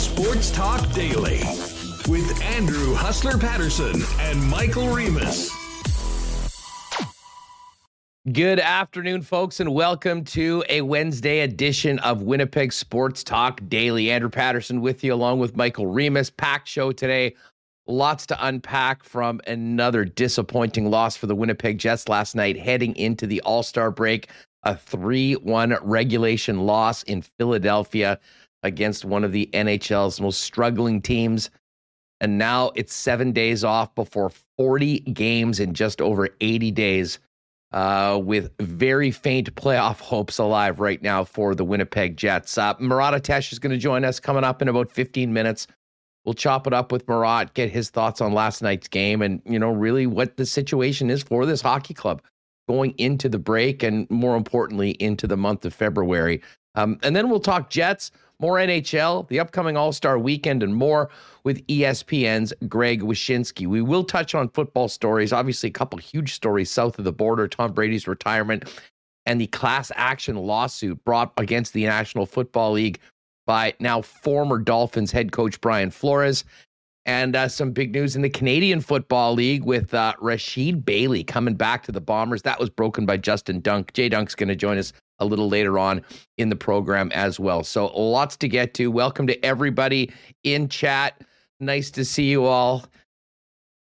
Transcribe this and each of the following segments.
Sports Talk Daily with Andrew Hustler Paterson and Michael Remis. Good afternoon, folks, and welcome to a Wednesday edition of Winnipeg Sports Talk Daily. Andrew Paterson with you, along with Michael Remis. Packed show today. Lots to unpack from another disappointing loss for the Winnipeg Jets last night, heading into the All Star break. A 3 1 regulation loss in Philadelphia against one of the NHL's most struggling teams. And now it's seven days off before 40 games in just over 80 days, uh, with very faint playoff hopes alive right now for the Winnipeg Jets. Uh, Murat Ates is going to join us coming up in about 15 minutes. We'll chop it up with Murat, get his thoughts on last night's game, and you know really what the situation is for this hockey club going into the break, and more importantly into the month of February. Um, and then we'll talk Jets, more NHL, the upcoming All Star weekend, and more with ESPN's Greg Wyshynski. We will touch on football stories, obviously, a couple huge stories south of the border Tom Brady's retirement and the class action lawsuit brought against the National Football League by now former Dolphins head coach Brian Flores. And uh, some big news in the Canadian Football League with uh, Rasheed Bailey coming back to the Bombers. That was broken by Justin Dunk. Jay Dunk's going to join us a little later on in the program as well. So lots to get to. Welcome to everybody in chat. Nice to see you all.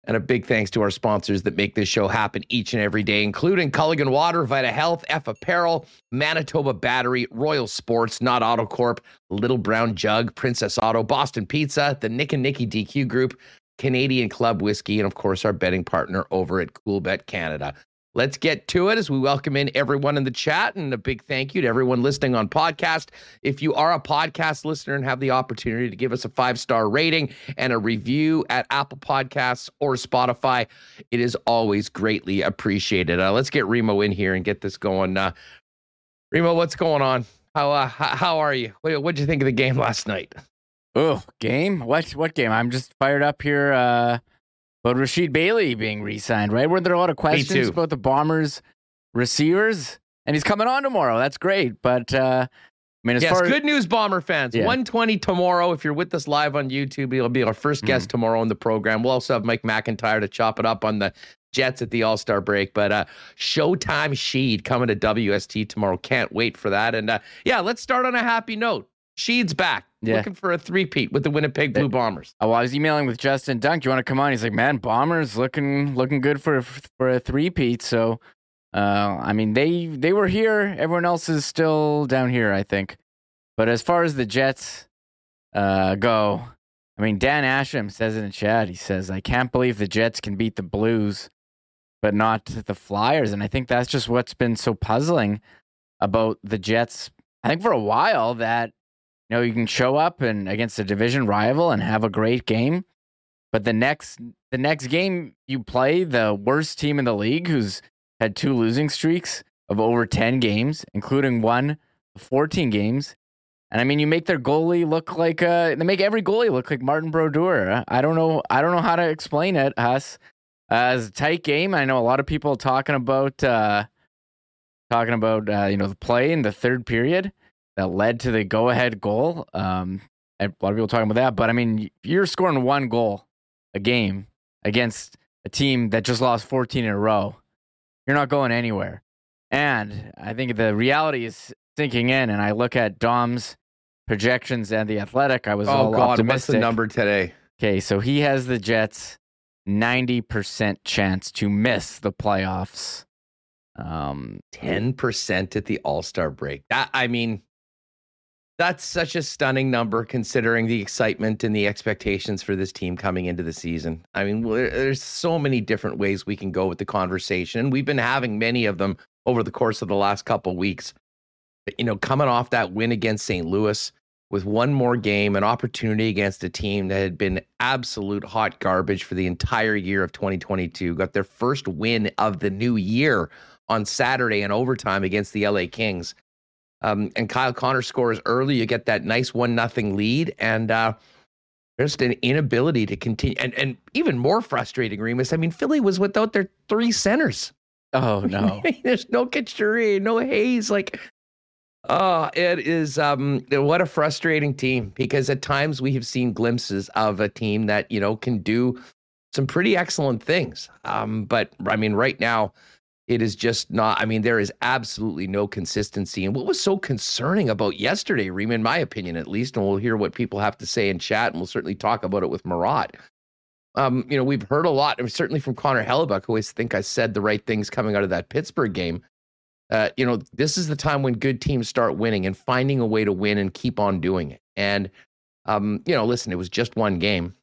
And a big thanks to our sponsors that make this show happen each and every day, including Culligan Water, Vita Health, F Apparel, Manitoba Battery, Royal Sports, Nott Autocorp, Little Brown Jug, Princess Auto, Boston Pizza, the Nick and Nicky DQ Group, Canadian Club Whiskey, and of course, our betting partner over at Coolbet Canada. Let's get to it as we welcome in everyone in the chat and a big thank you to everyone listening on podcast. If you are a podcast listener and have the opportunity to give us a five star rating and a review at Apple Podcasts or Spotify, it is always greatly appreciated. Uh, let's get Remo in here and get this going. Uh, Remo, what's going on? How uh, how are you? What did you think of the game last night? Oh, game? What what game? I'm just fired up here. Uh but Rasheed Bailey being re-signed, right? Weren't there a lot of questions about the Bombers receivers? And he's coming on tomorrow. That's great. But uh, I mean, as yes, good news, Bomber fans. Yeah. 120 tomorrow. If you're with us live on YouTube, he'll be our first mm-hmm. guest mm. tomorrow on the program. We'll also have Mike McIntyre to chop it up on the Jets at the All Star break. But uh, Showtime Sheed coming to WST tomorrow. Can't wait for that. And uh, yeah, let's start on a happy note. Sheed's back. Yeah. Looking for a three-peat with the Winnipeg Blue Bombers. Oh, I was emailing with Justin Dunk. Do you want to come on? He's like, man, Bombers looking looking good for for a three-peat. So, uh, I mean, they they were here. Everyone else is still down here, I think. But as far as the Jets uh, go, I mean, Dan Asham says in the chat, he says, I can't believe the Jets can beat the Blues, but not the Flyers. And I think that's just what's been so puzzling about the Jets. I think for a while that you know, you can show up and against a division rival and have a great game, but the next the next game you play the worst team in the league who's had two losing streaks of over 10 games, including one 14 games. And I mean, you make their goalie look like uh, they make every goalie look like Martin Brodeur. I don't know. I don't know how to explain it. Us uh, as a tight game. I know a lot of people talking about uh, talking about uh, you know the play in the third period that led to the go ahead goal. Um, a lot of people talking about that, but I mean, you're scoring one goal a game against a team that just lost 14 in a row. You're not going anywhere. And I think the reality is sinking in. And I look at Dom's projections and the Athletic. I was oh all God, optimistic. what's the number today? Okay, so he has the Jets 90% chance to miss the playoffs. Um, 10% at the All Star break. That I mean, that's such a stunning number considering the excitement and the expectations for this team coming into the season. I mean, there's so many different ways we can go with the conversation. We've been having many of them over the course of the last couple weeks. But, you know, coming off that win against St. Louis with one more game, an opportunity against a team that had been absolute hot garbage for the entire year of 2022, got their first win of the new year on Saturday in overtime against the LA Kings um, and Kyle Connor scores early, you get that nice one nothing lead, and uh, just an inability to continue. And and even more frustrating, Remis. I mean, Philly was without their three centers. Oh no! There's no Couturier, no Hayes. Like Oh, it is um what a frustrating team because at times we have seen glimpses of a team that, you know, can do some pretty excellent things. Um, but I mean, right now, it is just not. I mean, there is absolutely no consistency. And what was so concerning about yesterday, Reem, in my opinion, at least, and we'll hear what people have to say in chat, and we'll certainly talk about it with Murat. Um, you know, we've heard a lot, certainly from Connor Hellebuyck, who always think I said the right things coming out of that Pittsburgh game. Uh, you know, this is the time when good teams start winning and finding a way to win and keep on doing it. And, um, you know, listen, it was just one game,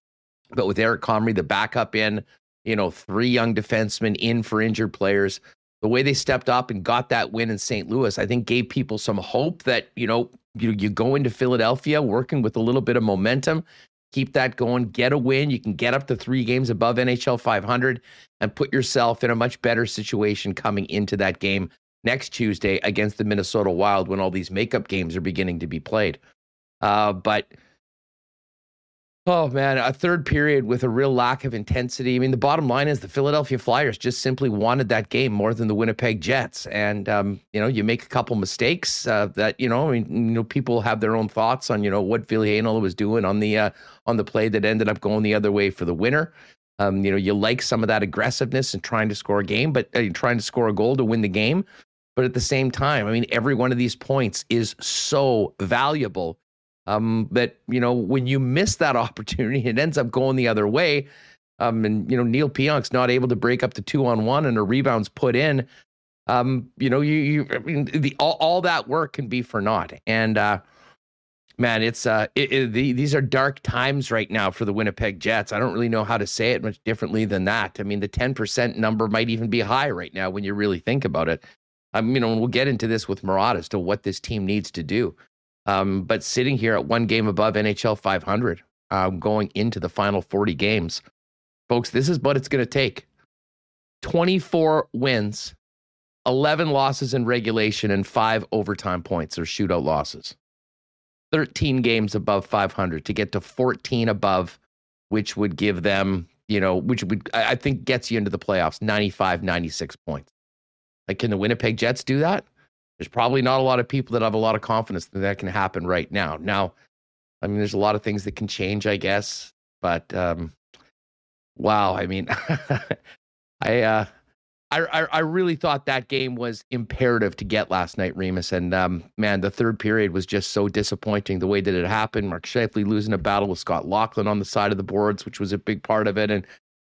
but with Eric Comrie, the backup in, you know, three young defensemen in for injured players. The way they stepped up and got that win in St. Louis, I think gave people some hope that, you know, you, you go into Philadelphia working with a little bit of momentum, keep that going, get a win. You can get up to three games above NHL 500 and put yourself in a much better situation coming into that game next Tuesday against the Minnesota Wild when all these makeup games are beginning to be played. Uh, but Oh man, a third period with a real lack of intensity. I mean, the bottom line is the Philadelphia Flyers just simply wanted that game more than the Winnipeg Jets. And um, you know, you make a couple mistakes uh, that you know, I mean, you know, people have their own thoughts on you know what Ville Heinola was doing on the uh, on the play that ended up going the other way for the winner. Um, you know, you like some of that aggressiveness and trying to score a game, but uh, trying to score a goal to win the game. But at the same time, I mean, every one of these points is so valuable um, but you know, when you miss that opportunity, it ends up going the other way. Um, and you know, Neal Pionk's not able to break up the two on one, and a rebound's put in. Um, you know, you, you I mean, the all, all that work can be for naught. And uh, man, it's uh, it, it, the, these are dark times right now for the Winnipeg Jets. I don't really know how to say it much differently than that. I mean, the ten percent number might even be high right now when you really think about it. Um, you know, we'll get into this with Murat as to what this team needs to do. Um, but sitting here at one game above NHL 500, um, going into the final 40 games, folks, this is what it's going to take 24 wins, 11 losses in regulation, and five overtime points or shootout losses. 13 games above 500 to get to 14 above, which would give them, you know, which would, I think, gets you into the playoffs 95, 96 points. Like, can the Winnipeg Jets do that? There's probably not a lot of people that have a lot of confidence that that can happen right now. Now, I mean, there's a lot of things that can change, I guess, but um, wow, I mean, I, uh, I, I really thought that game was imperative to get last night, Remis. And um, man, the third period was just so disappointing the way that it happened. Mark Scheifele losing a battle with Scott Laughton on the side of the boards, which was a big part of it. And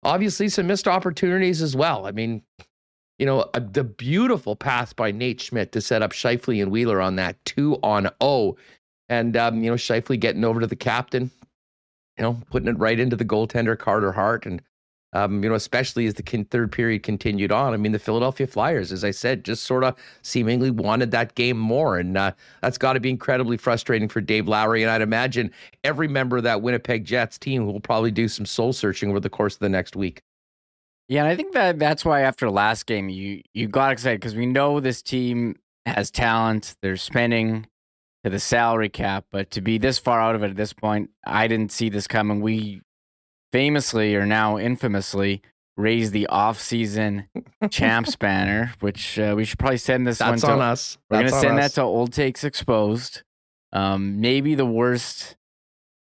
obviously some missed opportunities as well. I mean, you know, a, the beautiful pass by Nate Schmidt to set up Scheifele and Wheeler on that two on O. And, um, you know, Scheifele getting over to the captain, you know, putting it right into the goaltender, Carter Hart. And, um, you know, especially as the third period continued on. I mean, the Philadelphia Flyers, as I said, just sort of seemingly wanted that game more. And uh, that's got to be incredibly frustrating for Dave Lowry. And I'd imagine every member of that Winnipeg Jets team will probably do some soul searching over the course of the next week. Yeah, and I think that that's why after last game you you got excited because we know this team has talent. They're spending to the salary cap, but to be this far out of it at this point, I didn't see this coming. We famously or now infamously raised the off-season champs banner, which uh, we should probably send this That's one to on us. We're That's gonna send us. that to Old Takes Exposed. Um, maybe the worst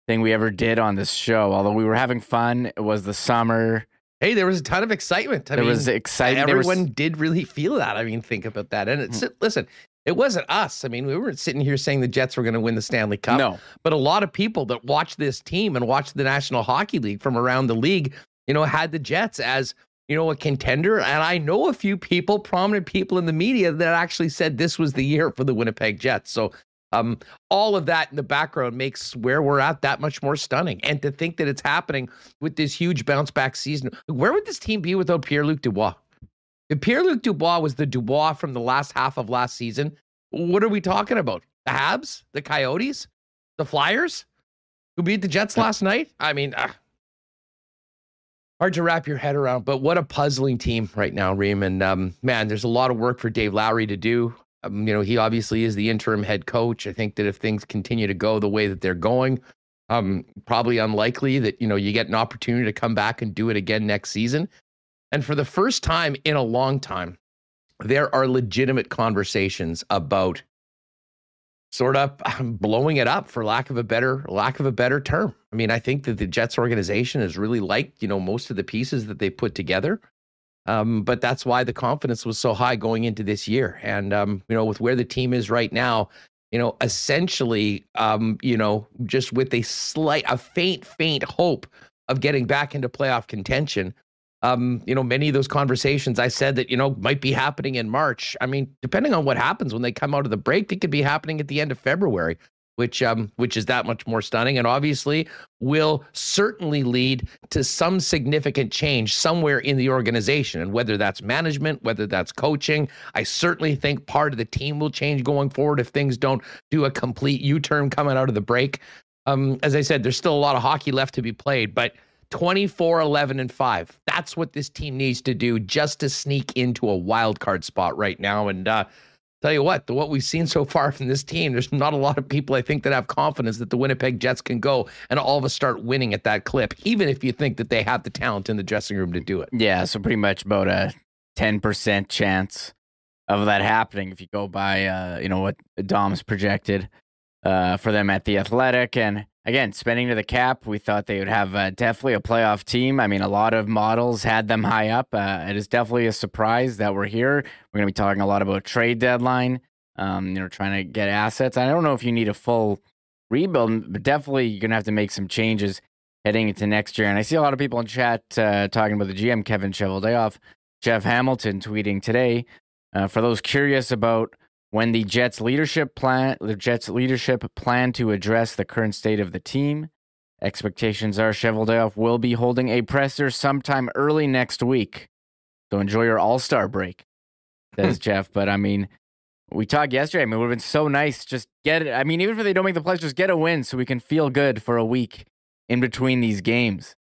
thing we ever did on this show. Although we were having fun, it was the summer Hey, there was a ton of excitement. I there mean, was excitement. everyone did really feel that. I mean, think about that. And it's Mm-hmm. listen, it wasn't us. I mean, we weren't sitting here saying the Jets were going to win the Stanley Cup. No, But a lot of people that watch this team and watch the National Hockey League from around the league, you know, had the Jets as you know a contender. And I know a few people, prominent people in the media, that actually said this was the year for the Winnipeg Jets. So. Um, all of that in the background makes where we're at that much more stunning. And to think that it's happening with this huge bounce back season, where would this team be without Pierre Luc Dubois? If Pierre Luc Dubois was the Dubois from the last half of last season, what are we talking about? The Habs, the Coyotes, the Flyers, who beat the Jets last night? I mean, ah, hard to wrap your head around. But what a puzzling team right now, Reem. And um, man, there's a lot of work for Dave Lowry to do. Um, you know, he obviously is the interim head coach. I think that if things continue to go the way that they're going, um, probably unlikely that you know you get an opportunity to come back and do it again next season. And for the first time in a long time, there are legitimate conversations about sort of blowing it up for lack of a better lack of a better term. I mean, I think that the Jets organization has really liked, you know, most of the pieces that they put together. Um, but that's why the confidence was so high going into this year. And um, you know, with where the team is right now, you know, essentially, um, you know, just with a slight, a faint, faint hope of getting back into playoff contention. Um, you know, many of those conversations I said that, you know, might be happening in March. I mean, depending on what happens when they come out of the break, it could be happening at the end of February which um which is that much more stunning and obviously will certainly lead to some significant change somewhere in the organization. And whether that's management whether that's coaching i certainly think part of the team will change going forward if things don't do a complete u-turn coming out of the break. Um as i said there's still a lot of hockey left to be played but 24 11 and 5 that's what this team needs to do just to sneak into a wild card spot right now. And uh tell you what, what we've seen so far from this team, there's not a lot of people I think that have confidence that the Winnipeg Jets can go and all of us start winning at that clip, even if you think that they have the talent in the dressing room to do it. Yeah, so pretty much about a 10% chance of that happening if you go by, uh, you know, what Dom's projected uh, for them at the Athletic. And again, spending to the cap, we thought they would have uh, definitely a playoff team. I mean, a lot of models had them high up. Uh, it is definitely a surprise that we're here. We're going to be talking a lot about trade deadline, um, you know, trying to get assets. I don't know if you need a full rebuild, but definitely you're going to have to make some changes heading into next year. And I see a lot of people in chat uh, talking about the GM, Kevin Cheveldayoff, Jeff Hamilton tweeting today. Uh, for those curious about when the Jets leadership plan the Jets leadership plan to address the current state of the team. Expectations are Cheveldayoff will be holding a presser sometime early next week. So enjoy your All Star break, says hmm. Jeff. But I mean, we talked yesterday. I mean, it would have been so nice just get it. I mean, even if they don't make the playoffs, just get a win so we can feel good for a week in between these games.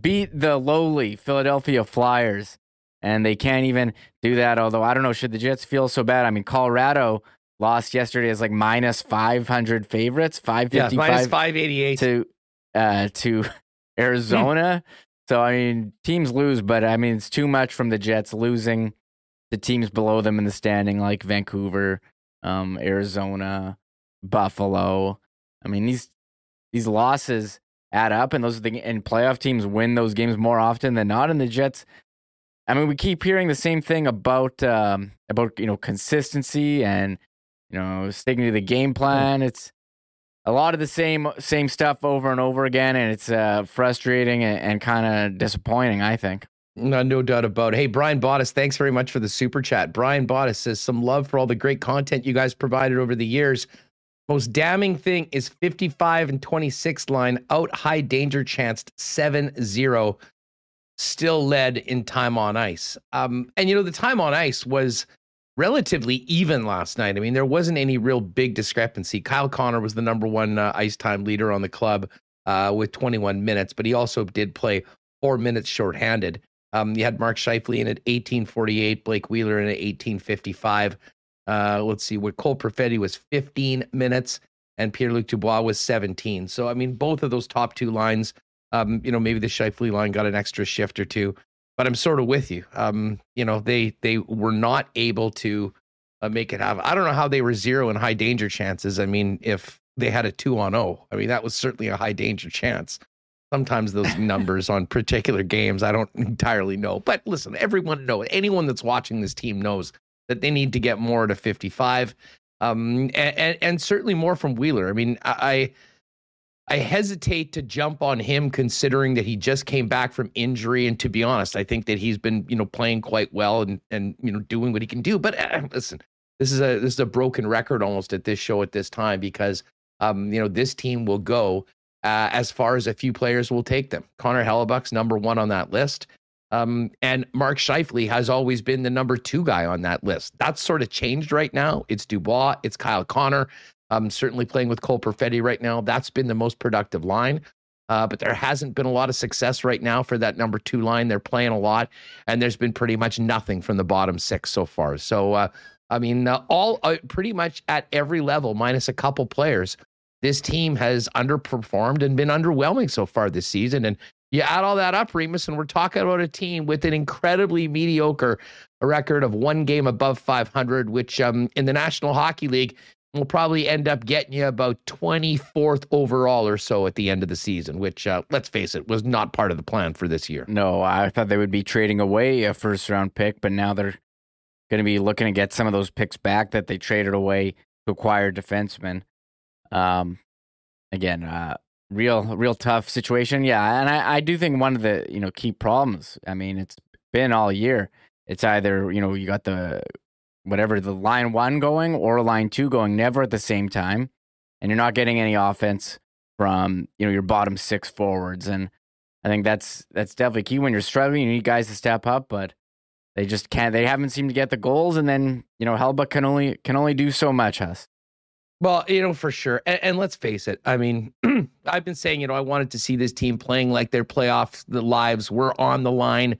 Beat the lowly Philadelphia Flyers and they can't even do that. Although I don't know, should the Jets feel so bad? I mean, Colorado lost yesterday as like minus five hundred favorites, five fifty five, minus five eighty eight to uh, to Arizona. so I mean, teams lose, but I mean it's too much from the Jets losing the teams below them in the standing, like Vancouver, um, Arizona, Buffalo. I mean these these losses add up, and those are the and playoff teams win those games more often than not. And the Jets I mean, we keep hearing the same thing about um, about you know consistency and you know sticking to the game plan. It's a lot of the same same stuff over and over again, and it's uh, frustrating and, and kind of disappointing. I think. No, no doubt about it. Hey, Brian Bottas, thanks very much for the super chat. Brian Bottas says some love for all the great content you guys provided over the years. Most damning thing is 55 and 26 line out high danger chanced 7 0 still led in time on ice. Um, and you know, the time on ice was relatively even last night. I mean, there wasn't any real big discrepancy. Kyle Connor was the number one uh, ice time leader on the club uh, with 21 minutes, but he also did play four minutes shorthanded. Um, you had Mark Scheifele in at 1848, Blake Wheeler in at 1855. Uh, let's see, what Cole Perfetti was 15 minutes and Pierre Luc Dubois was 17. So, I mean, both of those top two lines um, you know, maybe the Scheifele line got an extra shift or two, but I'm sort of with you. Um, you know, they they were not able to uh, make it happen. I don't know how they were zero in high danger chances. I mean, if they had a two on oh, I mean, that was certainly a high danger chance. Sometimes those numbers on particular games, I don't entirely know. But listen, everyone knows, anyone that's watching this team knows that they need to get more to 55. Um, and, and, and certainly more from Wheeler. I mean, I, I hesitate to jump on him considering that he just came back from injury. And to be honest, I think that he's been, you know, playing quite well and and you know doing what he can do. But uh, listen, this is a this is a broken record almost at this show at this time because um, you know, this team will go uh, as far as a few players will take them. Connor Hellebuyck's number one on that list. Um, and Mark Scheifele has always been the number two guy on that list. That's sort of changed right now. It's Dubois, it's Kyle Connor. I'm certainly playing with Cole Perfetti right now. That's been the most productive line. Uh, but there hasn't been a lot of success right now for that number two line. They're playing a lot, and there's been pretty much nothing from the bottom six so far. So, uh, I mean, uh, all uh, pretty much at every level, minus a couple players, this team has underperformed and been underwhelming so far this season. And you add all that up, Remis, and we're talking about a team with an incredibly mediocre record of one game above 500, which um, in the National Hockey League will probably end up getting you about 24th overall or so at the end of the season, which, uh, let's face it, was not part of the plan for this year. No, I thought they would be trading away a first round pick, but now they're going to be looking to get some of those picks back that they traded away to acquire defensemen. Um, again, uh, real, real tough situation. Yeah, and I, I do think one of the you know key problems. I mean, it's been all year. It's either you know you got the whatever the line one going or line two going, never at the same time, and you're not getting any offense from you know your bottom six forwards. And I think that's that's definitely key when you're struggling. You need guys to step up, but they just can't. They haven't seemed to get the goals, and then you know Hellebuyck can only can only do so much. Us. Well, you know, for sure. And, and let's face it. I mean, I've been saying, you know, I wanted to see this team playing like their playoffs, the lives were on the line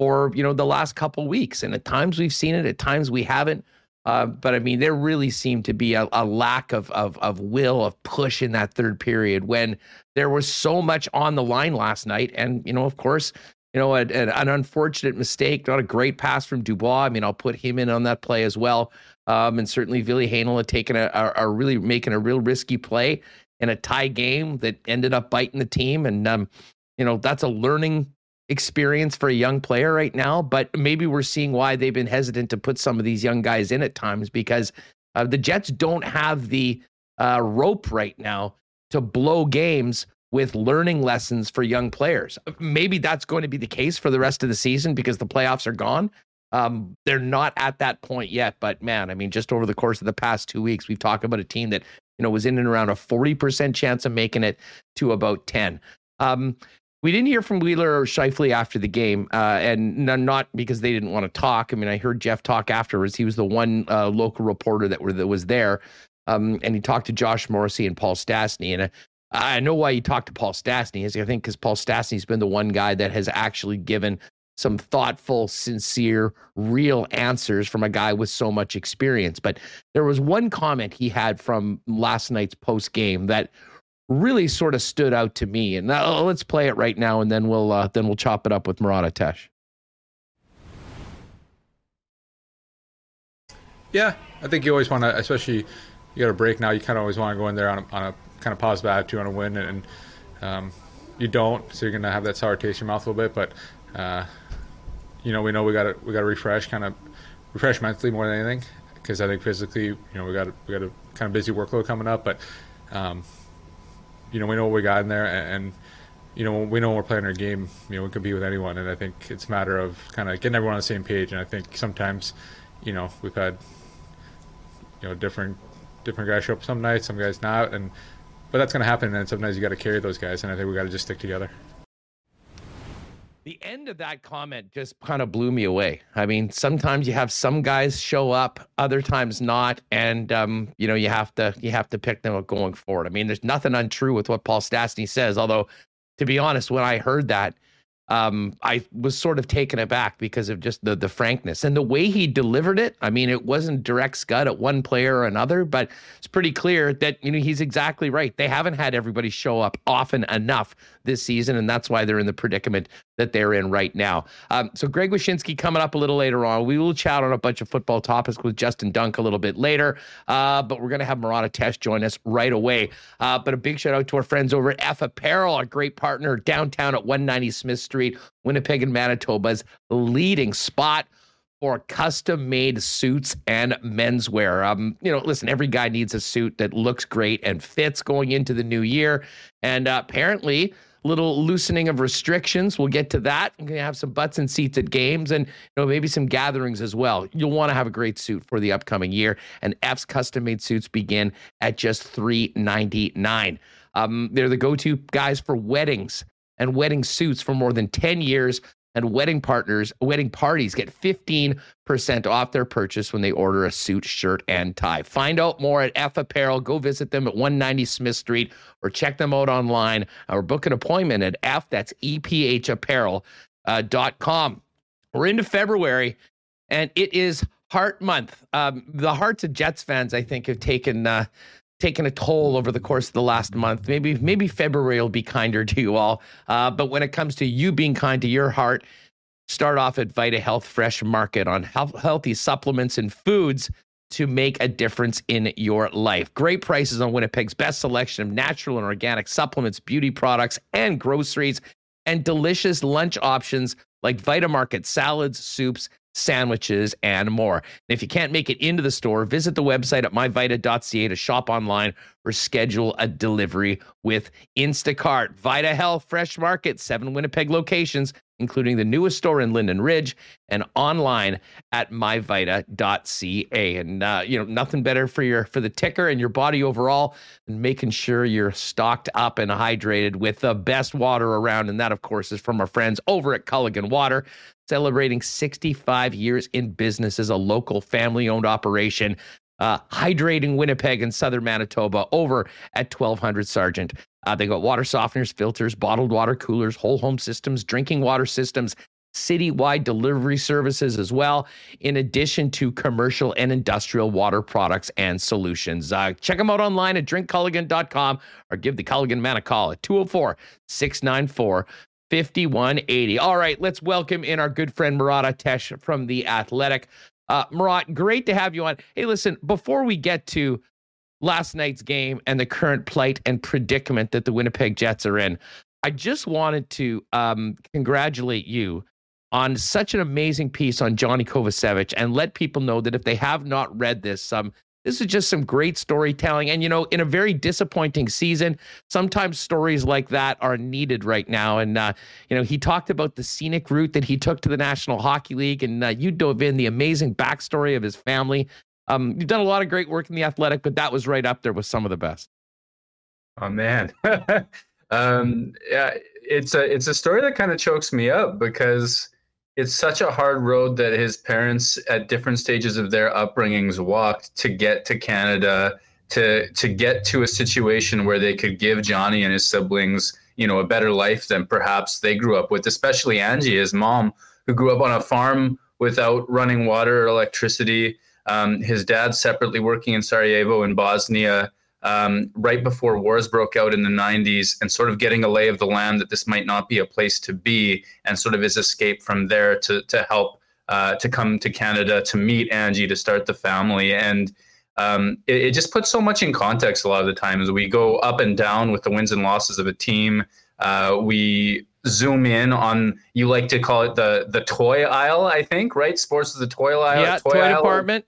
for, you know, the last couple weeks. And at times we've seen it, at times we haven't. Uh, but I mean, there really seemed to be a, a lack of, of of will, of push in that third period when there was so much on the line last night. And you know, of course, you know, a, a, an unfortunate mistake, not a great pass from Dubois. I mean, I'll put him in on that play as well. Um, and certainly Ville Heinola had taken a, a, a, really making a real risky play in a tie game that ended up biting the team. And, um, you know, that's a learning experience for a young player right now. But maybe we're seeing why they've been hesitant to put some of these young guys in at times because uh, the Jets don't have the uh, rope right now to blow games with learning lessons for young players. Maybe that's going to be the case for the rest of the season because the playoffs are gone. Um, they're not at that point yet, but man, I mean, just over the course of the past two weeks, we've talked about a team that you know was in and around a forty percent chance of making it to about ten. Um, we didn't hear from Wheeler or Scheifele after the game, uh, and not because they didn't want to talk. I mean, I heard Jeff talk afterwards. He was the one uh, local reporter that were that was there, um, and he talked to Josh Morrissey and Paul Stastny. And uh, I know why he talked to Paul Stastny is I think because Paul Stastny's been the one guy that has actually given some thoughtful, sincere, real answers from a guy with so much experience. But there was one comment he had from last night's post game that really sort of stood out to me. And uh, let's play it right now, and then we'll uh, then we'll chop it up with Murat Ates. Yeah, I think you always want to, especially you got a break now. You kind of always want to go in there on a, on a kind of positive attitude on a win, and um, you don't, so you're gonna have that sour taste in your mouth a little bit. But uh, you know, we know we got to we got to refresh, kind of refresh mentally more than anything, because I think physically, you know, we got we got a kind of busy workload coming up, but um, you know, we know what we got in there, and, and you know, we know we're playing our game, you know, we compete with anyone, and I think it's a matter of kind of getting everyone on the same page. And I think sometimes, you know, we've had, you know, different different guys show up some nights, some guys not, and but that's going to happen, and sometimes you got to carry those guys, and I think we got to just stick together. The end of that comment just kind of blew me away. I mean, sometimes you have some guys show up, other times not, and um, you know you have to you have to pick them up going forward. I mean, there's nothing untrue with what Paul Stastny says. Although, to be honest, when I heard that, um, I was sort of taken aback because of just the the frankness and the way he delivered it. I mean, it wasn't direct scud at one player or another, but it's pretty clear that you know he's exactly right. They haven't had everybody show up often enough this season, and that's why they're in the predicament that they're in right now. Um, so Greg Wyshynski coming up a little later on. We will chat on a bunch of football topics with Justin Dunk a little bit later, uh, but we're going to have Murat Ates join us right away. Uh, but a big shout out to our friends over at F Apparel, a great partner downtown at 190 Smith Street, Winnipeg and Manitoba's leading spot for custom made suits and menswear. Um, you know, listen, every guy needs a suit that looks great and fits going into the new year. And uh, apparently, little loosening of restrictions. We'll get to that. We're gonna have some butts and seats at games and you know maybe some gatherings as well. You'll want to have a great suit for the upcoming year. And F's custom made suits begin at just three ninety nine. Um, they're the go to guys for weddings and wedding suits for more than 10 years and wedding partners, wedding parties get 15% off their purchase when they order a suit, shirt, and tie. Find out more at F Apparel. Go visit them at 190 Smith Street or check them out online or book an appointment at F, that's eph EPHapparel.com. Uh, We're into February and it is Heart Month. Um, the hearts of Jets fans, I think, have taken. Uh, taken a toll over the course of the last month. Maybe maybe February will be kinder to you all. Uh, but when it comes to you being kind to your heart, start off at Vita Health Fresh Market on health, healthy supplements and foods to make a difference in your life. Great prices on Winnipeg's best selection of natural and organic supplements, beauty products, and groceries, and delicious lunch options like Vita Market salads, soups, sandwiches, and more. And if you can't make it into the store, visit the website at myvita.ca to shop online or schedule a delivery with Instacart. Vita Health Fresh Market, seven Winnipeg locations, including the newest store in Linden Ridge and online at myvita.ca. And uh, you know, nothing better for your for the ticker and your body overall than making sure you're stocked up and hydrated with the best water around. And that, of course, is from our friends over at Culligan Water celebrating 65 years in business as a local family owned operation. Uh, hydrating Winnipeg and southern Manitoba over at 1200 Sargent. Uh, they got water softeners, filters, bottled water coolers, whole home systems, drinking water systems, citywide delivery services as well, in addition to commercial and industrial water products and solutions. Uh, check them out online at drinkculligan.com or give the Culligan man a call at 204 694 5180. All right, let's welcome in our good friend Murat Ates from The Athletic. Uh, Murat, great to have you on. Hey, listen, before we get to last night's game and the current plight and predicament that the Winnipeg Jets are in, I just wanted to um, congratulate you on such an amazing piece on Johnny Kovacevic and let people know that if they have not read this, um, this is just some great storytelling. And, you know, in a very disappointing season, sometimes stories like that are needed right now. And, uh, you know, he talked about the scenic route that he took to the National Hockey League. And uh, you dove in the amazing backstory of his family. Um, you've done a lot of great work in the athletic, but that was right up there with some of the best. Oh, man. um, yeah, it's a, it's a story that kind of chokes me up because it's such a hard road that his parents at different stages of their upbringings walked to get to Canada to to get to a situation where they could give Johnny and his siblings, you know, a better life than perhaps they grew up with, especially Angie, his mom, who grew up on a farm without running water or electricity. Um, his dad separately working in Sarajevo in Bosnia um, right before wars broke out in the 90s and sort of getting a lay of the land that this might not be a place to be and sort of his escape from there to, to help uh, to come to Canada to meet Angie to start the family. And um, it, it, just puts so much in context a lot of the times. We go up and down with the wins and losses of a team. Uh, we zoom in on you like to call it the the toy aisle, I think, right? Sports is the toy aisle. Yeah, toy, toy department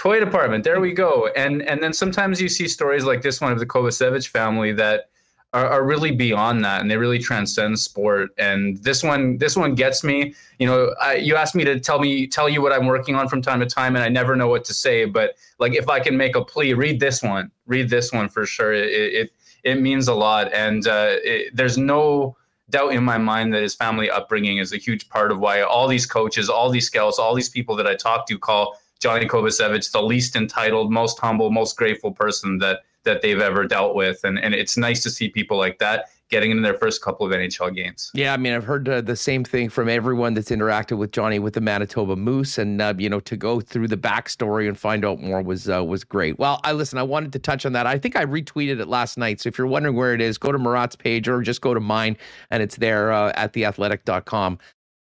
toy department. There we go. And and then sometimes you see stories like this one of the Kovacevic family that are, are, really beyond that, and they really transcend sport. And this one, this one gets me. You know, I, you asked me to tell me tell you what I'm working on from time to time, and I never know what to say. But like, if I can make a plea, read this one. Read this one for sure. It it, it means a lot, and uh, it, there's no doubt in my mind that his family upbringing is a huge part of why all these coaches, all these scouts, all these people that I talk to call Johnny Kovacevic the least entitled, most humble, most grateful person that that they've ever dealt with, and and it's nice to see people like that getting into their first couple of NHL games. Yeah, I mean, I've heard uh, the same thing from everyone that's interacted with Johnny with the Manitoba Moose, and uh, you know, to go through the backstory and find out more was uh, was great. Well, I listen. I wanted to touch on that. I think I retweeted it last night. So if you're wondering where it is, go to Murat's page or just go to mine, and it's there uh, at theathletic.com.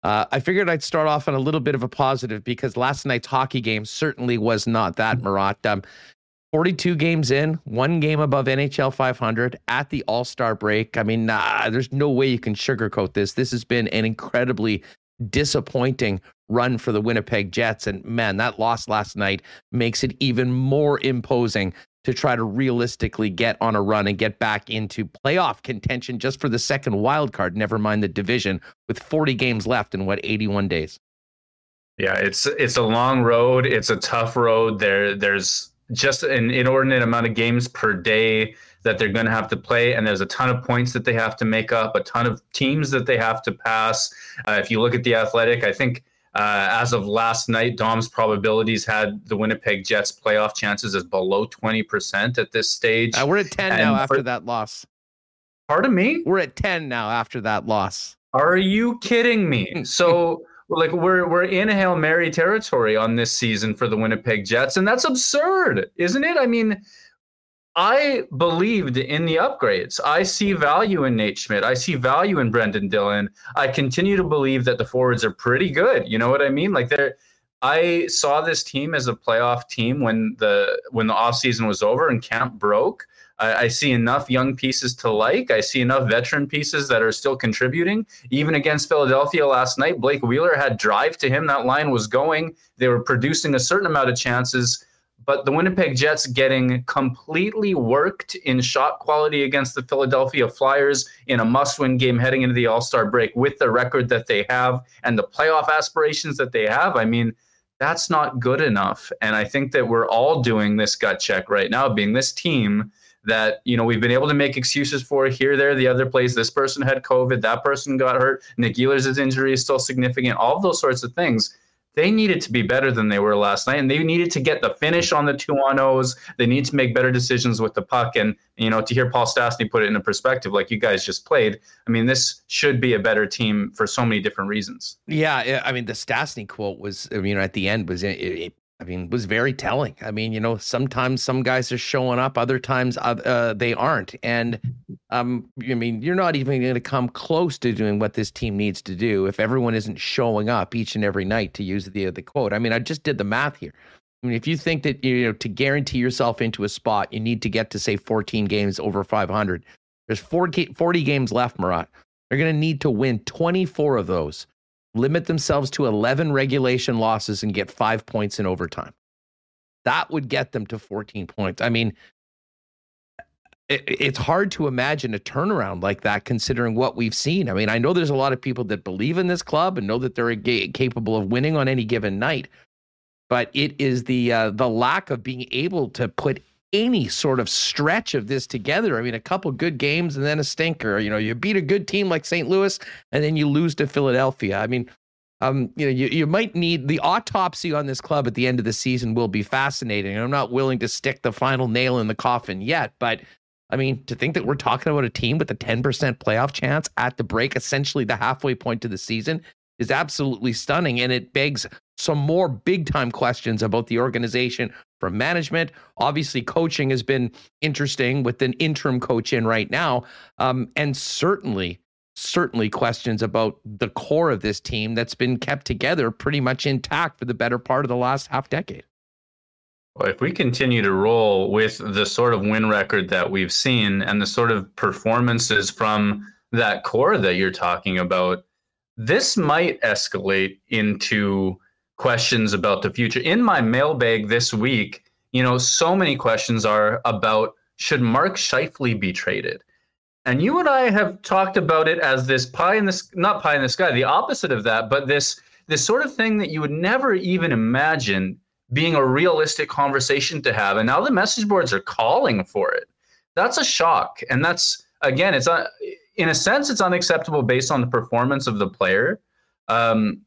Uh, I figured I'd start off on a little bit of a positive because last night's hockey game certainly was not that, Murat. Um, 42 games in, one game above NHL 500 at the All Star break. I mean, nah, there's no way you can sugarcoat this. This has been an incredibly disappointing run for the Winnipeg Jets. And man, that loss last night makes it even more imposing to try to realistically get on a run and get back into playoff contention just for the second wild card, never mind the division, with 40 games left in what 81 days. Yeah, it's it's a long road. It's a tough road. There there's just an inordinate amount of games per day that they're going to have to play, and there's a ton of points that they have to make up, a ton of teams that they have to pass. Uh, if you look at the Athletic, I think uh, as of last night, Dom's probabilities had the Winnipeg Jets playoff chances as below 20% at this stage. Uh, we're at 10 and now after that loss. Pardon me? We're at 10 now after that loss. Are you kidding me? So like we're we're in Hail Mary territory on this season for the Winnipeg Jets, and that's absurd, isn't it? I mean, I believed in the upgrades. I see value in Nate Schmidt. I see value in Brendan Dillon. I continue to believe that the forwards are pretty good. You know what I mean? Like they're I saw this team as a playoff team when the when the offseason was over and camp broke. I, I, see enough young pieces to like. I see enough veteran pieces that are still contributing. Even against Philadelphia last night, Blake Wheeler had drive to him. That line was going. They were producing a certain amount of chances. But the Winnipeg Jets getting completely worked in shot quality against the Philadelphia Flyers in a must win game heading into the All Star break with the record that they have and the playoff aspirations that they have. I mean, that's not good enough. And I think that we're all doing this gut check right now, being this team that you know we've been able to make excuses for here, there, the other place. This person had COVID, that person got hurt. Nik Ehlers' injury is still significant. All of those sorts of things. They needed to be better than they were last night, and they needed to get the finish on the two on O's. They need to make better decisions with the puck, and you know to hear Paul Stastny put it into perspective, like you guys just played. I mean, this should be a better team for so many different reasons. Yeah, I mean, the Stastny quote was, you know, at the end was it, it I mean, was very telling. I mean, you know, sometimes some guys are showing up, other times uh, they aren't. And um, I mean, you're not even going to come close to doing what this team needs to do if everyone isn't showing up each and every night. To use the the quote, I mean, I just did the math here. I mean, if you think that you know to guarantee yourself into a spot, you need to get to say 14 games over 500. There's 40, 40 games left, Murat. They're going to need to win 24 of those limit themselves to 11 regulation losses and get five points in overtime. That would get them to 14 points. I mean, it, it's hard to imagine a turnaround like that considering what we've seen. I mean, I know there's a lot of people that believe in this club and know that they're capable of winning on any given night, but it is the uh, the lack of being able to put any sort of stretch of this together. I mean, a couple good games and then a stinker. You know, you beat a good team like St. Louis and then you lose to Philadelphia. I mean, um, you know, you, you might need the autopsy on this club at the end of the season will be fascinating. I'm not willing to stick the final nail in the coffin yet, but I mean, to think that we're talking about a team with a 10% playoff chance at the break, essentially the halfway point to the season, is absolutely stunning. And it begs some more big time questions about the organization from management. Obviously, coaching has been interesting with an interim coach in right now. Um, and certainly, certainly questions about the core of this team that's been kept together pretty much intact for the better part of the last half decade. Well, if we continue to roll with the sort of win record that we've seen and the sort of performances from that core that you're talking about, this might escalate into questions about the future. In my mailbag this week, you know, so many questions are about should Mark Scheifele be traded? And you and I have talked about it as this pie in the not pie in the sky, the opposite of that, but this this sort of thing that you would never even imagine being a realistic conversation to have. And now the message boards are calling for it. That's a shock. And that's again, it's a, in a sense, it's unacceptable based on the performance of the player. Um,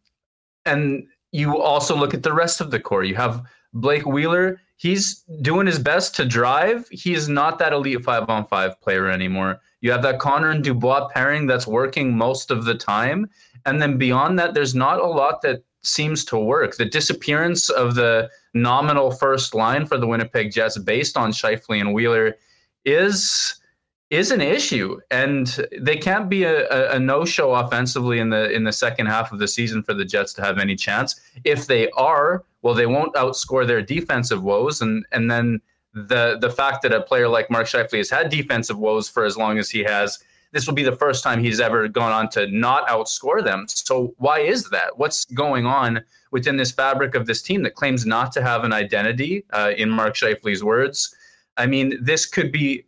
and you also look at the rest of the core. You have Blake Wheeler. He's doing his best to drive. He is not that elite five on five player anymore. You have that Connor and Dubois pairing that's working most of the time. And then beyond that, there's not a lot that seems to work. The disappearance of the nominal first line for the Winnipeg Jets based on Scheifele and Wheeler is is an issue, and they can't be a, a, a no-show offensively in the in the second half of the season for the Jets to have any chance. If they are, well, they won't outscore their defensive woes, and and then the the fact that a player like Mark Scheifele has had defensive woes for as long as he has, this will be the first time he's ever gone on to not outscore them. So why is that? What's going on within this fabric of this team that claims not to have an identity? Uh, in Mark Scheifele's words, I mean, this could be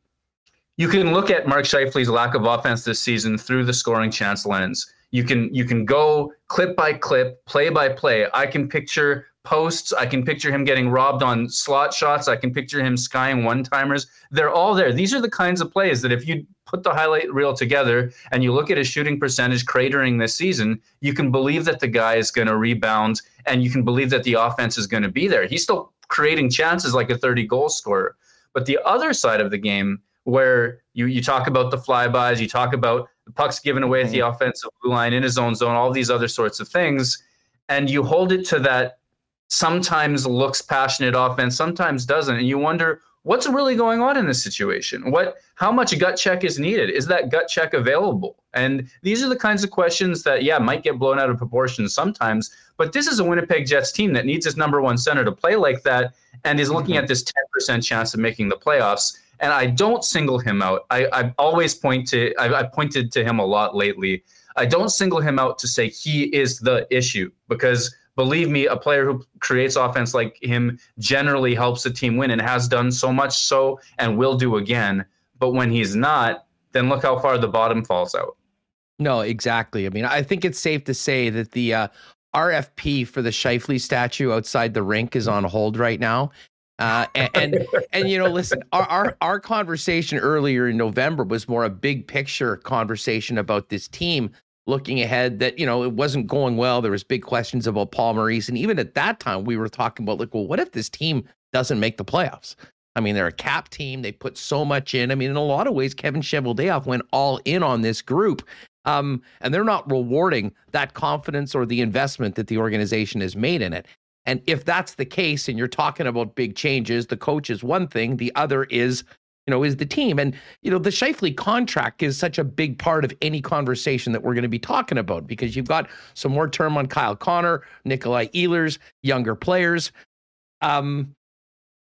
you can look at Mark Scheifele's lack of offense this season through the scoring chance lens. You can you can go clip by clip, play by play. I can picture posts. I can picture him getting robbed on slot shots. I can picture him skying one timers. They're all there. These are the kinds of plays that if you put the highlight reel together and you look at his shooting percentage cratering this season, you can believe that the guy is going to rebound and you can believe that the offense is going to be there. He's still creating chances like a 30 goal scorer. But the other side of the game where you you talk about the flybys, you talk about the pucks given away at the mm-hmm. offensive blue line in his own zone, all these other sorts of things, and you hold it to that sometimes looks passionate offense, sometimes doesn't, and you wonder what's really going on in this situation? What how much gut check is needed? Is that gut check available? And these are the kinds of questions that yeah, might get blown out of proportion sometimes, but this is a Winnipeg Jets team that needs its number one center to play like that and is looking mm-hmm. at this 10% chance of making the playoffs. And I don't single him out. I, I always point to I, I pointed to him a lot lately. I don't single him out to say he is the issue because believe me, a player who creates offense like him generally helps the team win and has done so much so and will do again. But when he's not, then look how far the bottom falls out. No, exactly. I mean, I think it's safe to say that the uh, RFP for the Scheifele statue outside the rink is on hold right now. Uh, and, and, and you know, listen, our, our our conversation earlier in November was more a big picture conversation about this team looking ahead that you know it wasn't going well. There was big questions about paul maurice. And even at that time we were talking about like well what if this team doesn't make the playoffs? I mean they're a cap team. They put so much in. I mean in a lot of ways kevin cheveldayoff went all in on this group. Um, and they're not rewarding that confidence or the investment that the organization has made in it and if that's the case and you're talking about big changes the coach is one thing the other is you know, is the team. And, you know, the Scheifele contract is such a big part of any conversation that we're going to be talking about because you've got some more term on Kyle Connor, Nikolai Ehlers, younger players. Um,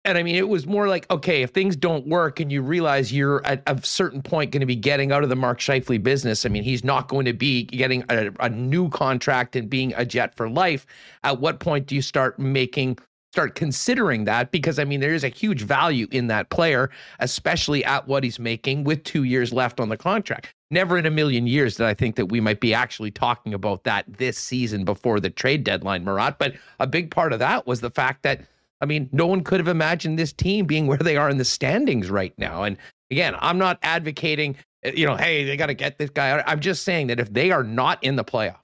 and I mean, it was more like, okay, if things don't work and you realize you're at a certain point going to be getting out of the Mark Scheifele business, I mean, he's not going to be getting a, a new contract and being a Jet for life. At what point do you start making start considering that because I mean there is a huge value in that player, especially at what he's making with two years left on the contract. Never in a million years did I think that we might be actually talking about that this season before the trade deadline, Murat. But a big part of that was the fact that I mean, no one could have imagined this team being where they are in the standings right now. And again, I'm not advocating, eh, you know, hey, they got to get this guy. I'm just saying that if they are not in the playoffs,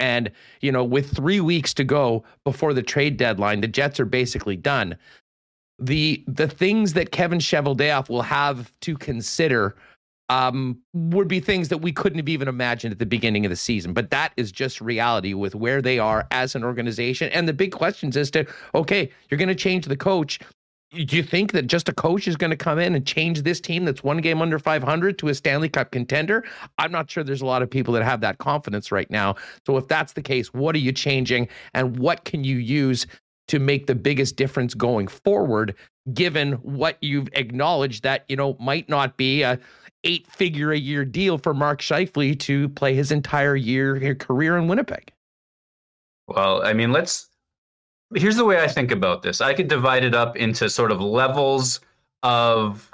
and, you know, with three weeks to go before the trade deadline, the Jets are basically done. The the things that Kevin Cheveldayoff will have to consider um, would be things that we couldn't have even imagined at the beginning of the season. But that is just reality with where they are as an organization. And the big questions as to, okay, you're going to change the coach do you think that just a coach is going to come in and change this team that's one game under 500 to a Stanley Cup contender? I'm not sure there's a lot of people that have that confidence right now. So if that's the case, what are you changing and what can you use to make the biggest difference going forward given what you've acknowledged that, you know, might not be a eight figure a year deal for Mark Scheifele to play his entire year career in Winnipeg? Well, I mean, let's here's the way I think about this. I could divide it up into sort of levels of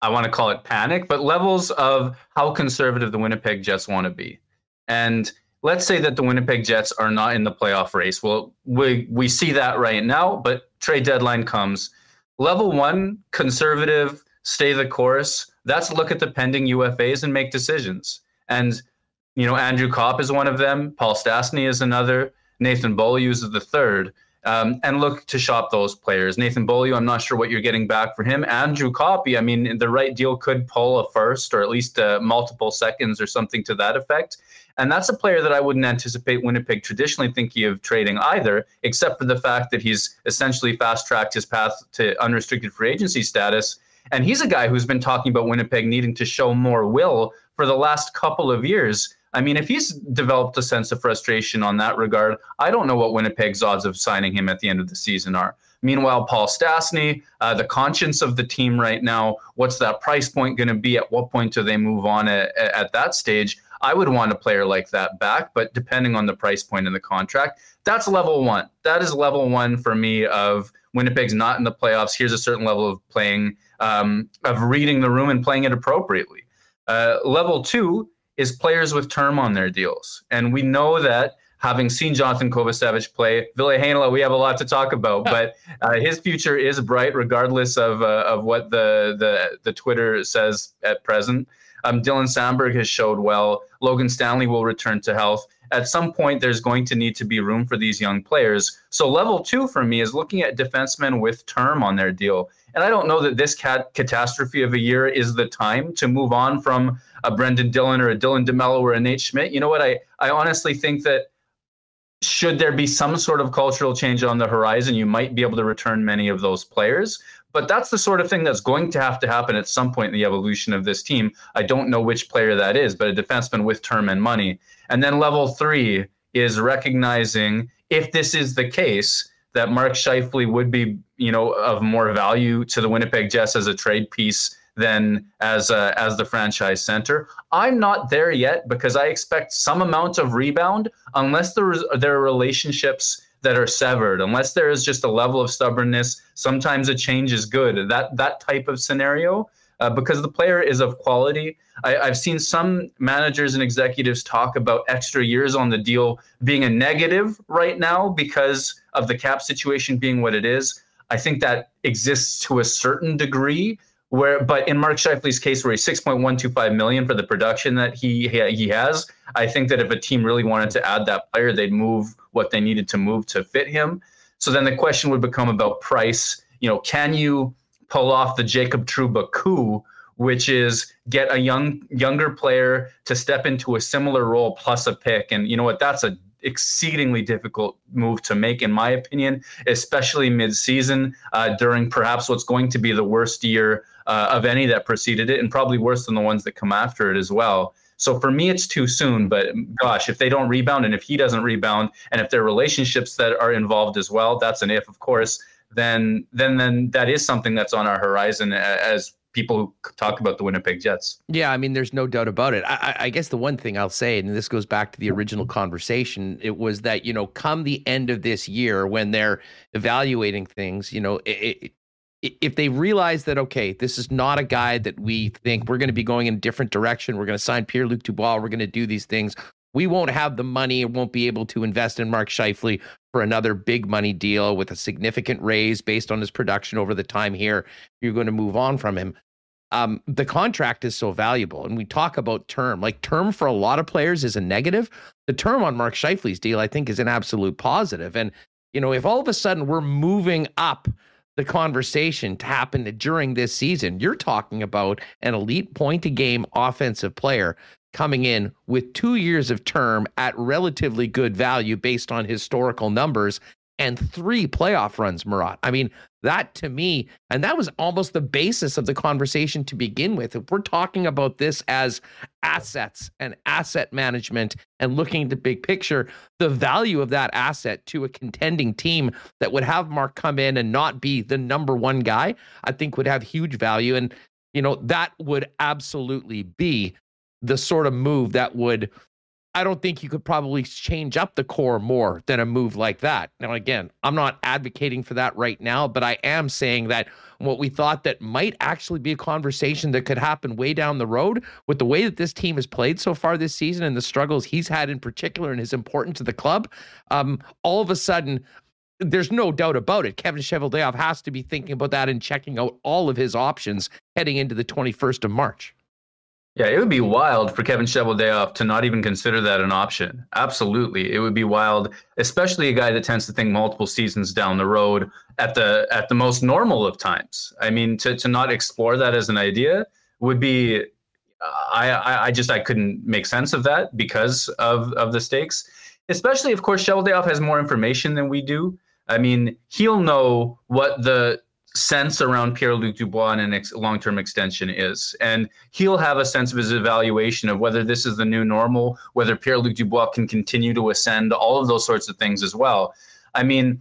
I want to call it panic, but levels of how conservative the Winnipeg Jets want to be. And let's say that the Winnipeg Jets are not in the playoff race. Well, we we see that right now, but trade deadline comes. Level 1, conservative, stay the course. That's look at the pending UFAs and make decisions. And you know, Andrew Copp is one of them, Paul Stastny is another, Nathan Beaulieu is the third um, and look to shop those players. Nathan Beaulieu, I'm not sure what you're getting back for him. Andrew Coppy, I mean, the right deal could pull a first or at least uh, multiple seconds or something to that effect. And that's a player that I wouldn't anticipate Winnipeg traditionally thinking of trading either, except for the fact that he's essentially fast tracked his path to unrestricted free agency status. And he's a guy who's been talking about Winnipeg needing to show more will for the last couple of years. I mean, if he's developed a sense of frustration on that regard, I don't know what Winnipeg's odds of signing him at the end of the season are. Meanwhile, Paul Stastny, uh, the conscience of the team right now, what's that price point going to be? At what point do they move on at, at that stage? I would want a player like that back, but depending on the price point in the contract, that's level one. That is level one for me of Winnipeg's not in the playoffs. Here's a certain level of playing, um, of reading the room and playing it appropriately. Uh, level two is players with term on their deals. And we know that having seen Jonathan Kovacevic play, Ville Heinola, we have a lot to talk about, but uh, his future is bright regardless of, uh, of what the, the, the Twitter says at present. Um, Dylan Samberg has showed well. Logan Stanley will return to health. At some point, there's going to need to be room for these young players. So, level two for me is looking at defensemen with term on their deal. And I don't know that this cat- catastrophe of a year is the time to move on from a Brendan Dillon or a Dylan DeMello or a Nate Schmidt. You know what? I, I honestly think that should there be some sort of cultural change on the horizon, you might be able to return many of those players. But that's the sort of thing that's going to have to happen at some point in the evolution of this team. I don't know which player that is, but a defenseman with term and money. And then level three is recognizing if this is the case that Mark Scheifele would be, you know, of more value to the Winnipeg Jets as a trade piece than as a, as the franchise center. I'm not there yet because I expect some amount of rebound unless there is, there are relationships that are severed, unless there is just a level of stubbornness. Sometimes a change is good. That that type of scenario, uh, because the player is of quality. I, I've seen some managers and executives talk about extra years on the deal being a negative right now because of the cap situation being what it is. I think that exists to a certain degree, where but in Mark Scheifele's case where he's 6.125 million for the production that he he has, I think that if a team really wanted to add that player, they'd move what they needed to move to fit him. So then the question would become about price. You know, can you pull off the Jacob Trouba coup, which is get a young younger player to step into a similar role plus a pick? And you know what? That's a exceedingly difficult move to make, in my opinion, especially mid-season uh, during perhaps what's going to be the worst year uh, of any that preceded it, and probably worse than the ones that come after it as well. So for me, it's too soon. But gosh, if they don't rebound, and if he doesn't rebound, and if there are relationships that are involved as well, that's an if, of course. Then, then, then that is something that's on our horizon as people who talk about the Winnipeg Jets. Yeah, I mean, there's no doubt about it. I, I, guess the one thing I'll say, and this goes back to the original conversation, it was that you know, come the end of this year when they're evaluating things, you know, it, if they realize that okay, this is not a guy that we think we're going to be going in a different direction, we're going to sign Pierre Luc Dubois, we're going to do these things. We won't have the money, and won't be able to invest in Mark Scheifele for another big money deal with a significant raise based on his production over the time here. You're going to move on from him. Um, the contract is so valuable, and we talk about term. Like term for a lot of players is a negative. The term on Mark Scheifele's deal, I think, is an absolute positive. And you know, if all of a sudden we're moving up the conversation to happen during this season. You're talking about an elite point a game offensive player coming in with two years of term at relatively good value based on historical numbers and three playoff runs, Murat. I mean, that to me, and that was almost the basis of the conversation to begin with. If we're talking about this as assets and asset management and looking at the big picture, the value of that asset to a contending team that would have Mark come in and not be the number one guy, I think would have huge value. And, you know, that would absolutely be the sort of move that would I don't think you could probably change up the core more than a move like that. Now, again, I'm not advocating for that right now, but I am saying that what we thought that might actually be a conversation that could happen way down the road with the way that this team has played so far this season and the struggles he's had in particular and his importance to the club, um, all of a sudden, there's no doubt about it. Kevin Cheveldayoff has to be thinking about that and checking out all of his options heading into the 21st of March. Yeah, it would be wild for Kevin Cheveldayoff to not even consider that an option. Absolutely, it would be wild, especially a guy that tends to think multiple seasons down the road at the at the most normal of times. I mean, to to not explore that as an idea would be, I I, I just I couldn't make sense of that because of of the stakes. Especially, of course, Cheveldayoff has more information than we do. I mean, he'll know what the sense around Pierre Luc Dubois and an ex- long term extension is. And he'll have a sense of his evaluation of whether this is the new normal, whether Pierre Luc Dubois can continue to ascend, all of those sorts of things as well. I mean,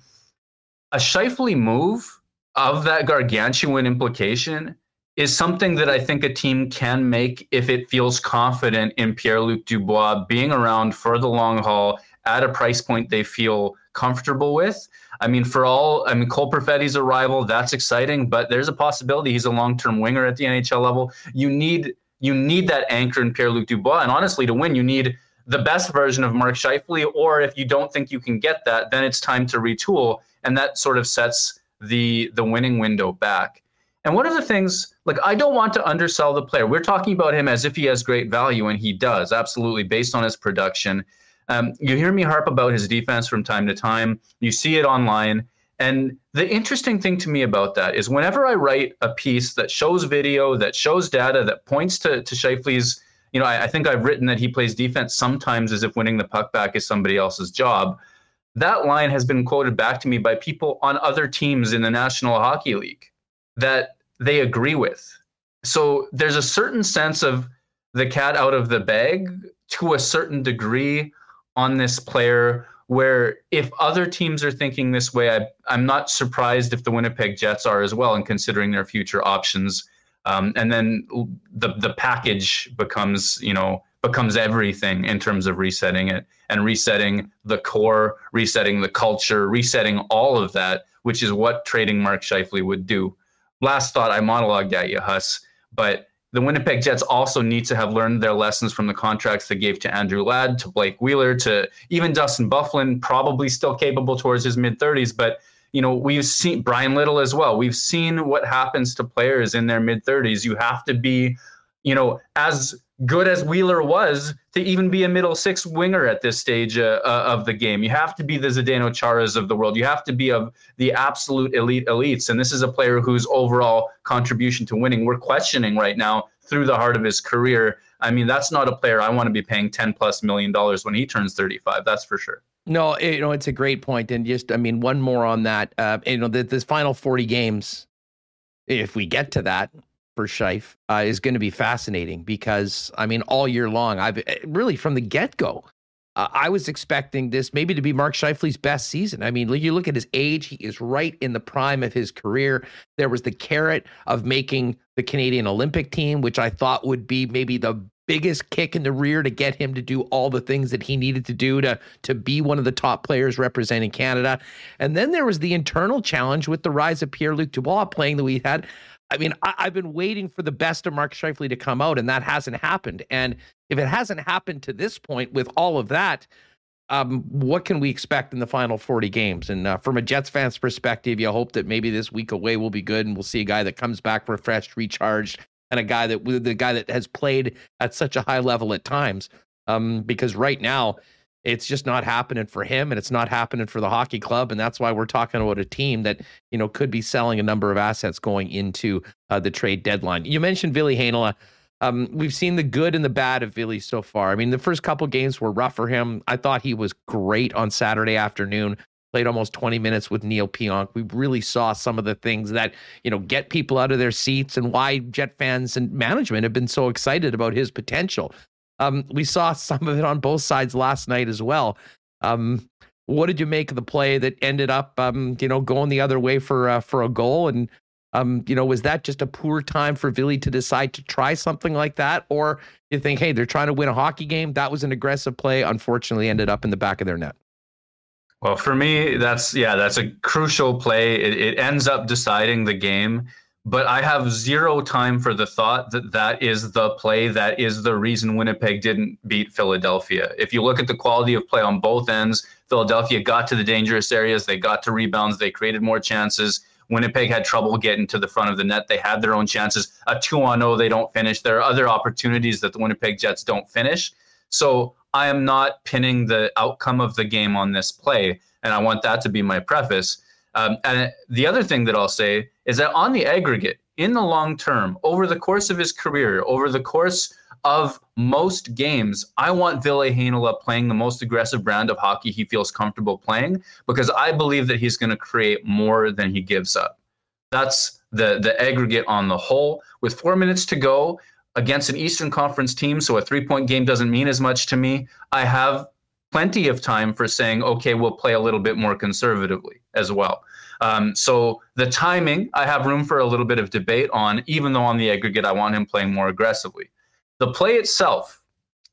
a Scheifele move of that gargantuan implication is something that I think a team can make if it feels confident in Pierre Luc Dubois being around for the long haul at a price point they feel comfortable with. I mean, for all, I mean, Cole Perfetti's arrival, that's exciting, but there's a possibility he's a long-term winger at the NHL level. You need you need that anchor in Pierre-Luc Dubois, and honestly, to win, you need the best version of Mark Scheifele. Or if you don't think you can get that, then it's time to retool, and that sort of sets the the winning window back. And one of the things, like, I don't want to undersell the player. We're talking about him as if he has great value, and he does, absolutely, based on his production. Um, you hear me harp about his defense from time to time. You see it online. And the interesting thing to me about that is whenever I write a piece that shows video, that shows data, that points to, to Scheifele's, you know, I, I think I've written that he plays defense sometimes as if winning the puck back is somebody else's job. that line has been quoted back to me by people on other teams in the National Hockey League that they agree with. So there's a certain sense of the cat out of the bag to a certain degree on this player where if other teams are thinking this way, I, am not surprised if the Winnipeg Jets are as well and considering their future options. Um, and then the the package becomes you know becomes everything in terms of resetting it and resetting the core, resetting the culture, resetting all of that, which is what trading Mark Scheifele would do. Last thought, I monologued at you, Huss, but the Winnipeg Jets also need to have learned their lessons from the contracts they gave to Andrew Ladd, to Blake Wheeler, to even Dustin Byfuglien, probably still capable towards his mid 30s. But, you know, we've seen Bryan Little as well. We've seen what happens to players in their mid 30s. You have to be, you know, as good as Wheeler was to even be a middle six winger at this stage uh, uh, of the game. You have to be the Zdeno Charas of the world. You have to be of the absolute elite elites. And this is a player whose overall contribution to winning we're questioning right now through the heart of his career. I mean, that's not a player I want to be paying 10 plus million dollars when he turns 35. That's for sure. No, you know, it's a great point. And just, I mean, one more on that. Uh, you know, the, this final 40 games, if we get to that, Scheif uh, is going to be fascinating because I mean, all year long, I've eh, really from the get go, uh, I was expecting this maybe to be Mark Scheifele's best season. I mean, you look at his age; he is right in the prime of his career. There was the carrot of making the Canadian Olympic team, which I thought would be maybe the biggest kick in the rear to get him to do all the things that he needed to do to to be one of the top players representing Canada. And then there was the internal challenge with the rise of Pierre-Luc Dubois playing that we had. I mean, I, have been waiting for the best of Mark Scheifele to come out, and that hasn't happened. And if it hasn't happened to this point with all of that, um, what can we expect in the final 40 games? And uh, from a Jets fan's perspective, you hope that maybe this week away will be good, and we'll see a guy that comes back refreshed, recharged, and a guy that the guy that has played at such a high level at times. Um, because right now, it's just not happening for him and it's not happening for the hockey club and that's why we're talking about a team that you know could be selling a number of assets going into uh, the trade deadline you mentioned Ville Heinola um, we've seen the good and the bad of Ville so far. I mean, the first couple games were rough for him. I thought he was great on Saturday afternoon. Played almost 20 minutes with Neal Pionk. We really saw some of the things that, you know, get people out of their seats and why Jet fans and management have been so excited about his potential. Um, we saw some of it on both sides last night as well. Um, what did you make of the play that ended up, um, you know, going the other way for uh, for a goal? And um, you know, was that just a poor time for Ville to decide to try something like that, or you think, hey, they're trying to win a hockey game? That was an aggressive play. Unfortunately, ended up in the back of their net. Well, for me, that's yeah, that's a crucial play. It, it ends up deciding the game but I have zero time for the thought that that is the play that is the reason Winnipeg didn't beat Philadelphia. If you look at the quality of play on both ends, Philadelphia got to the dangerous areas, they got to rebounds, they created more chances. Winnipeg had trouble getting to the front of the net. They had their own chances. A 2 on 0, they don't finish. There are other opportunities that the Winnipeg Jets don't finish. So I am not pinning the outcome of the game on this play. And I want that to be my preface. Um, and the other thing that I'll say is that on the aggregate, in the long term, over the course of his career, over the course of most games, I want Ville Heinola playing the most aggressive brand of hockey he feels comfortable playing because I believe that he's going to create more than he gives up. That's the the aggregate on the whole. With four minutes to go against an Eastern Conference team, so a three point game doesn't mean as much to me. I have plenty of time for saying, okay, we'll play a little bit more conservatively as well. Um, so the timing, I have room for a little bit of debate on, even though on the aggregate, I want him playing more aggressively. The play itself,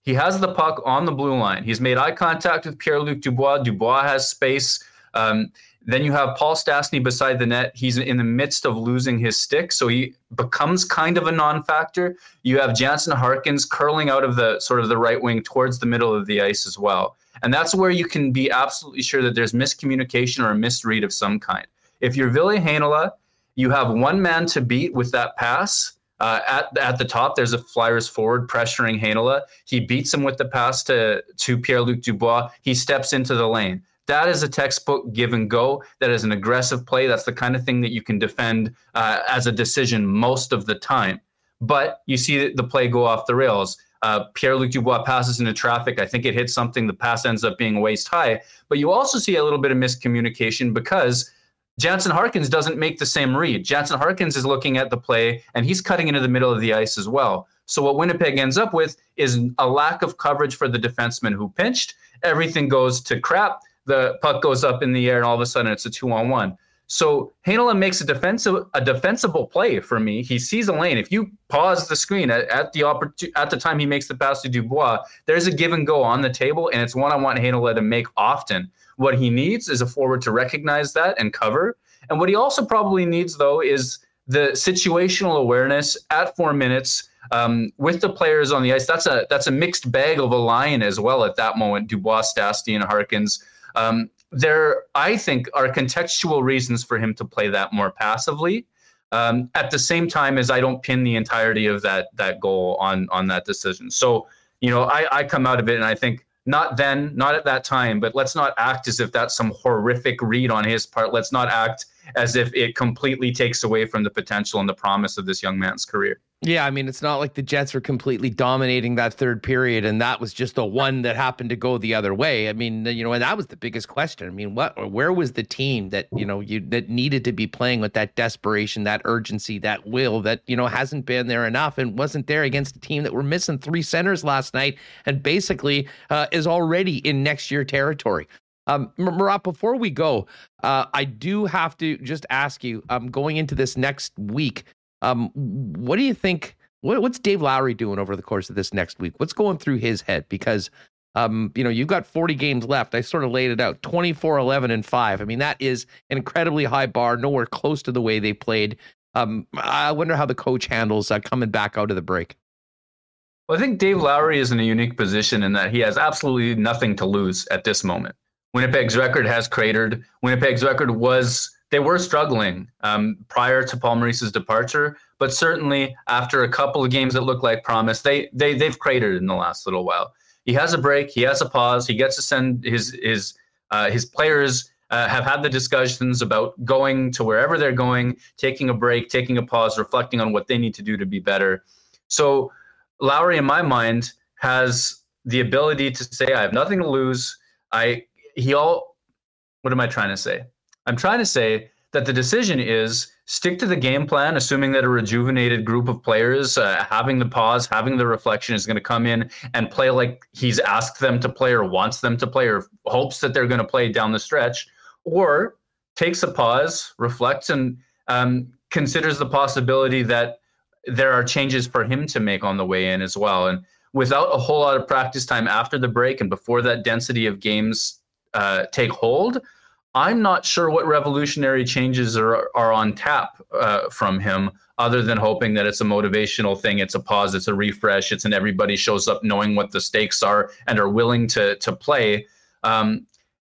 he has the puck on the blue line. He's made eye contact with Pierre Luc Dubois. Dubois has space. Um, then you have Paul Stastny beside the net. He's in the midst of losing his stick, so he becomes kind of a non-factor. You have Jansen Harkins curling out of the sort of the right wing towards the middle of the ice as well. And that's where you can be absolutely sure that there's miscommunication or a misread of some kind. If you're Ville Heinola, you have one man to beat with that pass. Uh, at at the top, there's a Flyers forward pressuring Heinola. He beats him with the pass to to Pierre Luc Dubois. He steps into the lane. That is a textbook give and go. That is an aggressive play. That's the kind of thing that you can defend uh, as a decision most of the time. But you see the play go off the rails. Uh, Pierre Luc Dubois passes into traffic. I think it hits something. The pass ends up being waist high. But you also see a little bit of miscommunication because Jansen Harkins doesn't make the same read. Jansen Harkins is looking at the play and he's cutting into the middle of the ice as well. So what Winnipeg ends up with is a lack of coverage for the defenseman who pinched. Everything goes to crap. The puck goes up in the air, and all of a sudden it's a two on one. So Heinola makes a defensive a defensible play for me. He sees a lane. If you pause the screen at, at the opportu- at the time he makes the pass to Dubois, there's a give and go on the table, and it's one I want Heinola to make often. What he needs is a forward to recognize that and cover. And what he also probably needs though is the situational awareness at four minutes um, with the players on the ice. That's a that's a mixed bag of a line as well at that moment. Dubois, Stastny, and Harkins. Um, there, I think, are contextual reasons for him to play that more passively. Um, at the same time as I don't pin the entirety of that that goal on on that decision. So you know, I, I come out of it and I think not then, not at that time, but let's not act as if that's some horrific read on his part. Let's not act as if it completely takes away from the potential and the promise of this young man's career. Yeah, I mean, it's not like the Jets were completely dominating that third period, and that was just the one that happened to go the other way. I mean, you know, and that was the biggest question. I mean, what, where was the team that you know you that needed to be playing with that desperation, that urgency, that will that you know hasn't been there enough, and wasn't there against a team that were missing three centers last night, and basically uh, is already in next year territory. Um, Murat, before we go, uh, I do have to just ask you, um, going into this next week, um, what do you think? What, what's Dave Lowry doing over the course of this next week? What's going through his head? Because um, you know, you've got 40 games left. I sort of laid it out 24, 11, and 5. I mean, that is an incredibly high bar, nowhere close to the way they played. Um, I wonder how the coach handles uh, coming back out of the break. Well, I think Dave Lowry is in a unique position in that he has absolutely nothing to lose at this moment. Winnipeg's record has cratered. Winnipeg's record was they were struggling um, prior to Paul Maurice's departure, but certainly after a couple of games that looked like promise, they they they've cratered in the last little while. He has a break, he has a pause, he gets to send his his uh, his players uh, have had the discussions about going to wherever they're going, taking a break, taking a pause, reflecting on what they need to do to be better. So Lowry, in my mind, has the ability to say, "I have nothing to lose." I he all. What am I trying to say? I'm trying to say that the decision is stick to the game plan, assuming that a rejuvenated group of players, uh, having the pause, having the reflection, is going to come in and play like he's asked them to play or wants them to play or hopes that they're going to play down the stretch, or takes a pause, reflects, and um, considers the possibility that there are changes for him to make on the way in as well. And without a whole lot of practice time after the break and before that density of games uh, take hold, I'm not sure what revolutionary changes are, are on tap uh, from him, other than hoping that it's a motivational thing, it's a pause, it's a refresh, it's an everybody shows up knowing what the stakes are and are willing to to play. Um,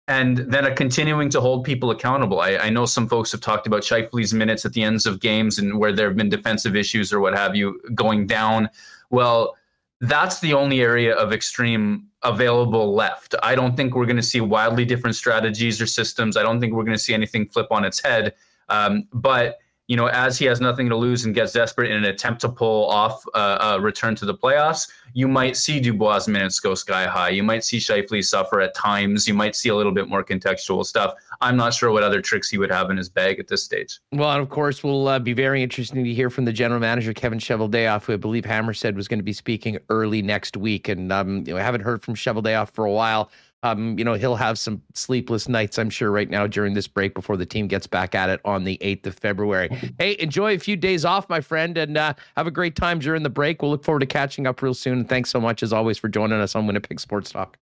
and then a continuing to hold people accountable. I, I know some folks have talked about Scheifele's minutes at the ends of games and where there have been defensive issues or what have you going down. Well, that's the only area of extreme available left. I don't think we're going to see wildly different strategies or systems. I don't think we're going to see anything flip on its head. Um, but you know, as he has nothing to lose and gets desperate in an attempt to pull off uh, a return to the playoffs, you might see Dubois' minutes go sky high. You might see Scheifele suffer at times. You might see a little bit more contextual stuff. I'm not sure what other tricks he would have in his bag at this stage. Well, and of course, we'll uh, be very interesting to hear from the general manager Kevin Cheveldayoff, who I believe Hammer said was going to be speaking early next week, and um, you know, I haven't heard from Cheveldayoff for a while. Um, you know, he'll have some sleepless nights, I'm sure, right now during this break before the team gets back at it on the 8th of February. Hey, enjoy a few days off, my friend, and uh, have a great time during the break. We'll look forward to catching up real soon. Thanks so much, as always, for joining us on Winnipeg Sports Talk.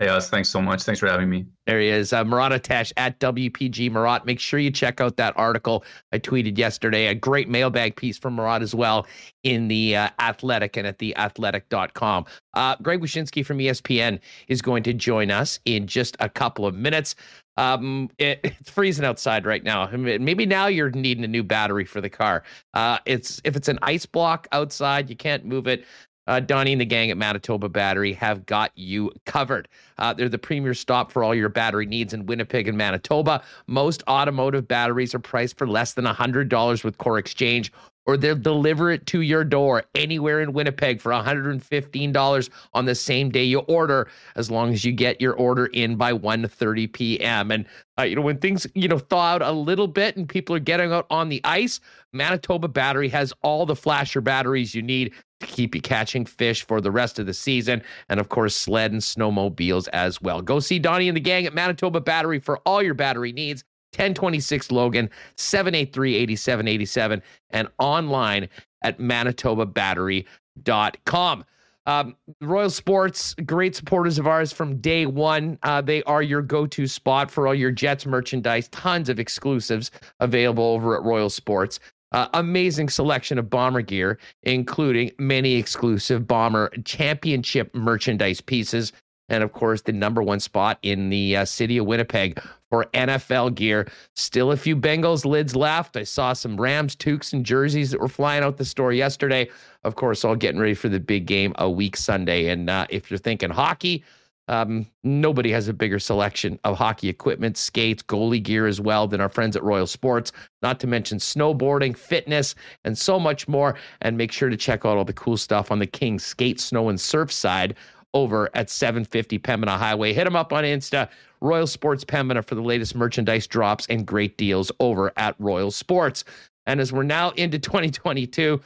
Hey, us. Thanks so much. Thanks for having me. There he is, uh, Murat Ates at WPG Murat. Make sure you check out that article I tweeted yesterday. A great mailbag piece from Murat as well in the uh, Athletic and at theathletic.com. Uh, Greg Wyshynski from ESPN is going to join us in just a couple of minutes. Um, it, it's freezing outside right now. Maybe now you're needing a new battery for the car. Uh, it's if it's an ice block outside, you can't move it uh, Donnie and the gang at Manitoba Battery have got you covered. Uh, they're the premier stop for all your battery needs in Winnipeg and Manitoba. Most automotive batteries are priced for less than $100 with Core Exchange or they'll deliver it to your door anywhere in Winnipeg for $115 on the same day you order, as long as you get your order in by 1.30 p.m. And, uh, you know, when things, you know, thaw out a little bit and people are getting out on the ice, Manitoba Battery has all the flasher batteries you need to keep you catching fish for the rest of the season. And of course, sled and snowmobiles as well. Go see Donnie and the gang at Manitoba Battery for all your battery needs. 1026 Logan, 783 8787, and online at manitobabattery.com. Um, Royal Sports, great supporters of ours from day one. Uh, they are your go to spot for all your Jets merchandise. Tons of exclusives available over at Royal Sports. Uh, amazing selection of bomber gear, including many exclusive bomber championship merchandise pieces. And of course, the number one spot in the uh, city of Winnipeg for NFL gear. Still a few Bengals lids left. I saw some Rams toques and jerseys that were flying out the store yesterday. Of course, all getting ready for the big game a week Sunday. And uh, if you're thinking hockey, um, nobody has a bigger selection of hockey equipment, skates, goalie gear as well than our friends at Royal Sports, not to mention snowboarding, fitness, and so much more. And make sure to check out all the cool stuff on the King Skate, Snow, and Surf side over at 750 Pembina Highway. Hit them up on Insta, Royal Sports Pembina, for the latest merchandise drops and great deals over at Royal Sports. And as we're now into 2022,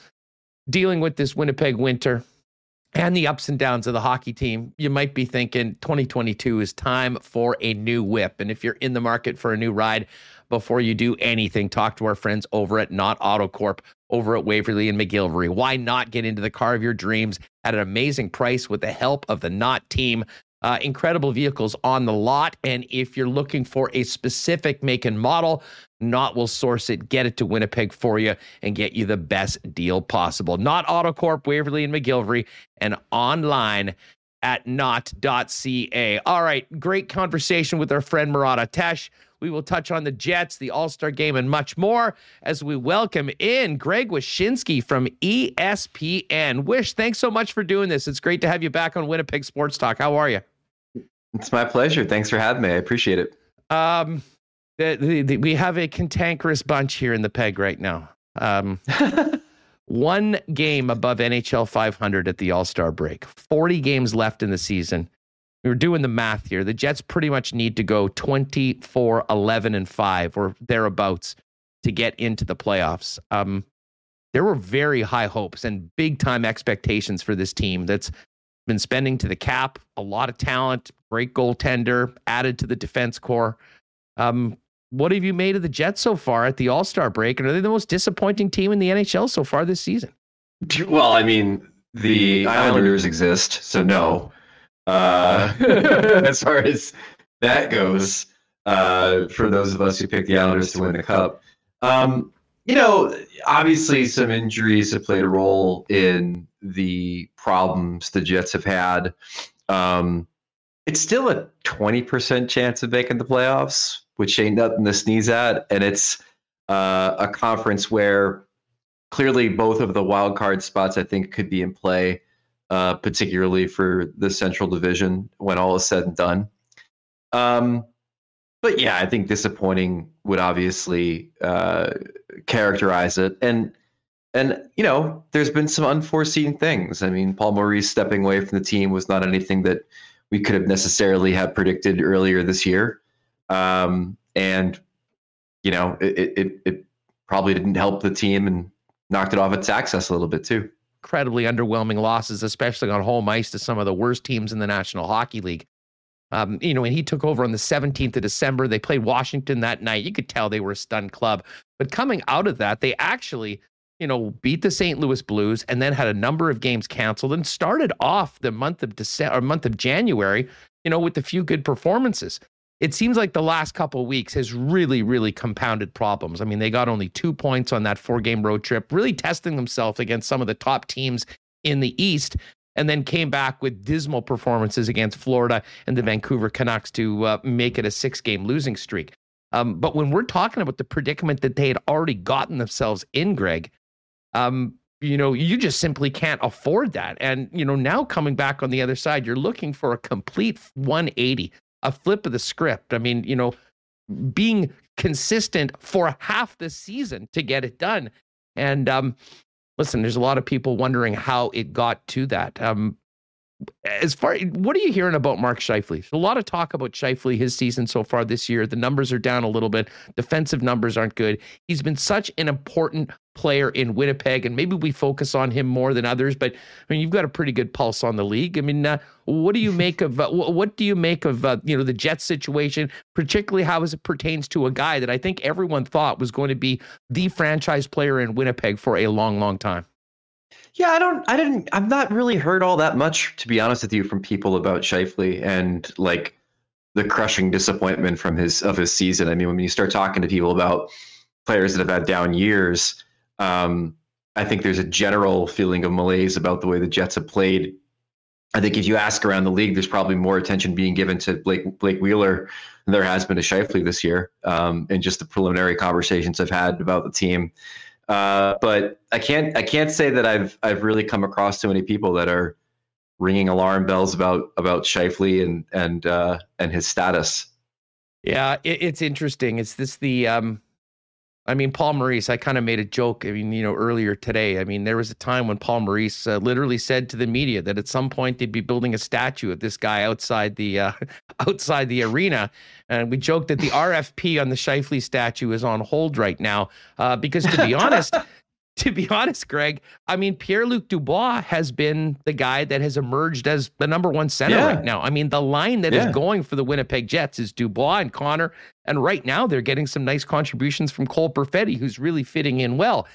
dealing with this Winnipeg winter, and the ups and downs of the hockey team, you might be thinking 2022 is time for a new whip. And if you're in the market for a new ride, before you do anything, talk to our friends over at Nott Autocorp over at Waverly and McGillivray. Why not get into the car of your dreams at an amazing price with the help of the Nott team? Uh, incredible vehicles on the lot. And if you're looking for a specific make and model, Nott will source it, get it to Winnipeg for you, and get you the best deal possible. Nott Autocorp, Waverly and McGillivray, and online at not.ca. All right, great conversation with our friend Murat Ates. We will touch on the Jets, the All Star game, and much more as we welcome in Greg Wyshynski from ESPN. Wish, thanks so much for doing this. It's great to have you back on Winnipeg Sports Talk. How are you? It's my pleasure. Thanks for having me. I appreciate it. Um, the, the, the, we have a cantankerous bunch here in the peg right now. Um, one game above NHL 500 at the All Star break, 40 games left in the season. We were doing the math here. The Jets pretty much need to go 24, 11, and 5 or thereabouts to get into the playoffs. Um, there were very high hopes and big time expectations for this team that's been spending to the cap, a lot of talent, great goaltender, added to the defense core. Um, what have you made of the Jets so far at the All Star break? And are they the most disappointing team in the NHL so far this season? Well, I mean, the Islanders exist, so no. Uh, as far as that goes, uh, for those of us who picked the Islanders to win the Cup, um, you know, obviously some injuries have played a role in the problems the Jets have had. Um, it's still a 20% chance of making the playoffs which ain't nothing to sneeze at. And it's uh, a conference where clearly both of the wild card spots I think could be in play, uh, particularly for the Central Division when all is said and done. Um, but yeah, I think disappointing would obviously uh, characterize it. And and you know, there's been some unforeseen things. I mean, Paul Maurice stepping away from the team was not anything that we could have necessarily have predicted earlier this year. Um, and you know, it, it it probably didn't help the team and knocked it off its access a little bit too. Incredibly underwhelming losses, especially on home ice to some of the worst teams in the National Hockey League. Um, you know, when he took over on the 17th of December, they played Washington that night. You could tell they were a stunned club. But coming out of that, they actually, you know, beat the St. Louis Blues and then had a number of games canceled and started off the month of December or month of January, you know, with a few good performances it seems like the last couple weeks has really, really compounded problems. I mean, they got only two points on that four game road trip, really testing themselves against some of the top teams in the East, and then came back with dismal performances against Florida and the Vancouver Canucks to uh, make it a six game losing streak. Um, but when we're talking about the predicament that they had already gotten themselves in, Greg, um, you know, you just simply can't afford that. And, you know, now coming back on the other side, you're looking for a complete 180 a flip of the script. I mean, you know, being consistent for half the season to get it done. And um, listen, there's a lot of people wondering how it got to that. Um, as far what are you hearing about Mark Scheifele? a lot of talk about Scheifele his season so far this year. The numbers are down a little bit. Defensive numbers aren't good. He's been such an important player in Winnipeg, and maybe we focus on him more than others. But I mean, you've got a pretty good pulse on the league. I mean, uh, what do you make of uh, what do you make of uh, you know the Jets situation, particularly how as it pertains to a guy that I think everyone thought was going to be the franchise player in Winnipeg for a long, long time. Yeah, I don't, I didn't, I've not really heard all that much, to be honest with you, from people about Scheifele and like the crushing disappointment from his of his season. I mean, when you start talking to people about players that have had down years, um, I think there's a general feeling of malaise about the way the Jets have played. I think if you ask around the league, there's probably more attention being given to Blake Blake Wheeler than there has been to Scheifele this year. Um, and just the preliminary conversations I've had about the team. Uh, but I can't I can't say that I've I've really come across too many people that are ringing alarm bells about about Scheifele and and uh, and his status. Yeah, it, it's interesting. It's this the um, I mean, Paul Maurice, I kind of made a joke. I mean, you know, earlier today, I mean, there was a time when Paul Maurice uh, literally said to the media that at some point they'd be building a statue of this guy outside the uh, outside the arena, and we joked that the RFP on the Scheifele statue is on hold right now uh, because, to be honest, to be honest, Greg, I mean, Pierre Luc Dubois has been the guy that has emerged as the number one center yeah. right now. I mean, the line that yeah. is going for the Winnipeg Jets is Dubois and Connor. And right now, they're getting some nice contributions from Cole Perfetti, who's really fitting in well.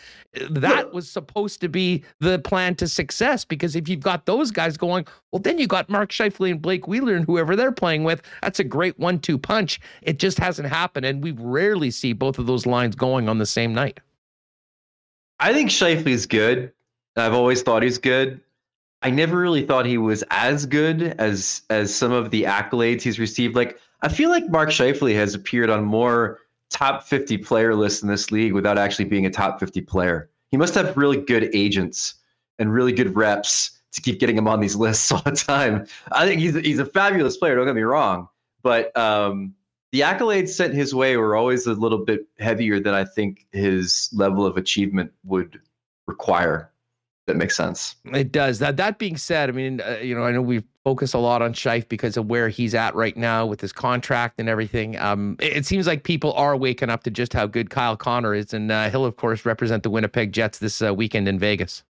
That was supposed to be the plan to success because if you've got those guys going, well, then you got Mark Scheifele and Blake Wheeler and whoever they're playing with. That's a great one two punch. It just hasn't happened. And we rarely see both of those lines going on the same night. I think Scheifele's good. I've always thought he's good. I never really thought he was as good as as some of the accolades he's received. Like I feel like Mark Scheifele has appeared on more top 50 player lists in this league without actually being a top 50 player. He must have really good agents and really good reps to keep getting him on these lists all the time. I think he's he's a fabulous player. Don't get me wrong, but um, the accolades sent his way were always a little bit heavier than I think his level of achievement would require. That makes sense. It does. That that being said, I mean, uh, you know, I know we focus a lot on Scheif because of where he's at right now with his contract and everything. Um, it, it, seems like people are waking up to just how good Kyle Connor is, and uh, he'll of course represent the Winnipeg Jets this uh, weekend in Vegas.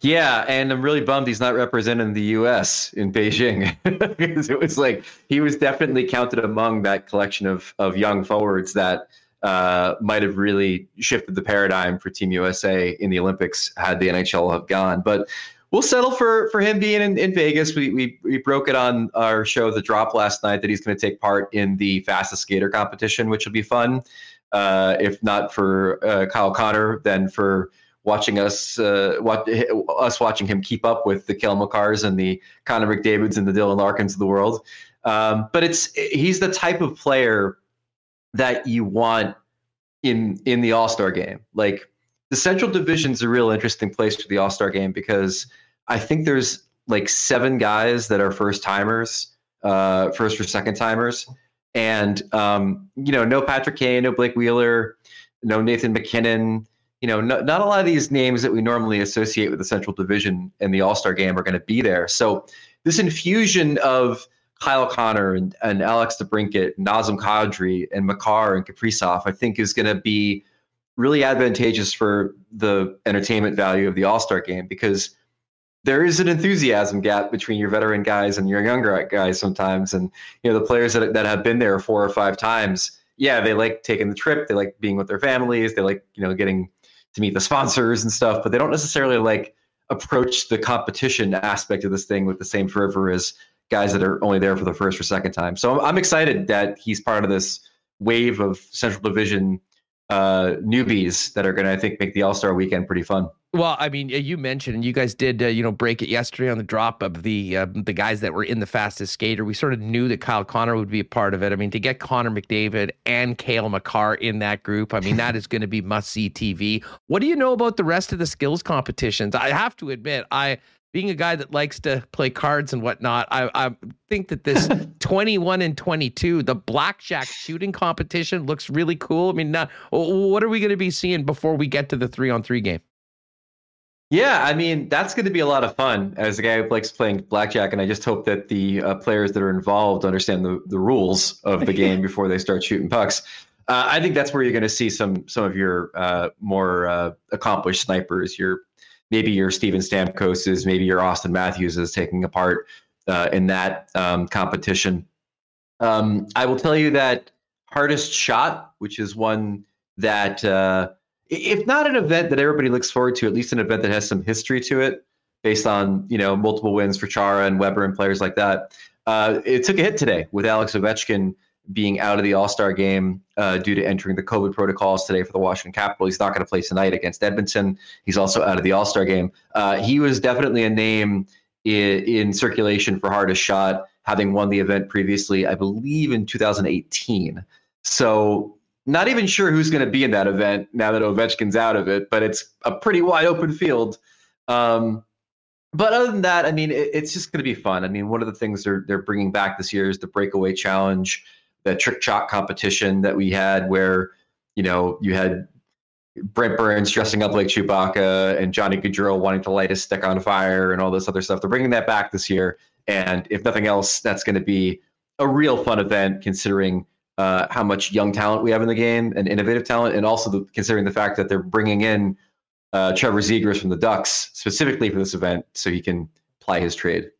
Yeah, and I'm really bummed he's not representing the U.S. in Beijing because it was like he was definitely counted among that collection of of young forwards that uh, might have really shifted the paradigm for Team USA in the Olympics had the NHL have gone. But we'll settle for for him being in, in Vegas. We, we we broke it on our show, The Drop, last night that he's going to take part in the fastest skater competition, which will be fun. Uh, if not for uh, Kyle Connor, then for watching us uh, what, us watching him keep up with the Cale Makars and the Connor McDavid's and the Dylan Larkins of the world. Um, but it's he's the type of player that you want in in the All Star game. Like the Central Division is a real interesting place for the All Star game because I think there's like seven guys that are first timers, uh, first or second timers, and um, you know, no Patrick Kane, no Blake Wheeler, no Nathan MacKinnon you know, not, not a lot of these names that we normally associate with the Central Division and the All Star game are going to be there. So this infusion of Kyle Connor and, and Alex DeBrincat, Nazem Kadri, and Makar and Kaprizov, I think is going to be really advantageous for the entertainment value of the All Star game because there is an enthusiasm gap between your veteran guys and your younger guys sometimes. And, you know, the players that, that have been there four or five times, yeah, they like taking the trip. They like being with their families. They like, you know, getting to meet the sponsors and stuff, but they don't necessarily like approach the competition aspect of this thing with the same fervor as guys that are only there for the first or second time. So I'm, I'm excited that he's part of this wave of Central Division uh, newbies that are going to, I think, make the All Star weekend pretty fun. Well, I mean, you mentioned, and you guys did, uh, you know, break it yesterday on the drop of the uh, the guys that were in the fastest skater. We sort of knew that Kyle Connor would be a part of it. I mean, to get Connor McDavid and Cale Makar in that group, I mean, that is going to be must see TV. What do you know about the rest of the skills competitions? I have to admit, I being a guy that likes to play cards and whatnot, I, I think that this 21 and 22, the blackjack shooting competition looks really cool. I mean, uh, what are we going to be seeing before we get to the three on three game? Yeah, I mean that's going to be a lot of fun as a guy who likes playing blackjack, and I just hope that the uh, players that are involved understand the, the rules of the game before they start shooting pucks. Uh, I think that's where you're going to see some some of your uh, more uh, accomplished snipers. Your maybe your Steven Stamkoses, maybe your Austin Matthews is taking a part uh, in that um, competition. Um, I will tell you that hardest shot, which is one that uh, if not an event that everybody looks forward to, at least an event that has some history to it, based on you know multiple wins for Chara and Weber and players like that. Uh, it took a hit today with Alex Ovechkin being out of the All Star game uh, due to entering the COVID protocols today for the Washington Capitol. He's not going to play tonight against Edmonton. He's also out of the All Star game. Uh, he was definitely a name in, in, circulation for hardest shot, having won the event previously, I believe in 2018. So, not even sure who's going to be in that event now that Ovechkin's out of it, but it's a pretty wide open field. Um, but other than that, I mean, it, it's just going to be fun. I mean, one of the things they're they're bringing back this year is the breakaway challenge the trick shot competition that we had where you know you had Brent Burns dressing up like Chewbacca and Johnny Gaudreau wanting to light his stick on fire and all this other stuff. They're bringing that back this year, and if nothing else, that's going to be a real fun event considering uh, how much young talent we have in the game and innovative talent, and also the, considering the fact that they're bringing in uh, Trevor Zegras from the Ducks specifically for this event so he can ply his trade.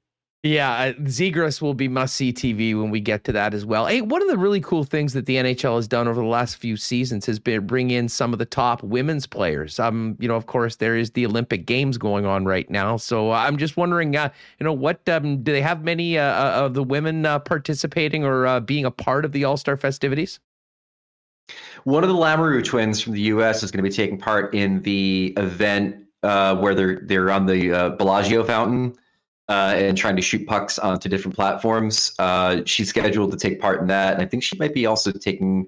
Yeah, uh, Zegras will be must see TV when we get to that as well. Hey, one of the really cool things that the NHL has done over the last few seasons has been bring in some of the top women's players. Um, you know, of course, there is the Olympic Games going on right now, so uh, I'm just wondering, uh, you know, what um, do they have many uh, uh of the women uh, participating or uh, being a part of the All Star festivities? One of the Lamoureux twins from the U.S. is going to be taking part in the event where they're they're on the Bellagio fountain uh, and trying to shoot pucks onto different platforms. Uh, she's scheduled to take part in that, and I think she might be also taking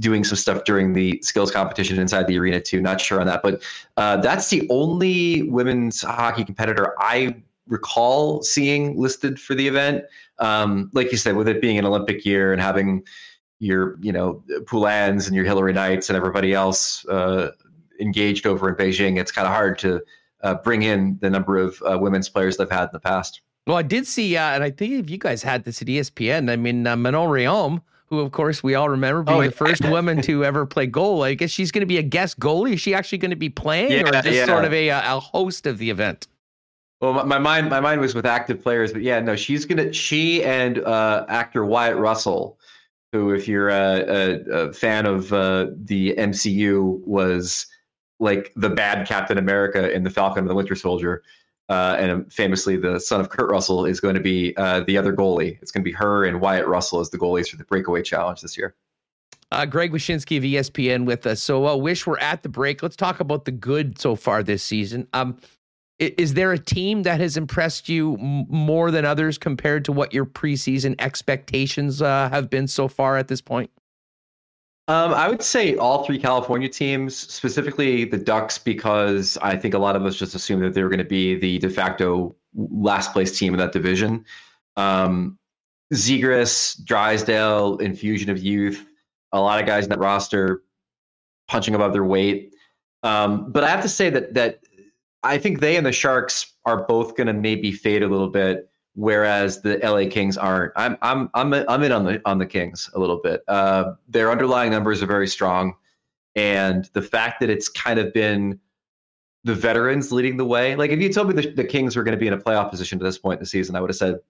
doing some stuff during the skills competition inside the arena too. Not sure on that, but uh, that's the only women's hockey competitor I recall seeing listed for the event. Um, like you said, with it being an Olympic year and having your you know Poulins and your Hilary Knights and everybody else uh, engaged over in Beijing, it's kind of hard to uh, bring in the number of uh, women's players they've had in the past. Well, I did see, uh, and I think if you guys had this at ESPN, I mean, uh, Manon Rhéaume, who of course we all remember being oh, yeah. the first woman to ever play goal. I guess she's going to be a guest goalie. Is she actually going to be playing, yeah, or just yeah. sort of a, a host of the event? Well, my, my, mind my mind was with active players, but yeah, no, she's gonna she and uh, actor Wyatt Russell, who, if you're a, a, a fan of uh, the MCU, was like the bad Captain America in the Falcon and the Winter Soldier. Uh, and famously, the son of Kurt Russell is going to be uh, the other goalie. It's going to be her and Wyatt Russell as the goalies for the breakaway challenge this year. Uh, Greg Wyshynski of ESPN with us. So, uh, wish we're at the break. Let's talk about the good so far this season. Um, is there a team that has impressed you more than others compared to what your preseason expectations uh, have been so far at this point? Um, I would say all three California teams, specifically the Ducks, because I think a lot of us just assumed that they were going to be the de facto last place team in that division. Um, Zegras, Drysdale, infusion of youth, a lot of guys in that roster punching above their weight. Um, but I have to say that that I think they and the Sharks are both going to maybe fade a little bit whereas the LA Kings aren't. I'm I'm I'm I'm in on the on the Kings a little bit. Uh, their underlying numbers are very strong, and the fact that it's kind of been the veterans leading the way. Like if you told me the, the Kings were going to be in a playoff position to this point in the season, I would have said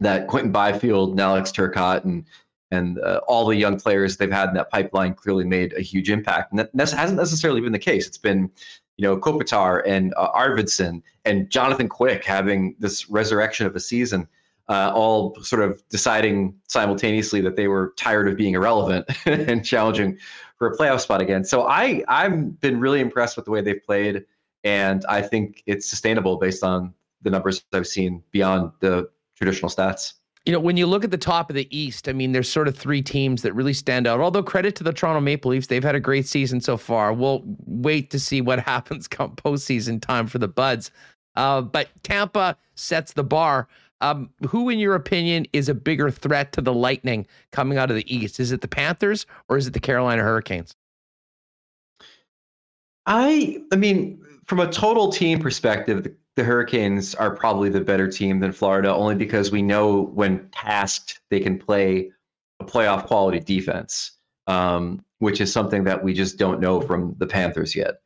that Quinton Byfield and Alex Turcotte and and uh, all the young players they've had in that pipeline clearly made a huge impact. And that hasn't necessarily been the case. It's been you know, Kopitar and uh, Arvidsson and Jonathan Quick having this resurrection of a season, uh, all sort of deciding simultaneously that they were tired of being irrelevant and challenging for a playoff spot again. So I I've been really impressed with the way they've played, and I think it's sustainable based on the numbers I've seen beyond the traditional stats. You know, when you look at the top of the East, I mean, there's sort of three teams that really stand out. Although credit to the Toronto Maple Leafs, they've had a great season so far. We'll wait to see what happens come postseason time for the Buds. Uh, but Tampa sets the bar. Um, who, in your opinion, is a bigger threat to the Lightning coming out of the East? Is it the Panthers or is it the Carolina Hurricanes? I, I mean, from a total team perspective, the, Hurricanes are probably the better team than Florida, only because we know when tasked they can play a playoff quality defense, um, which is something that we just don't know from the Panthers yet.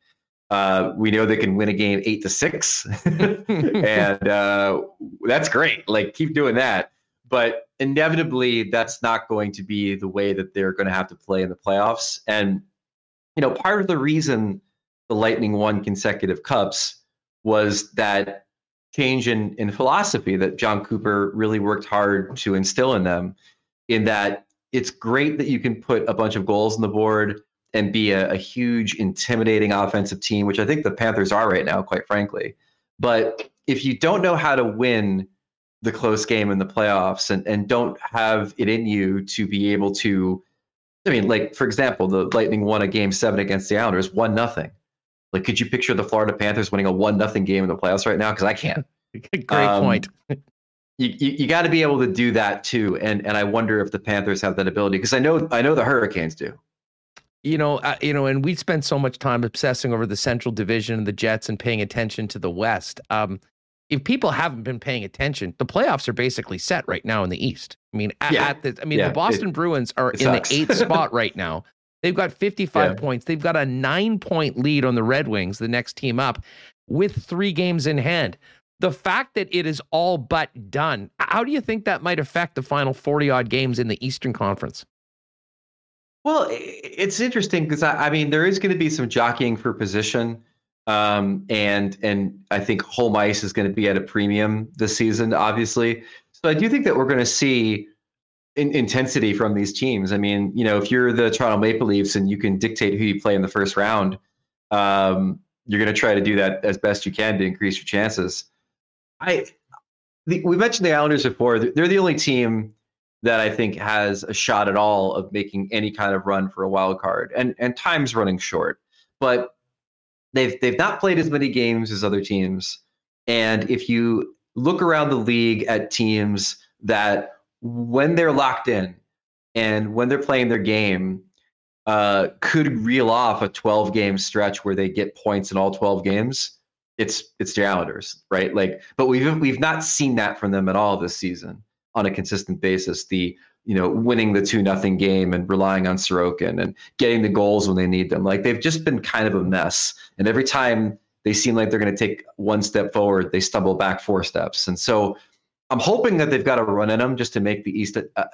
Uh, we know they can win a game eight to six, and uh, that's great. Like keep doing that. But inevitably, that's not going to be the way that they're going to have to play in the playoffs. And you know, part of the reason the Lightning won consecutive cups was that change in, in philosophy that Jon Cooper really worked hard to instill in them. In that it's great that you can put a bunch of goals on the board and be a, a, huge, intimidating offensive team, which I think the Panthers are right now, quite frankly. But if you don't know how to win the close game in the playoffs and, and don't have it in you to be able to, I mean, like, for example, the Lightning won a game seven against the Islanders, one nothing. Like, could you picture the Florida Panthers winning a one nothing game in the playoffs right now? Because I can't. Great um, point. you, you, you got to be able to do that too, and and I wonder if the Panthers have that ability because I know I know the Hurricanes do you know, uh, you know, and we spent so much time obsessing over the Central Division and the Jets and paying attention to the West. Um, if people haven't been paying attention, the playoffs are basically set right now in the East. I mean, at, yeah. at the, I mean, yeah, the Boston it, Bruins are in sucks. the eighth spot right now. They've got 55 yeah. points. They've got a nine point lead on the Red Wings, the next team up, with three games in hand. The fact that it is all but done, how do you think that might affect the final 40 odd games in the Eastern Conference? Well, it's interesting because I, I, mean there is going to be some jockeying for position, um, and and I think home ice is going to be at a premium this season, obviously. So I do think that we're going to see in, intensity from these teams. I mean, you know, if you're the Toronto Maple Leafs and you can dictate who you play in the first round, um, you're going to try to do that as best you can to increase your chances. I the, we mentioned the Islanders before. They're the only team that I think has a shot at all of making any kind of run for a wild card. And and time's running short. But they've they've not played as many games as other teams. And if you look around the league at teams that when they're locked in and when they're playing their game, uh, could reel off a 12 game stretch where they get points in all 12 games. It's it's the Islanders, right? Like, but we've we've not seen that from them at all this season on a consistent basis. The you know winning the two nothing game and relying on Sorokin and getting the goals when they need them. Like they've just been kind of a mess. And every time they seem like they're going to take one step forward, they stumble back four steps. And so I'm hoping that they've got a run in them just to make the East a, a,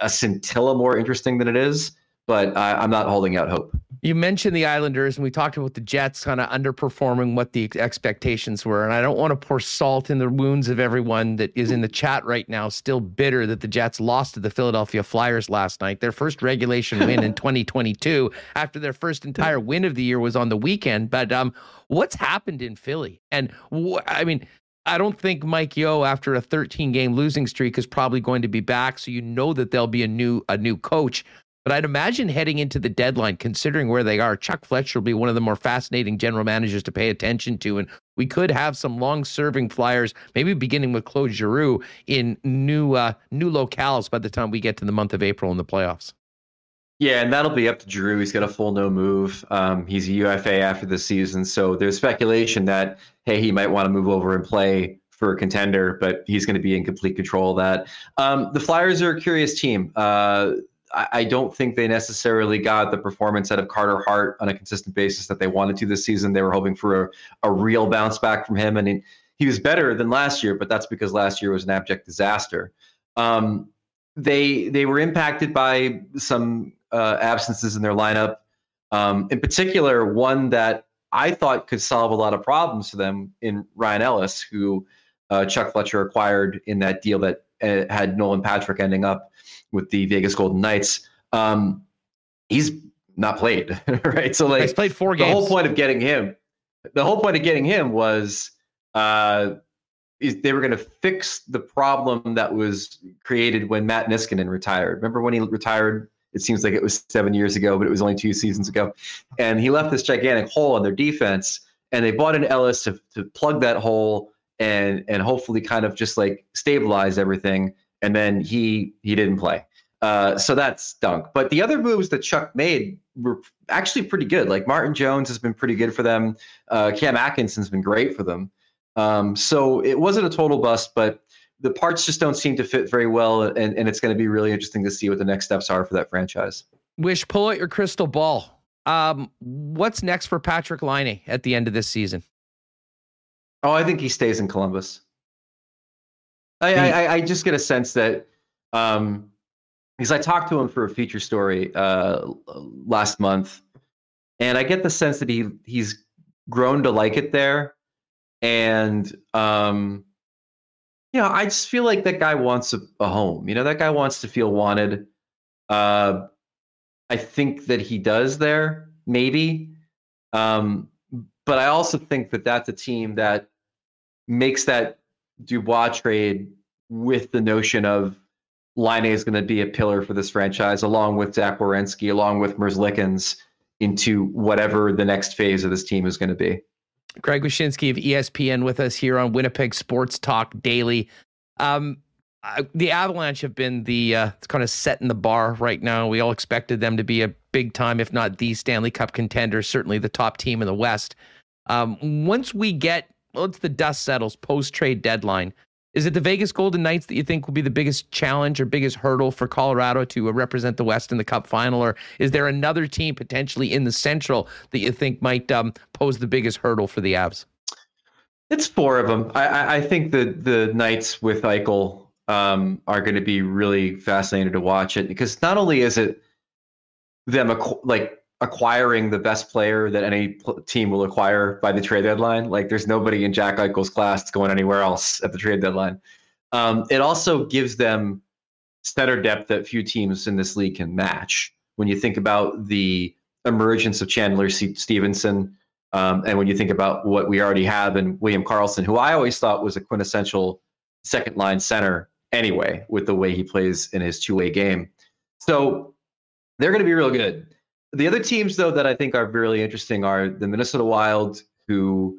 a scintilla more interesting than it is. But I, I'm not holding out hope. You mentioned the Islanders, and we talked about the Jets kind of underperforming what the expectations were. And I don't want to pour salt in the wounds of everyone that is in the chat right now, still bitter that the Jets lost to the Philadelphia Flyers last night, their first regulation win in 2022, after their first entire win of the year was on the weekend. But um, what's happened in Philly? And wh- I mean, I don't think Mike Yeo, after a 13 game losing streak, is probably going to be back. So you know that there'll be a new a new coach. But I'd imagine heading into the deadline, considering where they are, Chuck Fletcher will be one of the more fascinating general managers to pay attention to. And we could have some long-serving flyers, maybe beginning with Claude Giroux in new uh, new locales by the time we get to the month of April in the playoffs. Yeah, and that'll be up to Drew. He's got a full no move. Um, he's a UFA after the season, so there's speculation that hey, he might want to move over and play for a contender, but he's going to be in complete control of that. Um, the Flyers are a curious team. Uh, I, don't think they necessarily got the performance out of Carter Hart on a consistent basis that they wanted to this season. They were hoping for a, a real bounce back from him, and he, he was better than last year, but that's because last year was an abject disaster. Um, they they were impacted by some uh, absences in their lineup. Um, in particular, one that I thought could solve a lot of problems for them in Ryan Ellis, who uh, Chuck Fletcher acquired in that deal that uh, had Nolan Patrick ending up with the Vegas Golden Knights. Um, he's not played, right? So like he's played four games. The whole point of getting him, the whole point of getting him was uh, they were going to fix the problem that was created when Matt Niskanen retired. Remember when he retired? It seems like it was seven years ago, but it was only two seasons ago, and he left this gigantic hole in their defense. And they bought in Ellis to to plug that hole and and hopefully kind of just like stabilize everything. And then he he didn't play. Uh, so that stunk. But the other moves that Chuck made were actually pretty good. Like Martin Jones has been pretty good for them. Uh, Cam Atkinson's been great for them. Um, so it wasn't a total bust, but the parts just don't seem to fit very well. And, and it's going to be really interesting to see what the next steps are for that franchise. Wish, pull out your crystal ball. Um, what's next for Patrik Laine at the end of this season? Oh, I think he stays in Columbus. I, I, I just get a sense that um, because I talked to him for a feature story uh, last month, and I get the sense that he he's grown to like it there, and um, you know, I just feel like that guy wants a, a home. You know, that guy wants to feel wanted. Uh, I think that he does there, maybe, um, but I also think that that's a team that makes that Dubois trade with the notion of Laine is going to be a pillar for this franchise, along with Zach Werenski, along with Merzlikins, into whatever the next phase of this team is going to be. Greg Wyshynski of ESPN with us here on Winnipeg Sports Talk Daily. Um, the Avalanche have been the uh, kind of setting the bar right now. We all expected them to be a big time, if not the Stanley Cup contender, certainly the top team in the West. Um, once we get, once the dust settles post trade deadline, is it the Vegas Golden Knights that you think will be the biggest challenge or biggest hurdle for Colorado to uh, represent the West in the Cup final? Or is there another team potentially in the Central that you think might um, pose the biggest hurdle for the Avs? It's four of them. I, I think the the Knights with Eichel um, are going to be really fascinated to watch it because not only is it them like acquiring the best player that any team will acquire by the trade deadline. Like there's nobody in Jack Eichel's class that's going anywhere else at the trade deadline. Um, it also gives them center depth that few teams in this league can match. When you think about the emergence of Chandler C- Stephenson, um, and when you think about what we already have in William Karlsson, who I always thought was a quintessential second line center anyway, with the way he plays in his two way game. So they're going to be real good. The other teams, though, that I think are really interesting are the Minnesota Wild, who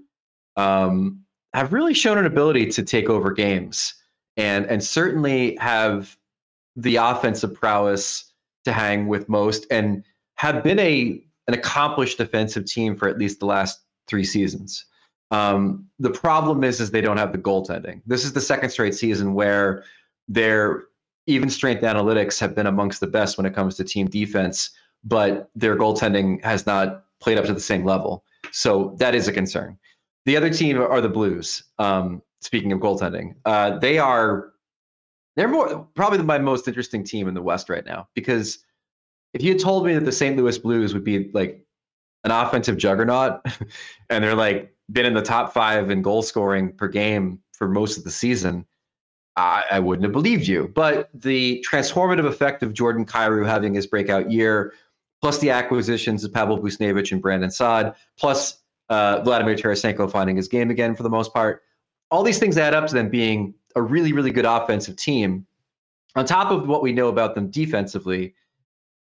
um, have really shown an ability to take over games and and certainly have the offensive prowess to hang with most and have been a an accomplished defensive team for at least the last three seasons. Um, the problem is is they don't have the goaltending. This is the second straight season where their even strength analytics have been amongst the best when it comes to team defense but their goaltending has not played up to the same level. So that is a concern. The other team are the Blues. Um, speaking of goaltending, uh, they are they're more probably my most interesting team in the West right now because if you had told me that the St. Louis Blues would be like an offensive juggernaut and they're like been in the top five in goal scoring per game for most of the season, I, I wouldn't have believed you. But the transformative effect of Jordan Kyrou having his breakout year, plus the acquisitions of Pavel Buchnevich and Brandon Saad, plus uh, Vladimir Tarasenko finding his game again for the most part. All these things add up to them being a really, really good offensive team. On top of what we know about them defensively,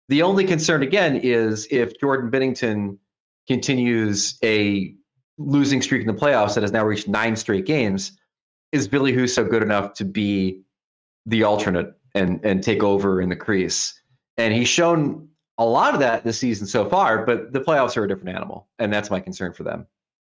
the only concern again is if Jordan Binnington continues a losing streak in the playoffs that has now reached nine straight games, is Ville Husso good enough to be the alternate and and take over in the crease? And he's shown a lot of that this season so far, but the playoffs are a different animal, and that's my concern for them.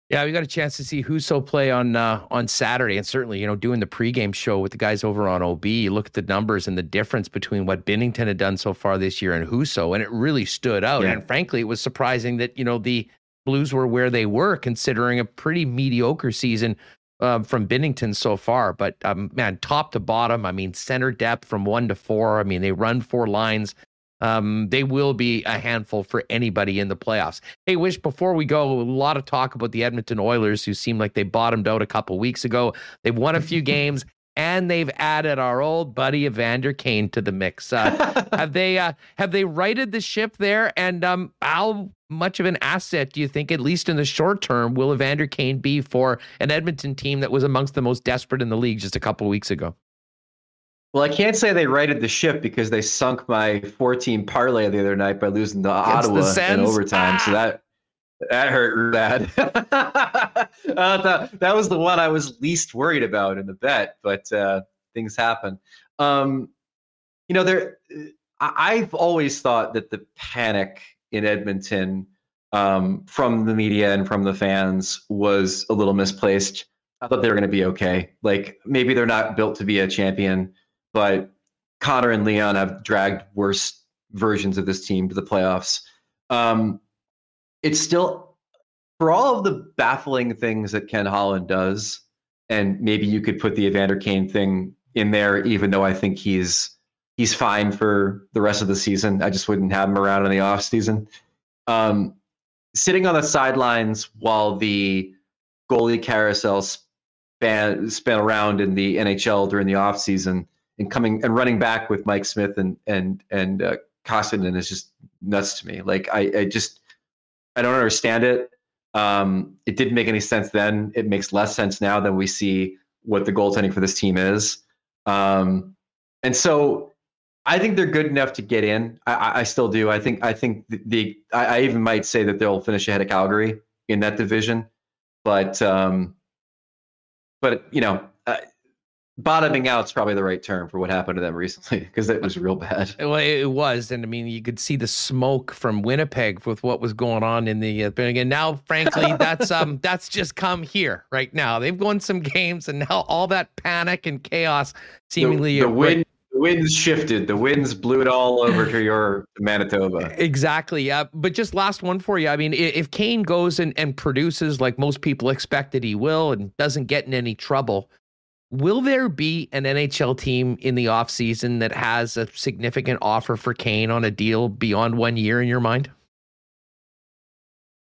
Yeah, we got a chance to see Husso play on uh, on Saturday, and certainly, you know, doing the pregame show with the guys over on OB. You look at the numbers and the difference between what Binnington had done so far this year and Husso, and it really stood out. Yeah. And frankly, it was surprising that you know the Blues were where they were, considering a pretty mediocre season um, from Binnington so far. But um, man, top to bottom, I mean, center depth from one to four. I mean, they run four lines um, they will be a handful for anybody in the playoffs. Hey, Wish, before we go, a lot of talk about the Edmonton Oilers, who seem like they bottomed out a couple weeks ago. They've won a few games. And they've added our old buddy Evander Kane to the mix. Uh, have they uh, have they righted the ship there? And um, how much of an asset do you think, at least in the short term, will Evander Kane be for an Edmonton team that was amongst the most desperate in the league just a couple weeks ago? Well, I can't say they righted the ship because they sunk my 14 parlay the other night by losing to Ottawa in overtime. Ah! So that That hurt bad. uh, that, that was the one I was least worried about in the bet, but uh, things happen. Um, you know, there. I've always thought that the panic in Edmonton um, from the media and from the fans was a little misplaced. I thought they were going to be okay. Like maybe they're not built to be a champion, but Connor and Leon have dragged worse versions of this team to the playoffs. Um, it's still for all of the baffling things that Ken Holland does, and maybe you could put the Evander Kane thing in there, even though I think he's he's fine for the rest of the season. I just wouldn't have him around in the off season. Um, sitting on the sidelines while the goalie carousel span span around in the NHL during the off season and coming and running back with Mike Smith and and and uh, Koskinen is just nuts to me. Like I, I just I don't understand it. Um, it didn't make any sense then. It makes less sense now that we see what the goaltending for this team is. Um, and so I think they're good enough to get in. I, I still do. I think I think the, the I, I, even might say that they'll finish ahead of Calgary in that division. But um, but you know, bottoming out is probably the right term for what happened to them recently because it was real bad. Well, it was, and I mean, you could see the smoke from Winnipeg with what was going on in the uh, and now, frankly, that's um that's just come here right now. They've won some games, and now all that panic and chaos seemingly the, the wind. The winds shifted. The winds blew it all over to your Manitoba. Exactly. Yeah. But just last one for you. I mean, if Kane goes and, and produces like most people expected he will and doesn't get in any trouble, Will there be an NHL team in the offseason that has a significant offer for Kane on a deal beyond one year in your mind?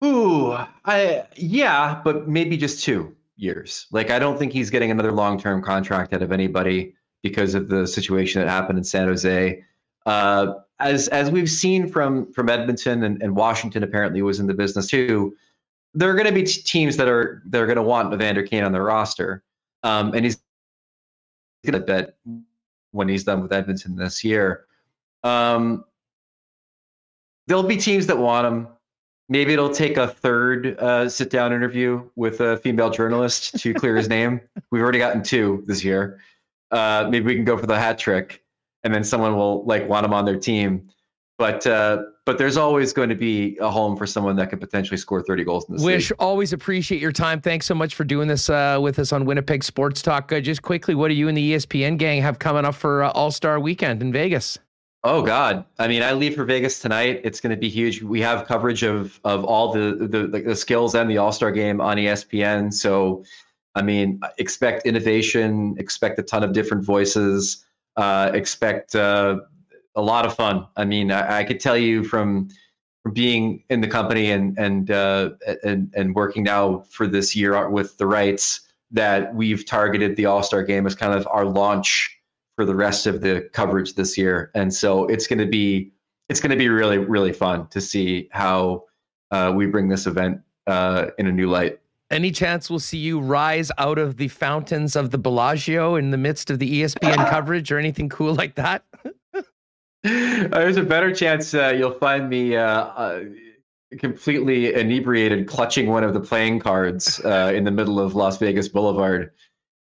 Ooh, I yeah, but maybe just two years. Like I don't think he's getting another long-term contract out of anybody because of the situation that happened in San Jose. Uh, as as we've seen from from Edmonton and, and Washington apparently was in the business too. There are going to be t- teams that are that are going to want Evander Kane on their roster, um, and he's going to bet when he's done with Edmonton this year. Um, there'll be teams that want him. Maybe it'll take a third uh, sit down interview with a female journalist to clear his name. We've already gotten two this year. Uh, maybe we can go for the hat trick, and then someone will like want him on their team. But uh, but there's always going to be a home for someone that could potentially score 30 goals in this Wish, league. always appreciate your time. Thanks so much for doing this uh, with us on Winnipeg Sports Talk. Uh, just quickly, what do you and the ESPN gang have coming up for uh, All Star Weekend in Vegas? Oh God! I mean, I leave for Vegas tonight. It's going to be huge. We have coverage of of all the the, the skills and the All Star game on ESPN. So, I mean, expect innovation. Expect a ton of different voices. Uh, expect uh, a lot of fun. I mean, I, I could tell you from being in the company and and uh, and and working now for this year with the rights that we've targeted the All Star Game as kind of our launch for the rest of the coverage this year, and so it's going to be it's going to be really really fun to see how uh, we bring this event uh, in a new light. Any chance we'll see you rise out of the fountains of the Bellagio in the midst of the ESPN coverage or anything cool like that? There's a better chance uh, you'll find me uh, uh, completely inebriated, clutching one of the playing cards uh, in the middle of Las Vegas Boulevard.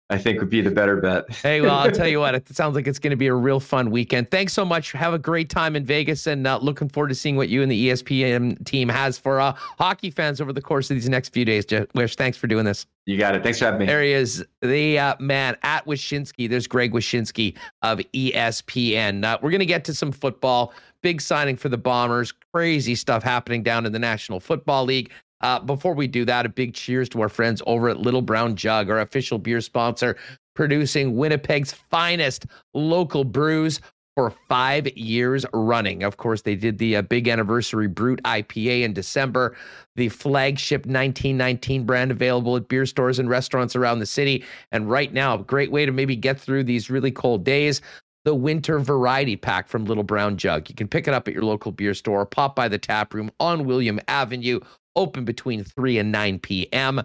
I think would be the better bet. hey, well, I'll tell you what, it sounds like it's going to be a real fun weekend. Thanks so much. Have a great time in Vegas and uh, looking forward to seeing what you and the ESPN team has for uh, hockey fans over the course of these next few days. Wish, thanks for doing this. You got it. Thanks for having me. There he is, the uh, man at Wyshynski. There's Greg Wyshynski of ESPN. Uh, we're going to get to some football. Big signing for the Bombers. Crazy stuff happening down in the National Football League. Uh, before we do that, a big cheers to our friends over at Little Brown Jug, our official beer sponsor, producing Winnipeg's finest local brews for five years running. Of course, they did the uh, big anniversary Brute IPA in December, the flagship 1919 brand available at beer stores and restaurants around the city. And right now, a great way to maybe get through these really cold days. The winter variety pack from Little Brown Jug. You can pick it up at your local beer store, pop by the tap room on William Avenue, open between 3 and 9 p.m.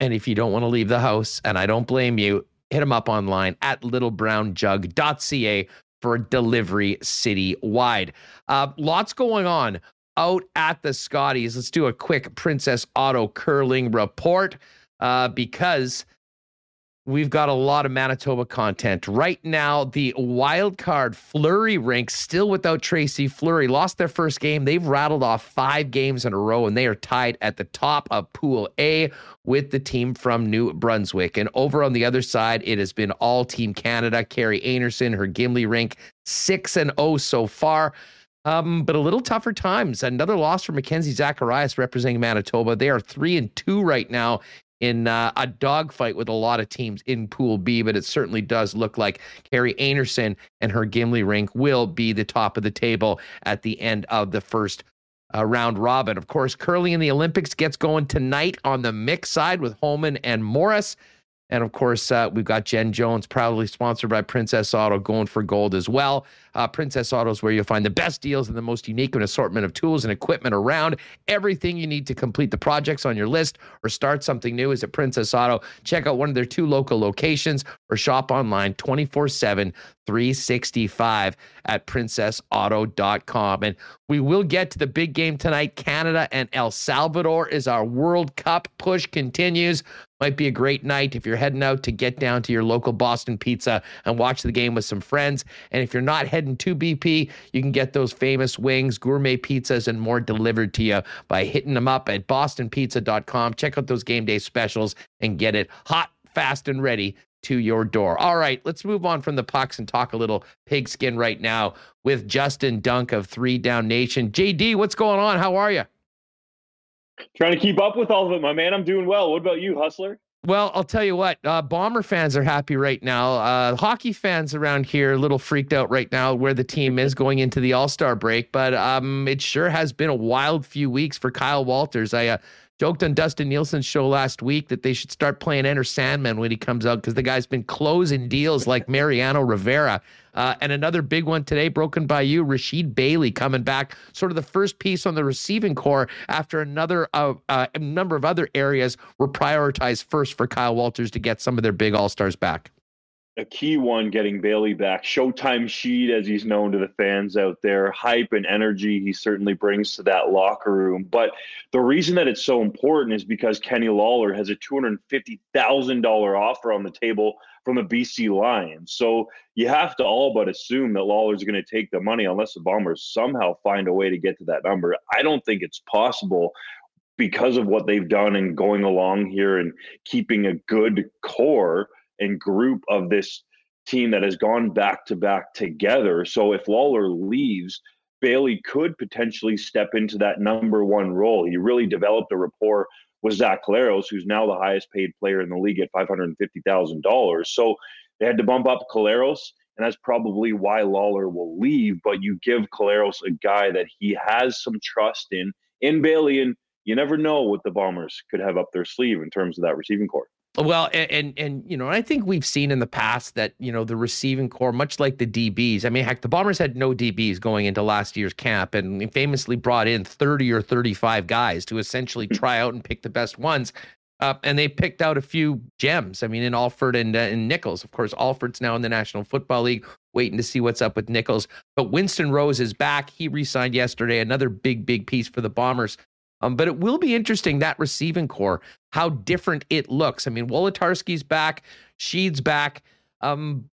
And if you don't want to leave the house, and I don't blame you, hit them up online at littlebrownjug.ca for delivery citywide. Uh, lots going on out at the Scotties. Let's do a quick Princess Auto curling report uh, because We've got a lot of Manitoba content. Right now, the wild card Fleury rink still without Tracy Fleury Lost their first game. They've rattled off five games in a row, and they are tied at the top of Pool A with the team from New Brunswick. And over on the other side, it has been all Team Canada. Kerri Einarson, her Gimli rink, 6 and 0 so far. Um, but a little tougher times. Another loss for Mackenzie Zacharias representing Manitoba. They are three and two right now in uh, a dogfight with a lot of teams in Pool B, but it certainly does look like Kerri Einarson and her Gimli rink will be the top of the table at the end of the first uh, round robin. Of course, curling in the Olympics gets going tonight on the mixed side with Homan and Morris. And of course, uh, we've got Jen Jones, proudly sponsored by Princess Auto, going for gold as well. Uh, Princess Auto is where you'll find the best deals and the most unique and assortment of tools and equipment around. Everything you need to complete the projects on your list or start something new is at Princess Auto. Check out one of their two local locations or shop online 24 7, 365 at princessauto.com. And we will get to the big game tonight. Canada and El Salvador is our World Cup push continues. Might be a great night if you're heading out to get down to your local Boston Pizza and watch the game with some friends. And if you're not heading to BP, you can get those famous wings, gourmet pizzas, and more delivered to you by hitting them up at bostonpizza.com. Check out those game day specials and get it hot, fast, and ready to your door. All right, let's move on from the pucks and talk a little pigskin right now with Justin Dunk of Three Down Nation. JD, what's going on? How are you? Trying to keep up with all of it, my man. I'm doing well. What about you, Hustler? Well, I'll tell you what, uh, Bomber fans are happy right now. Uh, hockey fans around here a little freaked out right now where the team is going into the All Star break, but um, it sure has been a wild few weeks for Kyle Walters. I uh, joked on Dustin Nielsen's show last week that they should start playing Enter Sandman when he comes out because the guy's been closing deals like Mariano Rivera. Uh, and another big one today, broken by you, Rasheed Bailey coming back, sort of the first piece on the receiving corps after another uh, uh, a number of other areas were prioritized first for Kyle Walters to get some of their big all stars back a key one getting Bailey back. Showtime Sheed, as he's known to the fans out there, hype and energy he certainly brings to that locker room. But the reason that it's so important is because Kenny Lawler has a $250,000 offer on the table from the BC Lions. So you have to all but assume that Lawler's going to take the money unless the Bombers somehow find a way to get to that number. I don't think it's possible because of what they've done and going along here and keeping a good core – and group of this team that has gone back to back together. So if Lawler leaves, Bailey could potentially step into that number one role. He really developed a rapport with Zach Collaros, who's now the highest paid player in the league at $550,000. So they had to bump up Collaros, and that's probably why Lawler will leave. But you give Collaros a guy that he has some trust in, in Bailey, and you never know what the Bombers could have up their sleeve in terms of that receiving corps. Well, and, and, and you know, I think we've seen in the past that you know the receiving corps, much like the DBs. I mean, heck, the Bombers had no DBs going into last year's camp, and famously brought in thirty or thirty-five guys to essentially hmm. try out and pick the best ones. Uh, and they picked out a few gems. I mean, in Alford and, uh, and Nichols. Of course, Alford's now in the National Football League, waiting to see what's up with Nichols. But Winston Rose is back. He re-signed yesterday. Another big, big piece for the Bombers. Um, but it will be interesting that receiving corps, how different it looks. I mean, Wolitarsky's back, Sheed's back. Um,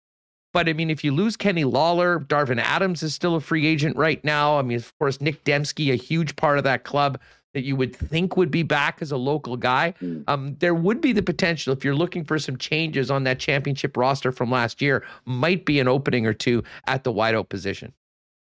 but I mean, if you lose Kenny Lawler, Darvin Adams is still a free agent right now. I mean, of course, Nick Demski, a huge part of that club that you would think would be back as a local guy. Hmm. Um, there would be the potential if you're looking for some changes on that championship roster from last year, might be an opening or two at the wideout position.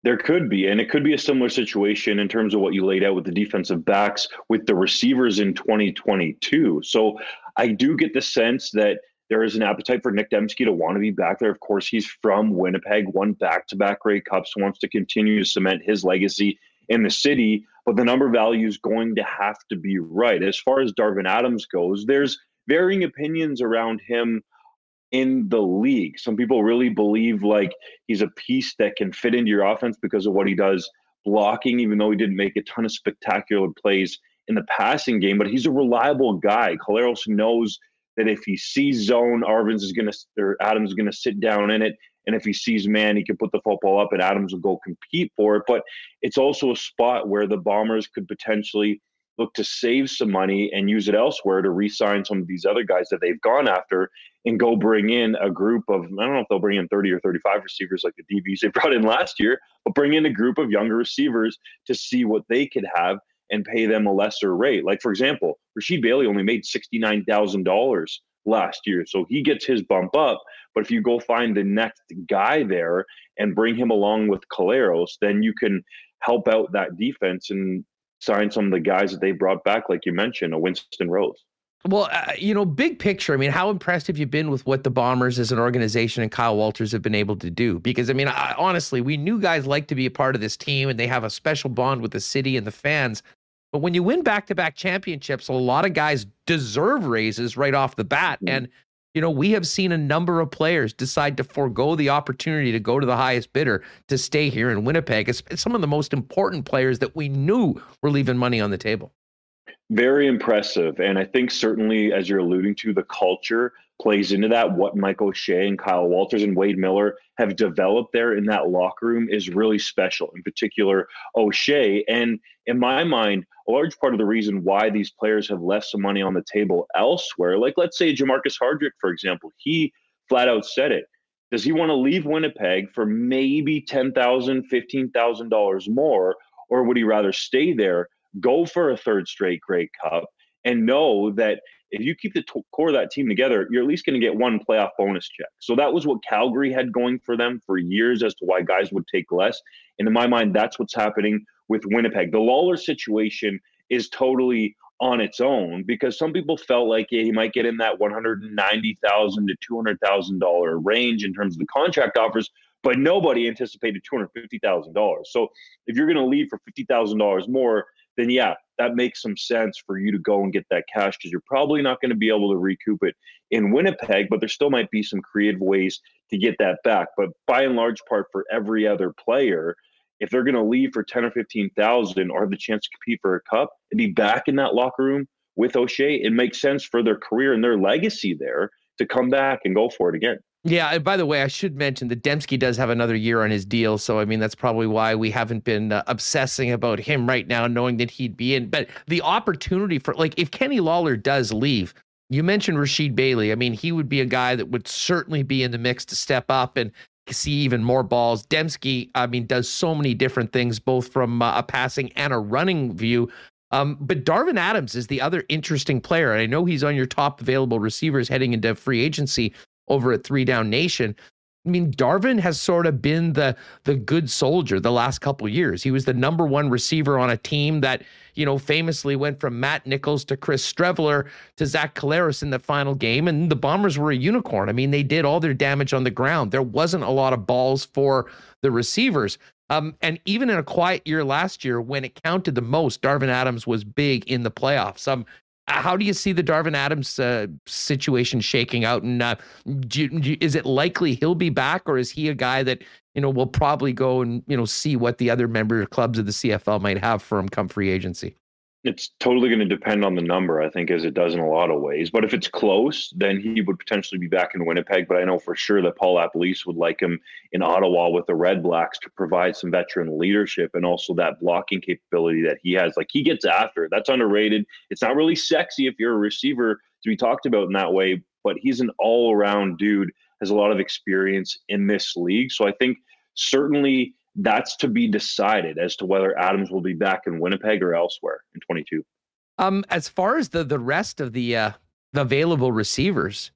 There could be, and it could be a similar situation in terms of what you laid out with the defensive backs with the receivers in 2022. So I do get the sense that there is an appetite for Nick Demski to want to be back there. Of course, he's from Winnipeg, won back to back Grey Cups, wants to continue to cement his legacy in the city, but the number value is going to have to be right. As far as Darvin Adams goes, there's varying opinions around him in the league. Some people really believe like he's a piece that can fit into your offense because of what he does blocking, even though he didn't make a ton of spectacular plays in the passing game. But he's a reliable guy. Collaros knows that if he sees zone, Arvins is to or Adams is to sit down in it And if he sees man, he can put the football up and Adams will go compete for it. But it's also a spot where the Bombers could potentially look to save some money and use it elsewhere to re-sign some of these other guys that they've gone after and go bring in a group of I don't know if they'll bring in 30 or 35 receivers like the DBs they brought in last year, but bring in a group of younger receivers to see what they could have and pay them a lesser rate. Like for example, Rasheed Bailey only made $69,000 last year. So he gets his bump up. But if you go find the next guy there and bring him along with Collaros, then you can help out that defense and sign some of the guys that they brought back, like you mentioned, a Winston Rose. Well, uh, you know, big picture. I mean, how impressed have you been with what the Bombers as an organization and Kyle Walters have been able to do? Because, I mean, I, honestly, we knew guys like to be a part of this team and they have a special bond with the city and the fans. But when you win back to back championships, a lot of guys deserve raises right off the bat. Mm-hmm. And you know, we have seen a number of players decide to forego the opportunity to go to the highest bidder to stay here in Winnipeg. It's some of the most important players that we knew were leaving money on the table. Very impressive. And I think certainly, as you're alluding to, the culture plays into that. What Mike O'Shea and Kyle Walters and Wade Miller have developed there in that locker room is really special, in particular, O'Shea. And in my mind, a large part of the reason why these players have left some money on the table elsewhere, like let's say Jermarcus Hardrick, for example, he flat out said it. Does he want to leave Winnipeg for maybe $10,000, $15,000 more? Or would he rather stay there, go for a third straight Grey Cup, and know that if you keep the t- core of that team together, you're at least going to get one playoff bonus check. So that was what Calgary had going for them for years as to why guys would take less. And in my mind, that's what's happening with Winnipeg. The Lawler situation is totally on its own because some people felt like yeah, he might get in that one hundred ninety thousand to two hundred thousand dollar range in terms of the contract offers, but nobody anticipated two hundred fifty thousand dollars. So if you're going to leave for fifty thousand dollars more, then yeah, that makes some sense for you to go and get that cash because you're probably not going to be able to recoup it in Winnipeg, but there still might be some creative ways to get that back. But by and large part, for every other player, if they're going to leave for 10 or 15,000 or have the chance to compete for a cup and be back in that locker room with O'Shea, it makes sense for their career and their legacy there to come back and go for it again. Yeah. and by the way, I should mention that Demski does have another year on his deal. So, I mean, that's probably why we haven't been uh, obsessing about him right now, knowing that he'd be in. But the opportunity for, like, if Kenny Lawler does leave, you mentioned Rasheed Bailey. I mean, he would be a guy that would certainly be in the mix to step up and see even more balls. Demski, I mean, does so many different things, both from uh, a passing and a running view. Um, but Darvin Adams is the other interesting player. I know he's on your top available receivers heading into free agency over at Three Down Nation. I mean, Darvin has sort of been the the good soldier the last couple years. He was the number one receiver on a team that, you know, famously went from Matt Nichols to Chris Streveler to Zach Collaros in the final game. And the Bombers were a unicorn. I mean, they did all their damage on the ground. There wasn't a lot of balls for the receivers. Um, and even in a quiet year last year, when it counted the most, Darvin Adams was big in the playoffs. Um, how do you see the Darvin Adams uh, situation shaking out? And uh, do, do, is it likely he'll be back, or is he a guy that you know will probably go and you know see what the other member clubs of the CFL might have for him come free agency? It's totally going to depend on the number, I think, as it does in a lot of ways. But if it's close, then he would potentially be back in Winnipeg. But I know for sure that Paul LaPolice would like him in Ottawa with the Red Blacks to provide some veteran leadership and also that blocking capability that he has. Like he gets after. That's underrated. It's not really sexy if you're a receiver to be talked about in that way, but he's an all-around dude. Has a lot of experience in this league. So I think certainly that's to be decided as to whether Adams will be back in Winnipeg or elsewhere in 22. Um, as far as the the rest of the uh, the available receivers,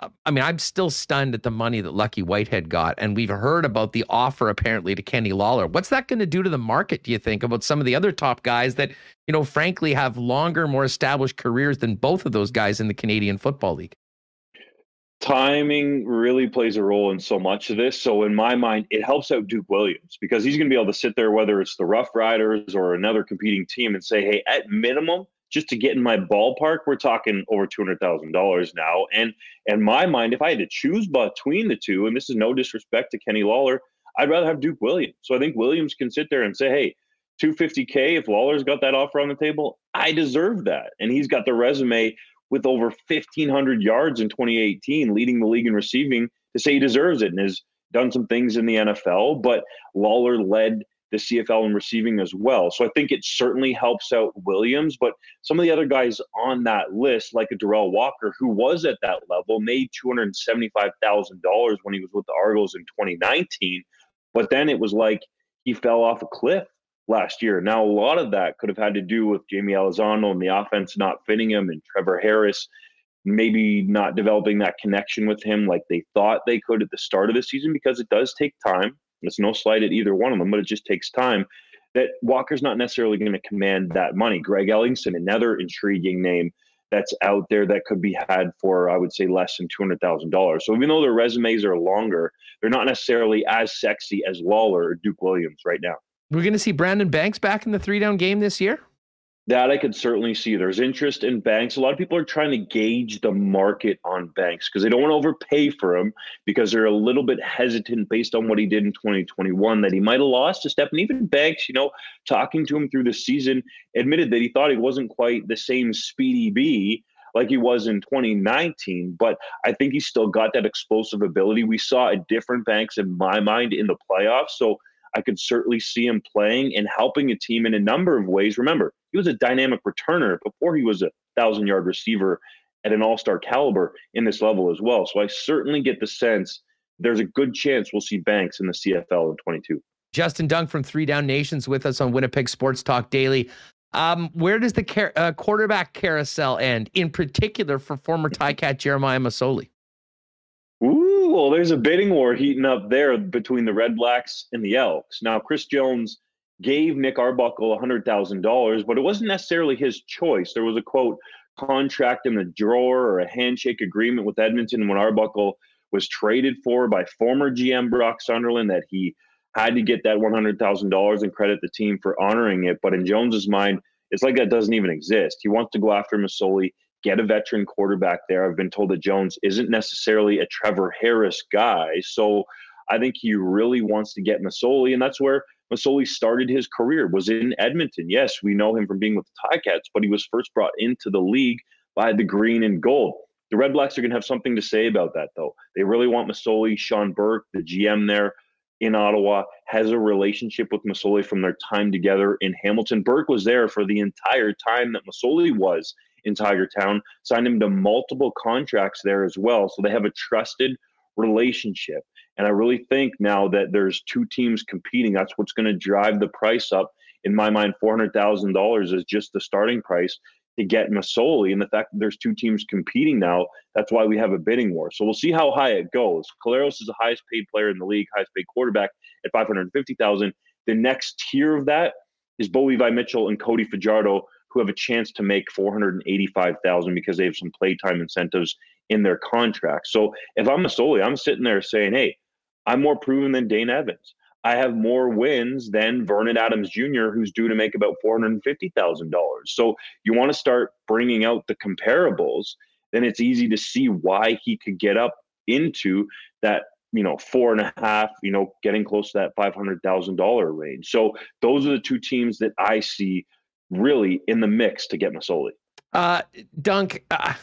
uh, I mean, I'm still stunned at the money that Lucky Whitehead got, and we've heard about the offer apparently to Kenny Lawler. What's that going to do to the market? Do you think about some of the other top guys that you know, frankly, have longer, more established careers than both of those guys in the Canadian Football League? Timing really plays a role in so much of this. So in my mind, it helps out Duke Williams because he's going to be able to sit there, whether it's the Rough Riders or another competing team, and say, "Hey, at minimum, just to get in my ballpark, we're talking over two hundred thousand dollars now." And in my mind, if I had to choose between the two, and this is no disrespect to Kenny Lawler, I'd rather have Duke Williams. So I think Williams can sit there and say, "Hey." 250k if Lawler's got that offer on the table I deserve that and he's got the resume with over 1,500 yards in 2018, leading the league in receiving, to say he deserves it. And has done some things in the NFL, but Lawler led the CFL in receiving as well. So I think it certainly helps out Williams, but some of the other guys on that list, like a Derel Walker, who was at that level, made $275,000 when he was with the Argos in 2019. But then it was like he fell off a cliff last year. Now, a lot of that could have had to do with Jaime Elizondo and the offense not fitting him and Trevor Harris maybe not developing that connection with him like they thought they could at the start of the season because it does take time. It's no slight at either one of them, but it just takes time. That Walker's not necessarily going to command that money. Greg Ellingson, another intriguing name that's out there that could be had for, I would say, less than $200,000. So even though their resumes are longer, they're not necessarily as sexy as Lawler or Duke Williams right now. We're going to see Brandon Banks back in the three down game this year? That I could certainly see. There's interest in banks. A lot of people are trying to gauge the market on banks because they don't want to overpay for him because they're a little bit hesitant based on what he did in 2021 that he might have lost a step. And even Banks, you know, talking to him through the season, admitted that he thought he wasn't quite the same speedy B like he was in 2019. But I think he's still got that explosive ability. We saw a different Banks in my mind in the playoffs. So I could certainly see him playing and helping a team in a number of ways. Remember, he was a dynamic returner before he was a thousand yard receiver at an all star caliber in this level as well. So I certainly get the sense there's a good chance we'll see Banks in the CFL in 22. Justin Dunk from Three Down Nations with us on Winnipeg Sports Talk Daily. Um, where does the car- uh, quarterback carousel end, in particular for former Ticat Jeremiah Masoli? Ooh, well, there's a bidding war heating up there between the Red Blacks and the Elks. Now, Chris Jones gave Nick Arbuckle $100,000, but it wasn't necessarily his choice. There was a quote contract in the drawer or a handshake agreement with Edmonton when Arbuckle was traded for by former GM Brock Sunderland that he had to get that $100,000 and credit the team for honoring it. But in Jones's mind, it's like that doesn't even exist. He wants to go after Masoli, get a veteran quarterback there. I've been told that Jones isn't necessarily a Trevor Harris guy. So I think he really wants to get Masoli, and that's where Masoli started his career, was in Edmonton. Yes, we know him from being with the Ticats, but he was first brought into the league by the green and gold. The Red Blacks are going to have something to say about that, though. They really want Masoli. Sean Burke, the GM there in Ottawa, has a relationship with Masoli from their time together in Hamilton. Burke was there for the entire time that Masoli was in Tiger Town, signed him to multiple contracts there as well. So they have a trusted relationship. And I really think now that there's two teams competing, that's what's going to drive the price up. In my mind, $400,000 is just the starting price to get Masoli. And the fact that there's two teams competing now, that's why we have a bidding war. So we'll see how high it goes. Collaros is the highest paid player in the league, highest paid quarterback at 550,000. The next tier of that is Bo Levi Mitchell and Cody Fajardo, who have a chance to make 485,000 because they have some playtime incentives in their contract. So if I'm a Masoli, I'm sitting there saying, hey, I'm more proven than Dane Evans. I have more wins than Vernon Adams Jr., who's due to make about $450,000. So you want to start bringing out the comparables, then it's easy to see why he could get up into that, you know, four and a half, you know, getting close to that $500,000 range. So those are the two teams that I see really in the mix to get Masoli. Uh, Dunk, uh,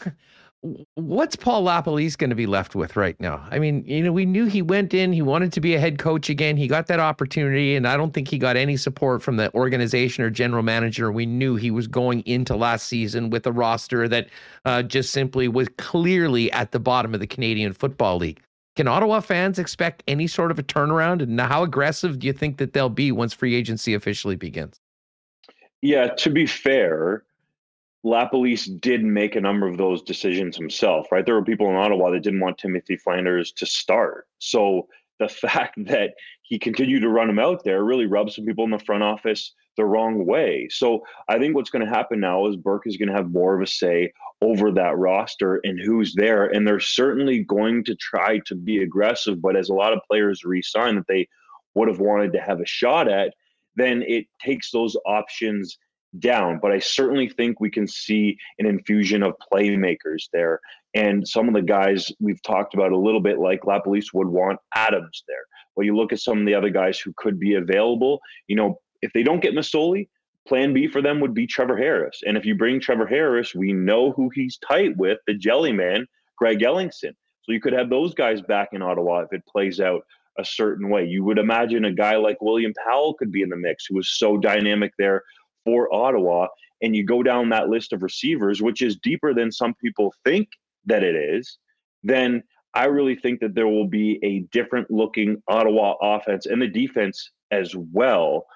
what's Paul LaPolice going to be left with right now? I mean, you know, we knew he went in, he wanted to be a head coach again. He got that opportunity, and I don't think he got any support from the organization or general manager. We knew he was going into last season with a roster that uh, just simply was clearly at the bottom of the Canadian Football League. Can Ottawa fans expect any sort of a turnaround? And how aggressive do you think that they'll be once free agency officially begins? Yeah, to be fair, LaPolice did make a number of those decisions himself, right? There were people in Ottawa that didn't want Timothy Flanders to start. So the fact that he continued to run him out there really rubs some people in the front office the wrong way. So I think what's going to happen now is Burke is going to have more of a say over that roster and who's there. And they're certainly going to try to be aggressive. But as a lot of players resign that they would have wanted to have a shot at, then it takes those options down. But I certainly think we can see an infusion of playmakers there. And some of the guys we've talked about a little bit, like LaPolice would want Adams there. But you look at some of the other guys who could be available, you know, if they don't get Masoli, plan B for them would be Trevor Harris. And if you bring Trevor Harris, we know who he's tight with, the jelly man, Greg Ellingson. So you could have those guys back in Ottawa if it plays out a certain way. You would imagine a guy like William Powell could be in the mix, who was so dynamic there for Ottawa. And you go down that list of receivers, which is deeper than some people think that it is, then I really think that there will be a different looking Ottawa offense and the defense as well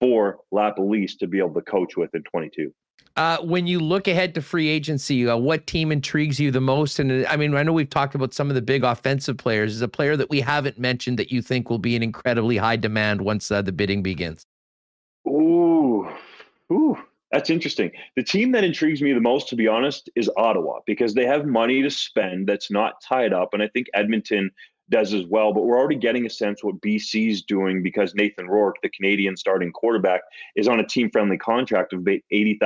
for LaPolice to be able to coach with in 22. Uh, when you look ahead to free agency, uh, what team intrigues you the most? And uh, I mean, I know we've talked about some of the big offensive players. Is a player that we haven't mentioned that you think will be in incredibly high demand once uh, the bidding begins? Ooh, ooh, that's interesting. The team that intrigues me the most, to be honest, is Ottawa because they have money to spend that's not tied up, and I think Edmonton does as well. But we're already getting a sense what BC's doing because Nathan Rourke, the Canadian starting quarterback, is on a team friendly contract of $80,000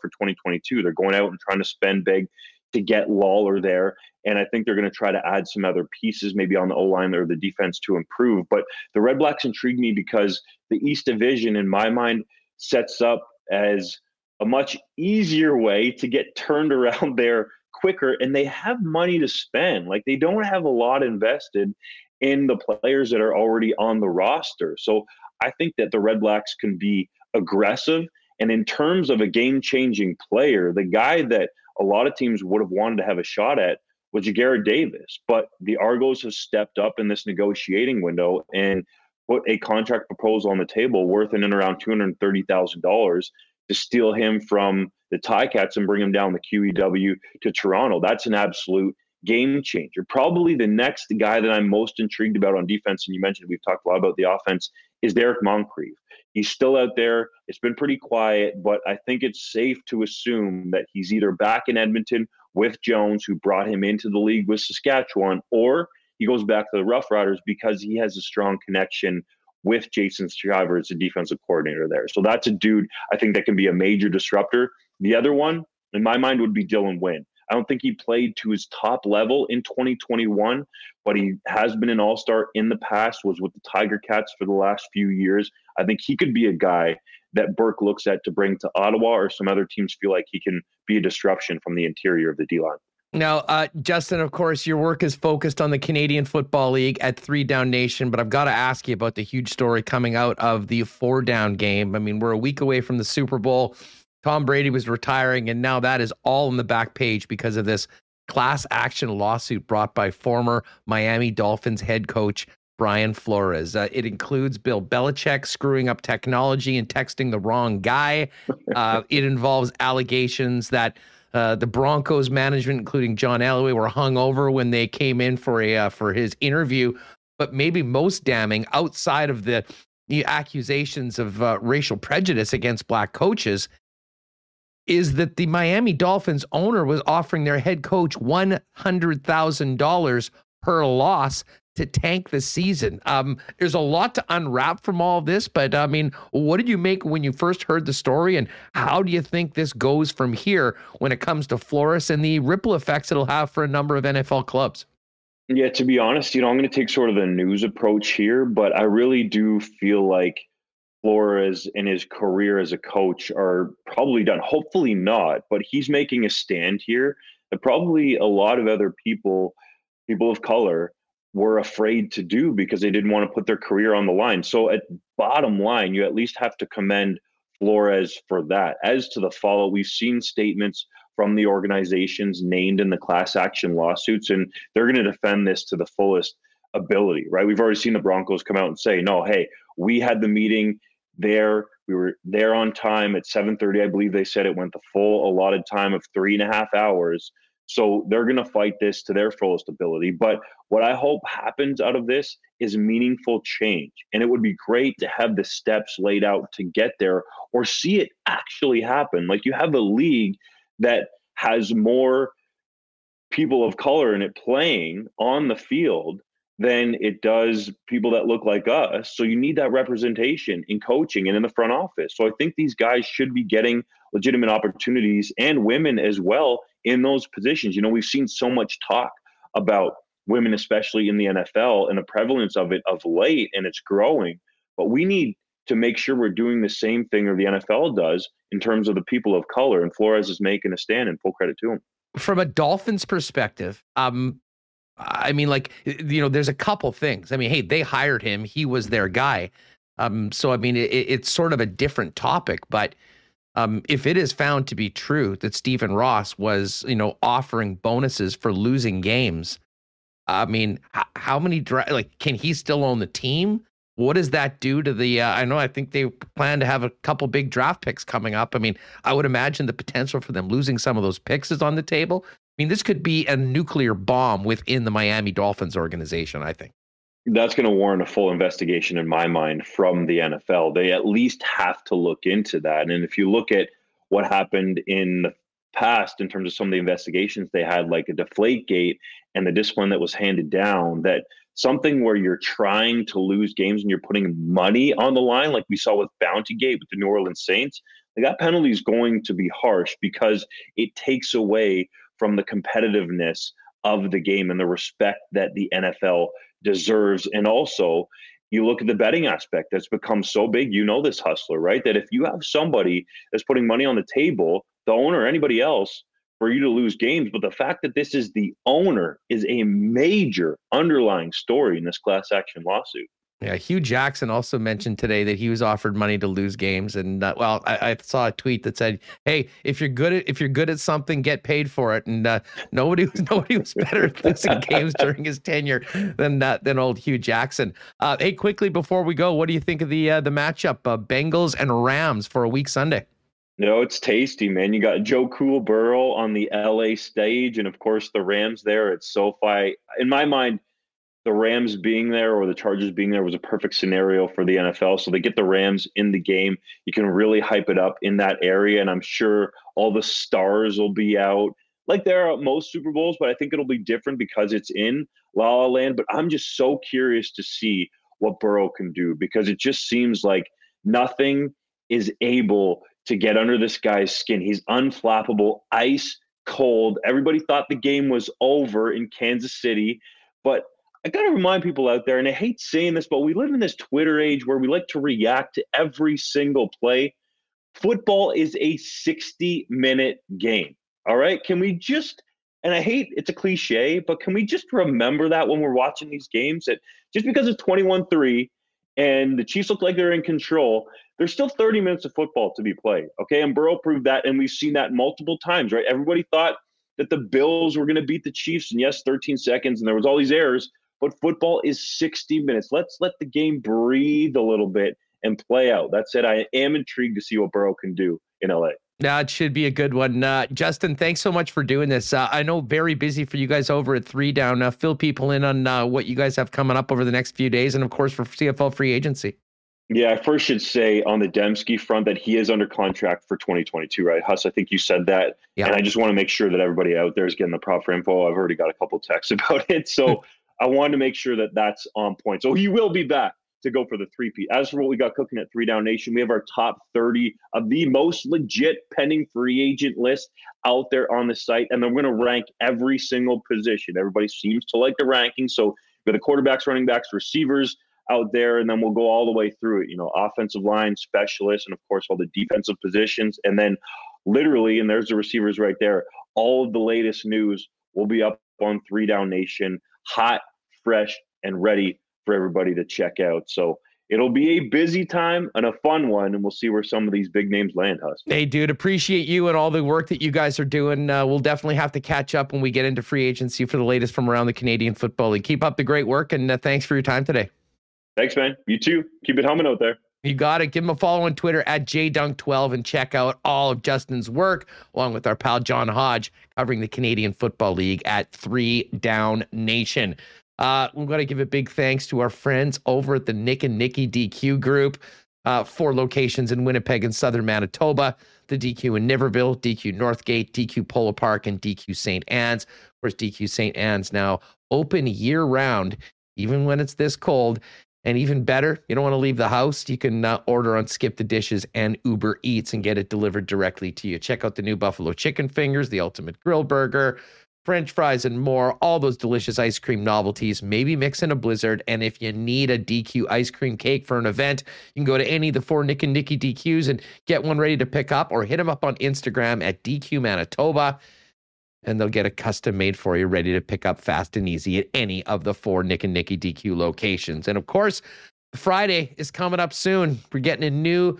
for 2022. They're going out and trying to spend big to get Lawler there. And I think they're going to try to add some other pieces, maybe on the O line or the defense to improve. But the Red Blacks intrigue me because the East Division, in my mind, sets up as a much easier way to get turned around there quicker and they have money to spend. Like they don't have a lot invested in the players that are already on the roster. So I think that the Red Blacks can be aggressive. And in terms of a game changing player, the guy that a lot of teams would have wanted to have a shot at was Garrett Davis. But the Argos have stepped up in this negotiating window and put a contract proposal on the table worth in and around $230,000 to steal him from the Ticats and bring him down the QEW to Toronto. That's an absolute game changer. Probably the next guy that I'm most intrigued about on defense, and you mentioned we've talked a lot about the offense, is Derek Moncrief. He's still out there. It's been pretty quiet, but I think it's safe to assume that he's either back in Edmonton with Jones, who brought him into the league with Saskatchewan, or he goes back to the Rough Riders because he has a strong connection with Jason Shivers, the defensive coordinator there. So that's a dude I think that can be a major disruptor. The other one, in my mind, would be Dylan Wynn. I don't think he played to his top level in 2021, but he has been an all star in the past, was with the Tiger Cats for the last few years. I think he could be a guy that Burke looks at to bring to Ottawa, or some other teams feel like he can be a disruption from the interior of the D line. Now, uh, Justin, of course, your work is focused on the Canadian Football League at Three Down Nation, but I've got to ask you about the huge story coming out of the four down game. I mean, we're a week away from the Super Bowl. Tom Brady was retiring, and now that is all on the back page because of this class action lawsuit brought by former Miami Dolphins head coach Brian Flores. Uh, it includes Bill Belichick screwing up technology and texting the wrong guy. Uh, it involves allegations that uh, the Broncos management, including John Elway, were hung over when they came in for a uh, for his interview. But maybe most damning, outside of the the accusations of uh, racial prejudice against black coaches, is that the Miami Dolphins owner was offering their head coach one hundred thousand dollars per loss to tank the season. Um, there's a lot to unwrap from all of this, but I mean, what did you make when you first heard the story, and how do you think this goes from here when it comes to Flores and the ripple effects it'll have for a number of NFL clubs? Yeah, to be honest, you know, I'm going to take sort of the news approach here, but I really do feel like Flores and his career as a coach are probably done. Hopefully not, but he's making a stand here that probably a lot of other people, people of color, were afraid to do because they didn't want to put their career on the line. So at bottom line, you at least have to commend Flores for that. As to the follow, we've seen statements from the organizations named in the class action lawsuits, and they're going to defend this to the fullest ability, right? We've already seen the Broncos come out and say, no, hey, we had the meeting there. We were there on time at 7:30. I believe they said it went the full allotted time of three and a half hours. So they're going to fight this to their fullest ability. But what I hope happens out of this is meaningful change. And it would be great to have the steps laid out to get there or see it actually happen. Like you have a league that has more people of color in it playing on the field than it does people that look like us. So you need that representation in coaching and in the front office. So I think these guys should be getting legitimate opportunities and women as well in those positions. You know, we've seen so much talk about women, especially in the NFL, and the prevalence of it of late, and it's growing. But we need to make sure we're doing the same thing or the NFL does in terms of the people of color. And Flores is making a stand, and full credit to him. From a Dolphins perspective, um, I mean, like, you know, there's a couple things. I mean, hey, they hired him, he was their guy. Um, so, I mean, it, it's sort of a different topic, but um, if it is found to be true that Stephen Ross was, you know, offering bonuses for losing games, I mean, h- how many, dra- like, can he still own the team? What does that do to the? Uh, I know I think they plan to have a couple big draft picks coming up. I mean, I would imagine the potential for them losing some of those picks is on the table. I mean, this could be a nuclear bomb within the Miami Dolphins organization. I think that's going to warrant a full investigation in my mind from the NFL. They at least have to look into that. And if you look at what happened in the past in terms of some of the investigations they had, like a deflate gate and the discipline that was handed down, that something where you're trying to lose games and you're putting money on the line, like we saw with Bounty Gate with the New Orleans Saints, like that penalty is going to be harsh because it takes away from the competitiveness of the game and the respect that the NFL deserves. And also, you look at the betting aspect that's become so big. You know this hustler, right? That if you have somebody that's putting money on the table, the owner, or anybody else, for you to lose games. But the fact that this is the owner is a major underlying story in this class action lawsuit. Yeah, Hue Jackson also mentioned today that he was offered money to lose games, and uh, well, I, I, saw a tweet that said, "Hey, if you're good at if you're good at something, get paid for it." And uh, nobody was nobody was better at losing games during his tenure than uh, than old Hue Jackson. Uh, hey, quickly before we go, what do you think of the uh, the matchup, uh, Bengals and Rams for a week Sunday? No, it's tasty, man. You got Joe Cool Burrow on the LA stage, and of course the Rams there at SoFi. In my mind, the Rams being there or the Chargers being there was a perfect scenario for the NFL. So they get the Rams in the game. You can really hype it up in that area, and I'm sure all the stars will be out like there are most Super Bowls, but I think it'll be different because it's in La La Land. But I'm just so curious to see what Burrow can do because it just seems like nothing is able to get under this guy's skin. He's unflappable, ice cold. Everybody thought the game was over in Kansas City, but I got to remind people out there, and I hate saying this, but we live in this Twitter age where we like to react to every single play. Football is a 60 minute game. All right. Can we just, and I hate it's a cliche, but can we just remember that when we're watching these games that just because it's 21 3 and the Chiefs look like they're in control, there's still 30 minutes of football to be played. Okay. And Burrow proved that. And we've seen that multiple times, right? Everybody thought that the Bills were going to beat the Chiefs. And yes, 13 seconds, and there was all these errors, but football is 60 minutes. Let's let the game breathe a little bit and play out. That said, I am intrigued to see what Burrow can do in LA. That should be a good one. Uh, Justin, thanks so much for doing this. Uh, I know very busy for you guys over at Three Down. Uh, fill people in on uh, what you guys have coming up over the next few days, and of course for CFL free agency. Yeah, I first should say on the Demski front that he is under contract for 2022, right? Huss, I think you said that. Yeah. And I just want to make sure that everybody out there is getting the proper info. I've already got a couple texts about it. So I wanted to make sure that that's on point. So he will be back to go for the three P. As for what we got cooking at Three Down Nation, we have our top 30 of the most legit pending free agent list out there on the site. And then we're going to rank every single position. Everybody seems to like the ranking. So we got the quarterbacks, running backs, receivers, out there, and then we'll go all the way through it. You know, offensive line specialists, and of course all the defensive positions, and then literally, and there's the receivers right there. All of the latest news will be up on Three Down Nation, hot, fresh, and ready for everybody to check out. So it'll be a busy time and a fun one, and we'll see where some of these big names land us. Hey, dude, appreciate you and all the work that you guys are doing. Uh, we'll definitely have to catch up when we get into free agency for the latest from around the Canadian Football League. Keep up the great work, and uh, thanks for your time today. Thanks, man. You too. Keep it humming out there. You got to Give him a follow on Twitter at JDunk12 and check out all of Justin's work, along with our pal John Hodge covering the Canadian Football League at Three Down Nation. Uh, we've got to give a big thanks to our friends over at the Nick and Nicky DQ group. Uh, four locations in Winnipeg and southern Manitoba, the DQ in Niverville, DQ Northgate, DQ Polo Park, and DQ St. Anne's. Of course, DQ St. Anne's now open year round, even when it's this cold. And even better, you don't want to leave the house. You can uh, order on Skip the Dishes and Uber Eats and get it delivered directly to you. Check out the new Buffalo Chicken Fingers, the Ultimate Grill Burger, French fries, and more. All those delicious ice cream novelties. Maybe mix in a blizzard. And if you need a DQ ice cream cake for an event, you can go to any of the four Nick and Nicky DQs and get one ready to pick up or hit them up on Instagram at DQ Manitoba. And they'll get a custom made for you, ready to pick up fast and easy at any of the four Nick and Nicky DQ locations. And of course, Friday is coming up soon. We're getting a new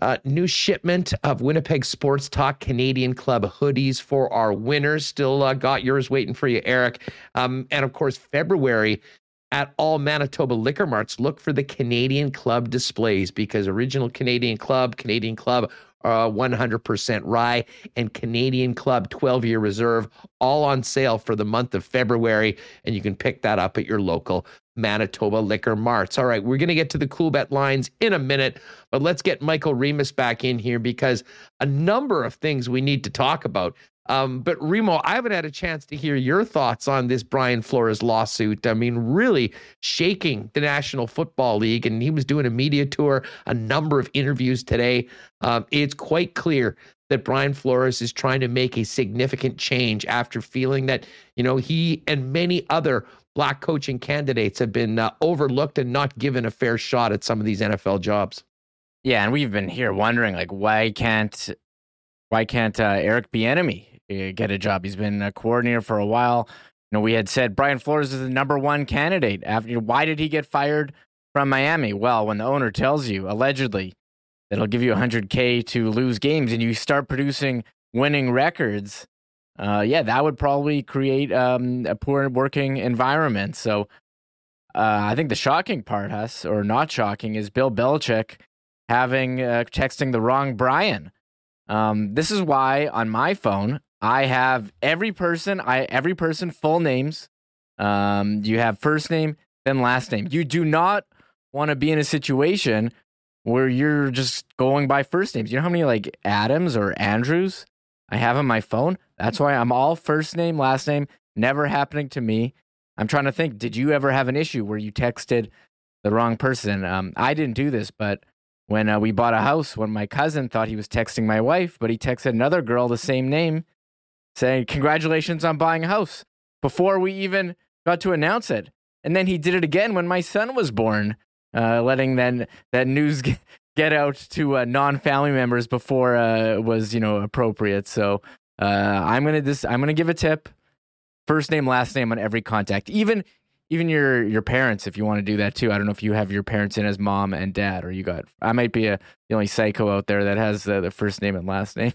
uh, new shipment of Winnipeg Sports Talk Canadian Club hoodies for our winners. Still uh, got yours waiting for you, Eric. Um, and of course, February at all Manitoba liquor marts, look for the Canadian Club displays because original Canadian Club, Canadian Club uh, 100% rye, and Canadian Club 12 year reserve, all on sale for the month of February. And you can pick that up at your local Manitoba liquor marts. All right, we're going to get to the Coolbet lines in a minute, but let's get Michael Remis back in here because a number of things we need to talk about. Um, but Remo, I haven't had a chance to hear your thoughts on this Brian Flores lawsuit. I mean, really shaking the National Football League, and he was doing a media tour, a number of interviews today. Um, it's quite clear that Brian Flores is trying to make a significant change after feeling that you know he and many other black coaching candidates have been uh, overlooked and not given a fair shot at some of these NFL jobs. Yeah, and we've been here wondering like why can't why can't uh, Eric Bieniemy get a job? He's been a coordinator for a while. You know, we had said Brian Flores is the number one candidate. After, why did he get fired from Miami? Well, when the owner tells you allegedly that he'll give you 100k to lose games, and you start producing winning records, uh, yeah, that would probably create um, a poor working environment. So uh, I think the shocking part, Huss, or not shocking, is Bill Belichick having uh, texting the wrong Brian. Um, this is why on my phone I have every person, I every person full names. Um, you have first name, then last name. You do not want to be in a situation where you're just going by first names. You know how many like Adams or Andrews I have on my phone? That's why I'm all first name, last name, never happening to me. I'm trying to think, did you ever have an issue where you texted the wrong person? Um, I didn't do this, but when uh, we bought a house, when my cousin thought he was texting my wife, but he texted another girl the same name saying, Congratulations on buying a house before we even got to announce it. And then he did it again when my son was born, uh, letting then that news get out to uh, non-family members before uh, was you know appropriate. So uh, I'm gonna this I'm gonna give a tip, first name, last name on every contact, even even your your parents if you want to do that too. I don't know if you have your parents in as mom and dad, or you got. I might be a the only psycho out there that has the first name and last name.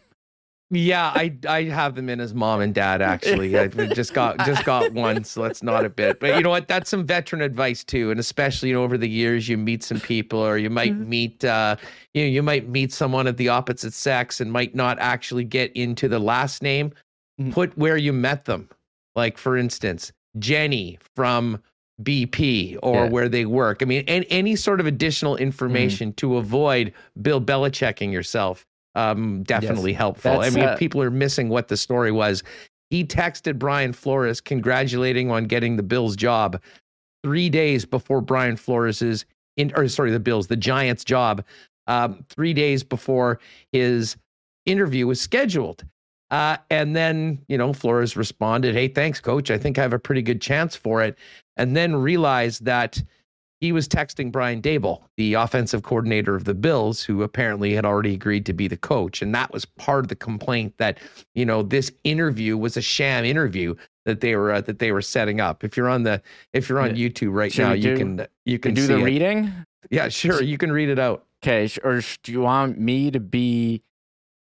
Yeah, I I have them in as mom and dad actually. I just got just got one, so that's not a bit. But you know what? That's some veteran advice too, and especially you know, over the years you meet some people, or you might mm-hmm. meet uh, you know you might meet someone of the opposite sex and might not actually get into the last name. Mm-hmm. Put where you met them. Like for instance, Jenny from BP or yeah. where they work. I mean, and any sort of additional mm-hmm. information mm. to avoid Bill Belichicking yourself um, definitely yes. helpful. That's, I mean, uh, people are missing what the story was. He texted Brian Flores congratulating on getting the Bills job three days before Brian Flores's in, or sorry, the Bills, the Giants job, um, three days before his interview was scheduled. Uh, and then, you know, Flores responded, Hey, thanks, coach. I think I have a pretty good chance for it. And then realized that he was texting Brian Daboll, the offensive coordinator of the Bills, who apparently had already agreed to be the coach. And that was part of the complaint that, you know, this interview was a sham interview that they were uh, that they were setting up. If you're on the if you're on. YouTube right Should now, you can you can do the it. reading. Yeah, sure. You can read it out. Okay, or do you want me to be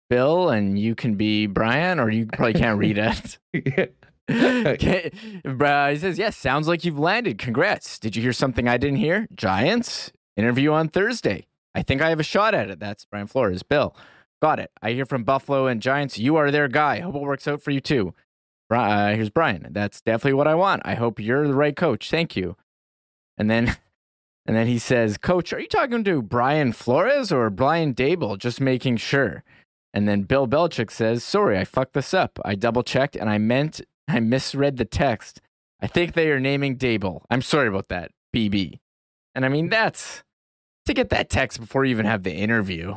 Bill and you can be Brian, or you probably can't read it? okay. he says, Yes, sounds like you've landed. Congrats. Did you hear something I didn't hear? Giants interview on Thursday. I think I have a shot at it. That's Brian Flores. Bill, got it. I hear from Buffalo and Giants. You are their guy. Hope it works out for you too. Uh, here's Brian. That's definitely what I want. I hope you're the right coach. Thank you. And then, and then he says, Coach, are you talking to Brian Flores or Brian Daboll? Just making sure. And then Bill Belichick says, Sorry, I fucked this up. I double checked and I meant I misread the text. I think they are naming Daboll. I'm sorry about that, BB. And I mean, that's to get that text before you even have the interview.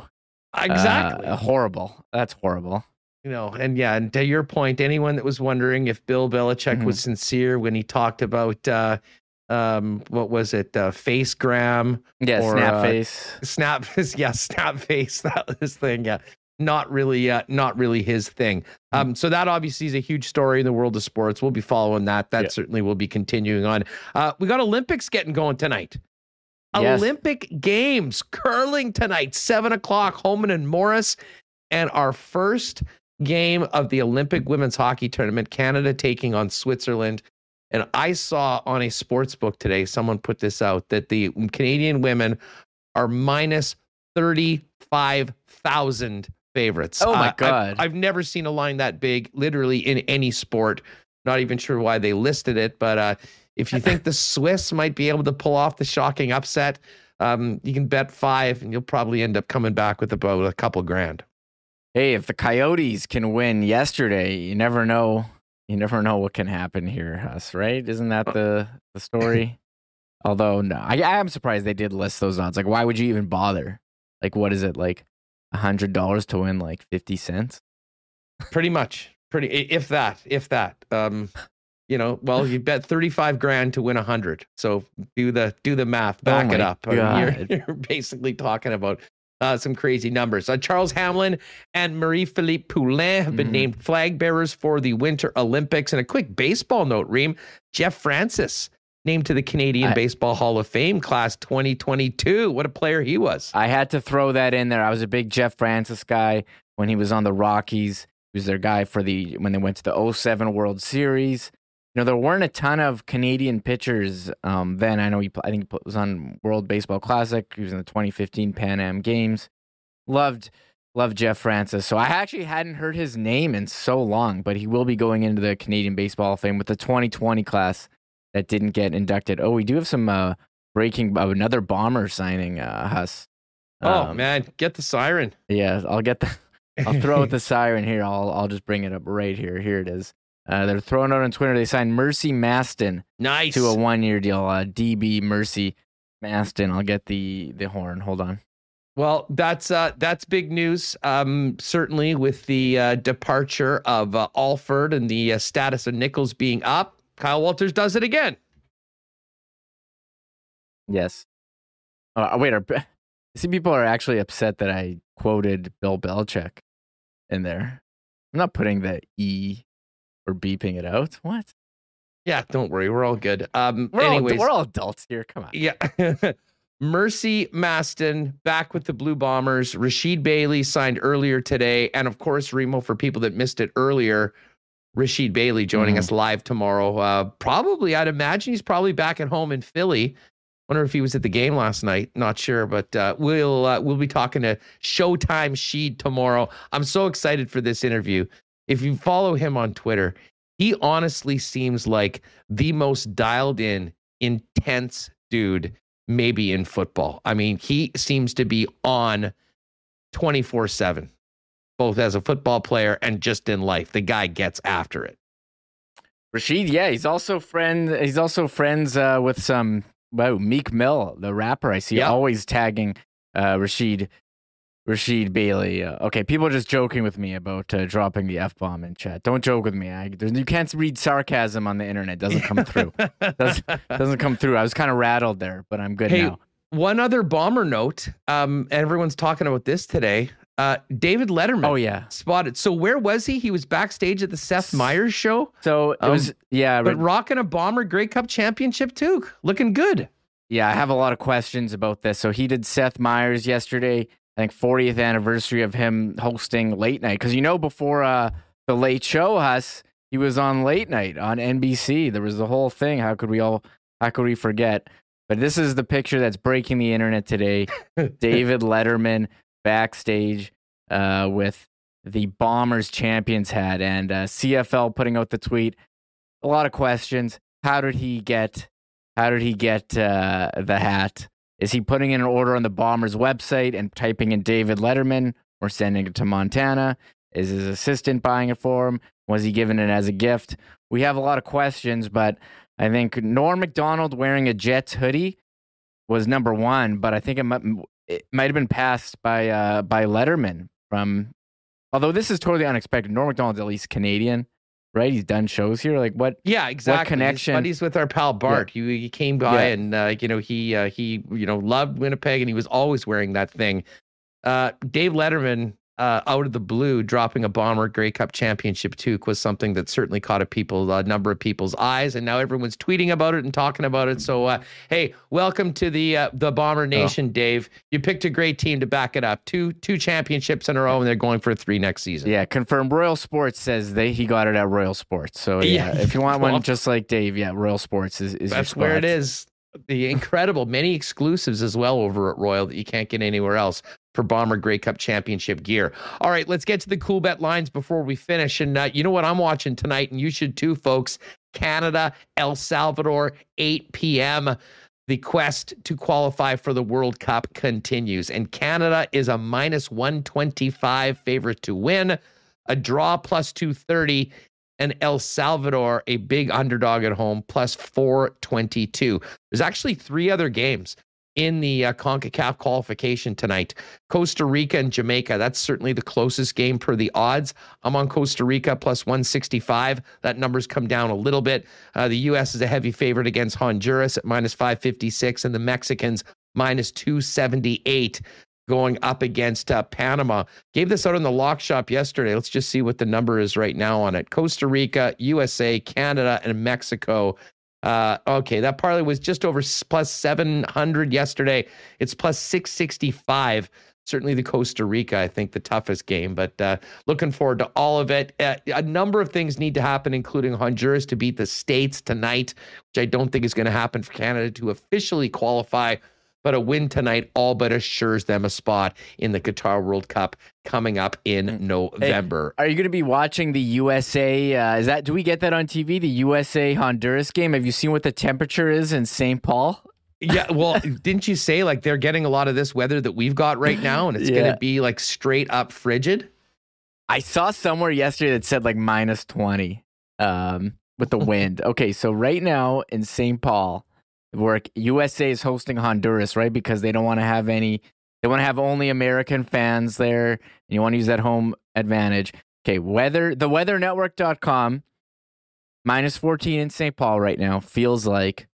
Exactly. Uh, horrible. That's horrible. You know, and yeah, and to your point, anyone that was wondering if Bill Belichick mm-hmm. was sincere when he talked about uh, um what was it uh facegram yeah or, snap uh, face snap yeah snap face that was thing yeah not really uh, not really his thing. Hmm. Um, so that obviously is a huge story in the world of sports. We'll be following that. That Yeah. certainly will be continuing on. Uh, we got Olympics getting going tonight. Yes. Olympic Games curling tonight, seven o'clock. Homan and Morris, and our first game of the Olympic women's hockey tournament. Canada taking on Switzerland. And I saw on a sports book today, someone put this out that the Canadian women are minus 35,000 favorites. Oh my Uh, I've- God. I've, never seen a line that big, literally in any sport. Not even sure why they listed it, but uh, if you think the Swiss might be able to pull off the shocking upset, um, you can bet five, and you'll probably end up coming back with about a couple grand. Hey, if the Coyotes can win yesterday, you never know. You never know what can happen here, us, right? Isn't that the the story? Although, no, I, I am surprised they did list those odds. Like, why would you even bother? Like, what is it like? Hundred dollars to win like fifty cents? Pretty much, pretty if that, if that. Um, you know, well, you bet thirty-five grand to win a hundred. So do the do the math, back it up. I mean, God. you're, you're basically talking about uh, some crazy numbers. Uh, Charles Hamelin and Marie-Philip Poulin have been Mhm. named flag bearers for the Winter Olympics. And a quick baseball note, Reem: Jeff Francis named to the Canadian I- Baseball Hall of Fame class 2022. What a player he was. I had to throw that in there. I was a big Jeff Francis guy when he was on the Rockies. He was their guy for the when they went to the 07 World Series. You know, there weren't a ton of Canadian pitchers um, then. I know he, I think he was on World Baseball Classic. He was in the 2015 Pan Am Games. Loved, loved Jeff Francis. So I actually hadn't heard his name in so long, but he will be going into the Canadian Baseball Hall of Fame with the 2020 class that didn't get inducted. Oh, we do have some uh, breaking of another bomber signing, uh, Huss. Oh Um, man, get the siren. yeah, I'll get the. I'll throw out the siren here. I'll I'll just bring it up right here. Here it is. Uh, they're throwing out on Twitter. They signed Mercy Maston nice. to a one year deal. Uh, DB Mercy Maston. I'll get the the horn. Hold on. Well, that's uh, that's big news. Um, certainly with the uh, departure of uh, Alford and the uh, status of Nichols being up, Kyle Walters does it again. Yes. Uh, wait, are, see people are actually upset that I quoted Bill Belichick in there. I'm not putting the e or beeping it out. What? Yeah, don't worry, we're all good. Um, We're anyways, all we're all adults here. Come on. yeah. Mercy Maston back with the Blue Bombers. Rasheed Bailey signed earlier today, and of course, Remo. For people that missed it earlier, Rasheed Bailey joining Mhm. us live tomorrow. Uh, probably, I'd imagine he's probably back at home in Philly. Wonder if he was at the game last night. Not sure, but uh, we'll uh, we'll be talking to Showtime Sheed tomorrow. I'm so excited for this interview. If you follow him on Twitter, he honestly seems like the most dialed in, intense dude maybe in football. I mean, he seems to be on 24 7, both as a football player and just in life. The guy gets after it. Rasheed, yeah, he's also friend. He's also friends uh, with some wow Meek Mill, the rapper. I see Yeah. always tagging uh, Rasheed, Rasheed Bailey. Uh, okay, people are just joking with me about uh, dropping the f bomb in chat. Don't joke with me. I, you can't read sarcasm on the internet. Doesn't come through. doesn't, doesn't come through. I was kind of rattled there, but I'm good Hey, now. One other bomber note. Um, everyone's talking about this today. Uh, David Letterman. Oh yeah. Spotted. So where was he? He was backstage at the Seth Meyers show, So it Um, was yeah. but rocking a bomber Grey Cup championship too. Looking good. Yeah, I have a lot of questions about this. So he did Seth Meyers yesterday. I think 40th anniversary of him hosting late night. Because you know, before uh, the Late Show, us he was on late night on NBC. There was the whole thing. How could we all? How could we forget? But this is the picture that's breaking the internet today. David Letterman backstage uh, with the Bombers champions hat, and uh, CFL putting out the tweet. A lot of questions. How did he get? How did he get uh, the hat? Is he putting in an order on the Bombers website and typing in David Letterman or sending it to Montana? Is his assistant buying it for him? Was he given it as a gift? We have a lot of questions, but I think Norm Macdonald wearing a Jets hoodie was number one, but I think it it might have been passed by uh, by Letterman from. Although this is totally unexpected. Norm Macdonald's at least Canadian, right? He's done shows here. Like what? Yeah, exactly. connection- His buddies with our pal Bart. He, he came by Yeah. and uh, you know he uh, he you know loved Winnipeg and he was always wearing that thing. Uh, Dave Letterman uh, out of the blue, dropping a Bomber Grey Cup championship toque was something that certainly caught a people a number of people's eyes, and now everyone's tweeting about it and talking about it. So, uh, hey, welcome to the uh, the Bomber Nation, oh. Dave. You picked a great team to back it up. Two two championships in a row, and they're going for three next season. Yeah, confirmed. Royal Sports says they he got it at Royal Sports. So yeah, yeah. if you want one just like Dave, yeah, Royal Sports is, is that's where it is the incredible many exclusives as well over at Royal that you can't get anywhere else for Bomber Grey Cup Championship gear. All right, let's get to the Coolbet lines before we finish. And uh, you know what I'm watching tonight, and you should too, folks. Canada, El Salvador, 8 p.m. The quest to qualify for the World Cup continues, and Canada is a minus 125 favorite to win. A draw plus 230 and El Salvador, a big underdog at home, plus 422. There's actually three other games in the uh, CONCACAF qualification tonight. Costa Rica and Jamaica. That's certainly the closest game per the odds. I'm on Costa Rica plus 165. That number's come down a little bit. Uh, the U.S. is a heavy favorite against Honduras at minus 556, and the Mexicans minus 278 going up against uh, Panama. Gave this out in the lock shop yesterday. Let's just see what the number is right now on it. Costa Rica, USA, Canada, and Mexico. Uh, okay, that parlay was just over plus 700 yesterday. It's plus 665. Certainly the Costa Rica, I think, the toughest game, but uh, looking forward to all of it. Uh, a number of things need to happen, including Honduras to beat the States tonight, which I don't think is going to happen for Canada to officially qualify but a win tonight all but assures them a spot in the Qatar World Cup coming up in mm. November. Hey, are you going to be watching the USA? Uh, is that do we get that on TV? The USA Honduras game. Have you seen what the temperature is in St. Paul? yeah, well, didn't you say like they're getting a lot of this weather that we've got right now, and it's yeah. going to be like straight up frigid? I saw somewhere yesterday that said like minus twenty um, with the wind. okay, so right now in St. Paul work. USA is hosting Honduras, right? Because they don't want to have any, they want to have only American fans there. And you want to use that home advantage. Okay, weather, the weathernetwork.com, minus 14 in St. Paul right now feels like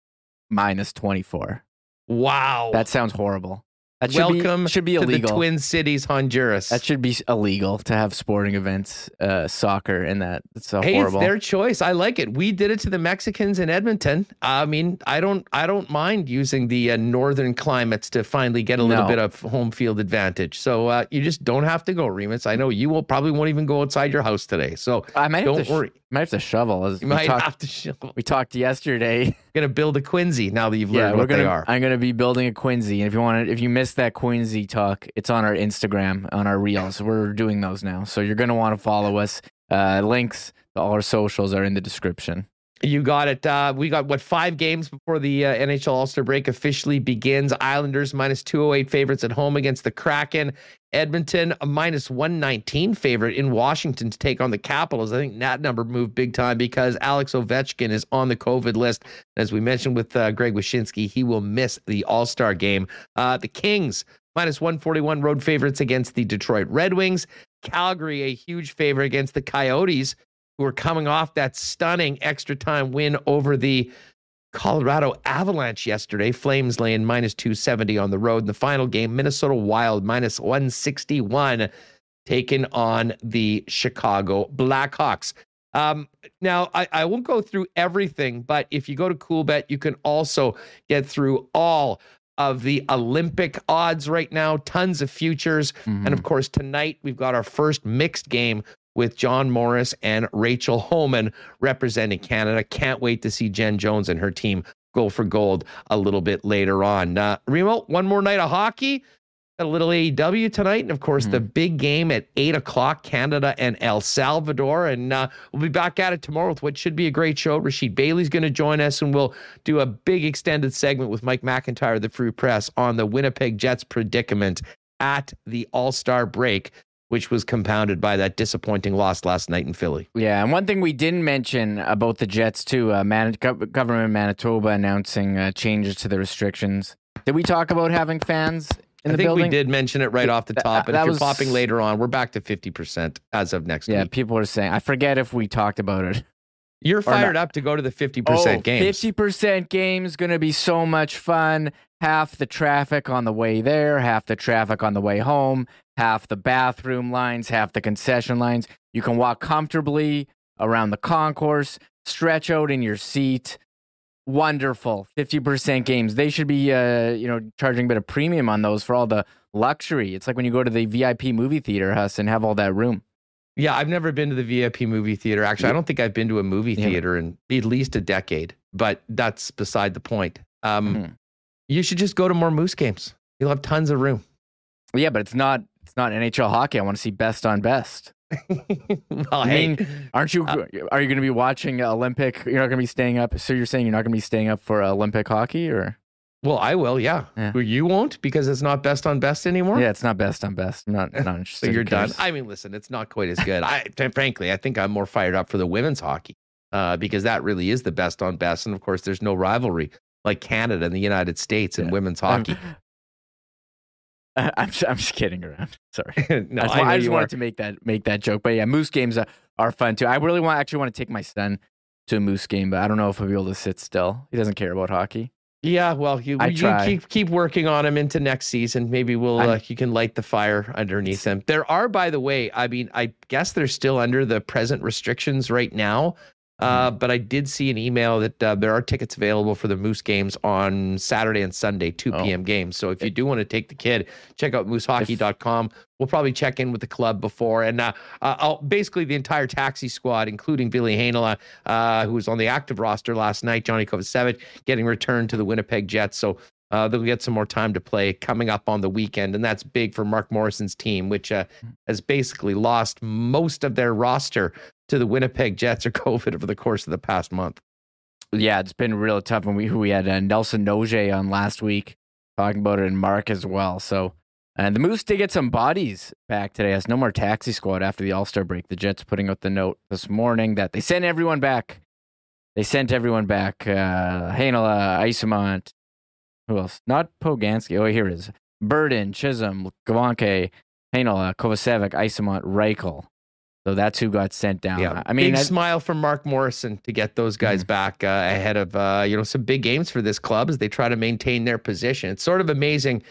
minus 24. Wow. That sounds horrible. That should Welcome be, should be illegal. to the Twin Cities, Honduras. That should be illegal to have sporting events, uh, soccer, and that. It's so hey, horrible. it's their choice. I like it. We did it to the Mexicans in Edmonton. I mean, I don't, I don't mind using the uh, northern climates to finally get a little no. bit of home field advantage. So uh, you just don't have to go, Remis. I know you will probably won't even go outside your house today. So I might don't sh- worry. Might have to shovel. As you might talked, have to shovel. We talked yesterday. Gonna build a Quincy now that you've learned yeah, what gonna, they are. I'm gonna be building a Quincy, and if you want to, if you missed that Quincy talk, it's on our Instagram, on our reels. We're doing those now, so you're gonna want to follow us. Uh, links to all our socials are in the description. You got it. Uh, we got what five games before the uh, NHL All Star break officially begins. Islanders minus 208 favorites at home against the Kraken. Edmonton a minus 119 favorite in Washington to take on the Capitals. I think that number moved big time because Alex Ovechkin is on the COVID list. As we mentioned with uh, Greg Wyshynski, he will miss the All Star game. Uh, the Kings minus 141 road favorites against the Detroit Red Wings. Calgary a huge favorite against the Coyotes who are coming off that stunning extra time win over the Colorado Avalanche yesterday. Flames laying minus 270 on the road. In the final game, Minnesota Wild minus 161 taken on the Chicago Blackhawks. Um, now, I, I won't go through everything, but if you go to Coolbet, you can also get through all of the Olympic odds right now, tons of futures. Mm-hmm. And of course, tonight we've got our first mixed game with John Morris and Rachel Homan representing Canada. Can't wait to see Jen Jones and her team go for gold a little bit later on. Uh, Remo, one more night of hockey. A little AEW tonight, and of course mm-hmm. the big game at eight o'clock, Canada and El Salvador. And uh, we'll be back at it tomorrow with what should be a great show. Rasheed Bailey's going to join us, and we'll do a big extended segment with Mike McIntyre, of the Free Press, on the Winnipeg Jets predicament at the All Star break which was compounded by that disappointing loss last night in Philly. Yeah, and one thing we didn't mention about the Jets too, uh, Man- government Manitoba announcing uh, changes to the restrictions. Did we talk about having fans in I the think building? we did mention it right off the top. And if was, you're popping later on, we're back to 50% as of next yeah, week. people are saying, I forget if we talked about it. You're fired up to go to the 50% oh, games. 50% games going to be so much fun. Half the traffic on the way there, half the traffic on the way home, half the bathroom lines, half the concession lines. You can walk comfortably around the concourse, stretch out in your seat. Wonderful. 50% games. They should be uh, you know, charging a bit of premium on those for all the luxury. It's like when you go to the VIP movie theater, Huss, and have all that room. Yeah, I've never been to the VIP movie theater. Actually, I don't think I've been to a movie theater in at least a decade, but that's beside the point. Um, Mhm. You should just go to more Moose games. You'll have tons of room. Yeah, but it's not not NHL hockey. I want to see best on best. well, I hey, mean, aren't you? Uh, are you going to be watching Olympic? You're not going to be staying up. So you're saying you're not going to be staying up for Olympic hockey, or well, I will. Yeah. Yeah. Well, you won't because it's not best on best anymore. yeah, it's not best on best. I'm not not So you're done. I mean, listen, it's not quite as good. I frankly, I think I'm more fired up for the women's hockey uh, because that really is the best on best, and of course, there's no rivalry like Canada and the United States in Yeah. women's I'm- I'm just, I'm just kidding around. Sorry. no, I just, I, I just wanted are. to make that make that joke. But yeah, Moose games are, are fun too. I really want actually want to take my son to a Moose game, but I don't know if he'll be able to sit still. He doesn't care about hockey. Yeah, well, you, you keep keep working on him into next season. Maybe we'll uh, you can light the fire underneath him. There are, by the way, I mean, I guess they're still under the present restrictions right now. Uh, but I did see an email that uh, there are tickets available for the Moose games on Saturday and Sunday, 2 Oh. p.m. games. So if you do want to take the kid, check out moosehockey.com. We'll probably check in with the club before. And uh, uh, I'll, basically, the entire taxi squad, including Ville Heinola, uh, who was on the active roster last night, Johnny Kovacevic, getting returned to the Winnipeg Jets. So uh, they'll get some more time to play coming up on the weekend. And that's big for Mark Morrison's team, which uh, has basically lost most of their roster to the Winnipeg Jets or COVID over the course of the past month. Yeah, it's been real tough. When we we had uh, Nelson Nogier on last week talking about it, and Mark as well. So, and the Moose did get some bodies back today. Has no more taxi squad after the All Star break. The Jets putting out the note this morning that they sent everyone back. They sent everyone back. Uh, Heinola, Eyssimont, who else? Not Poganski. Oh, here it is. Berdin, Chisholm, Gawanke, Heinola, Kovacevic, Eyssimont, Reichel. So that's who got sent down. Yeah, I mean, big I- smile from Mark Morrison to get those guys back uh, ahead of uh, you know some big games for this club as they try to maintain their position. It's sort of amazing,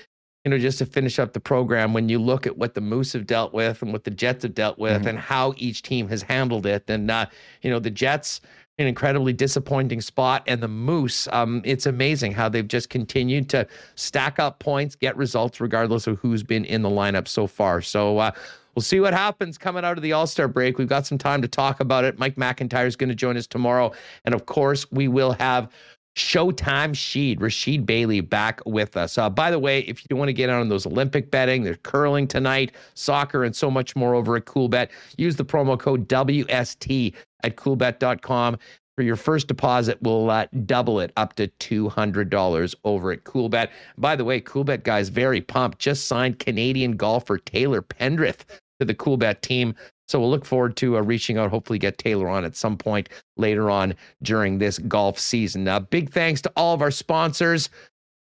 you know, just to finish up the program when you look at what the Moose have dealt with and what the Jets have dealt with Mhm. and how each team has handled it. And uh, you know, the Jets an incredibly disappointing spot, and the Moose, um, it's amazing how they've just continued to stack up points, get results regardless of who's been in the lineup so far. So. Uh, We'll see what happens coming out of the All Star break. We've got some time to talk about it. Mike McIntyre is going to join us tomorrow. And of course, we will have Showtime Sheed, Rasheed Bailey back with us. Uh, by the way, if you want to get on those Olympic betting, there's curling tonight, soccer, and so much more over at Coolbet. Use the promo code WST at coolbet.com. For your first deposit, we'll uh, double it up to $200 over at Coolbet. By the way, Coolbet guys, very pumped. Just signed Canadian golfer Taylor Pendrith to the Coolbet team. So we'll look forward to uh, reaching out, hopefully get Taylor on at some point later on during this golf season. Uh, big thanks to all of our sponsors.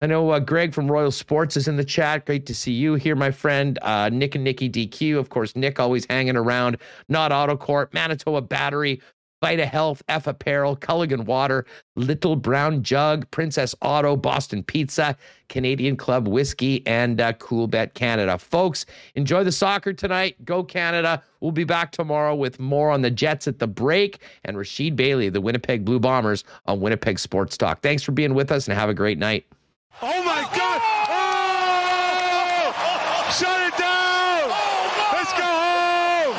I know uh, Greg from Royal Sports is in the chat. Great to see you here, my friend. Uh, Nick and Nikki DQ, of course. Nick always hanging around. Nott Autocorp, Manitoba Battery, Vita Health, F Apparel, Culligan Water, Little Brown Jug, Princess Auto, Boston Pizza, Canadian Club Whiskey, and uh, Coolbet Canada. Folks, enjoy the soccer tonight. Go Canada. We'll be back tomorrow with more on the Jets at the break and Rasheed Bailey, the Winnipeg Blue Bombers, on Winnipeg Sports Talk. Thanks for being with us and have a great night. Oh my God! Oh! Shut it down! Let's go home!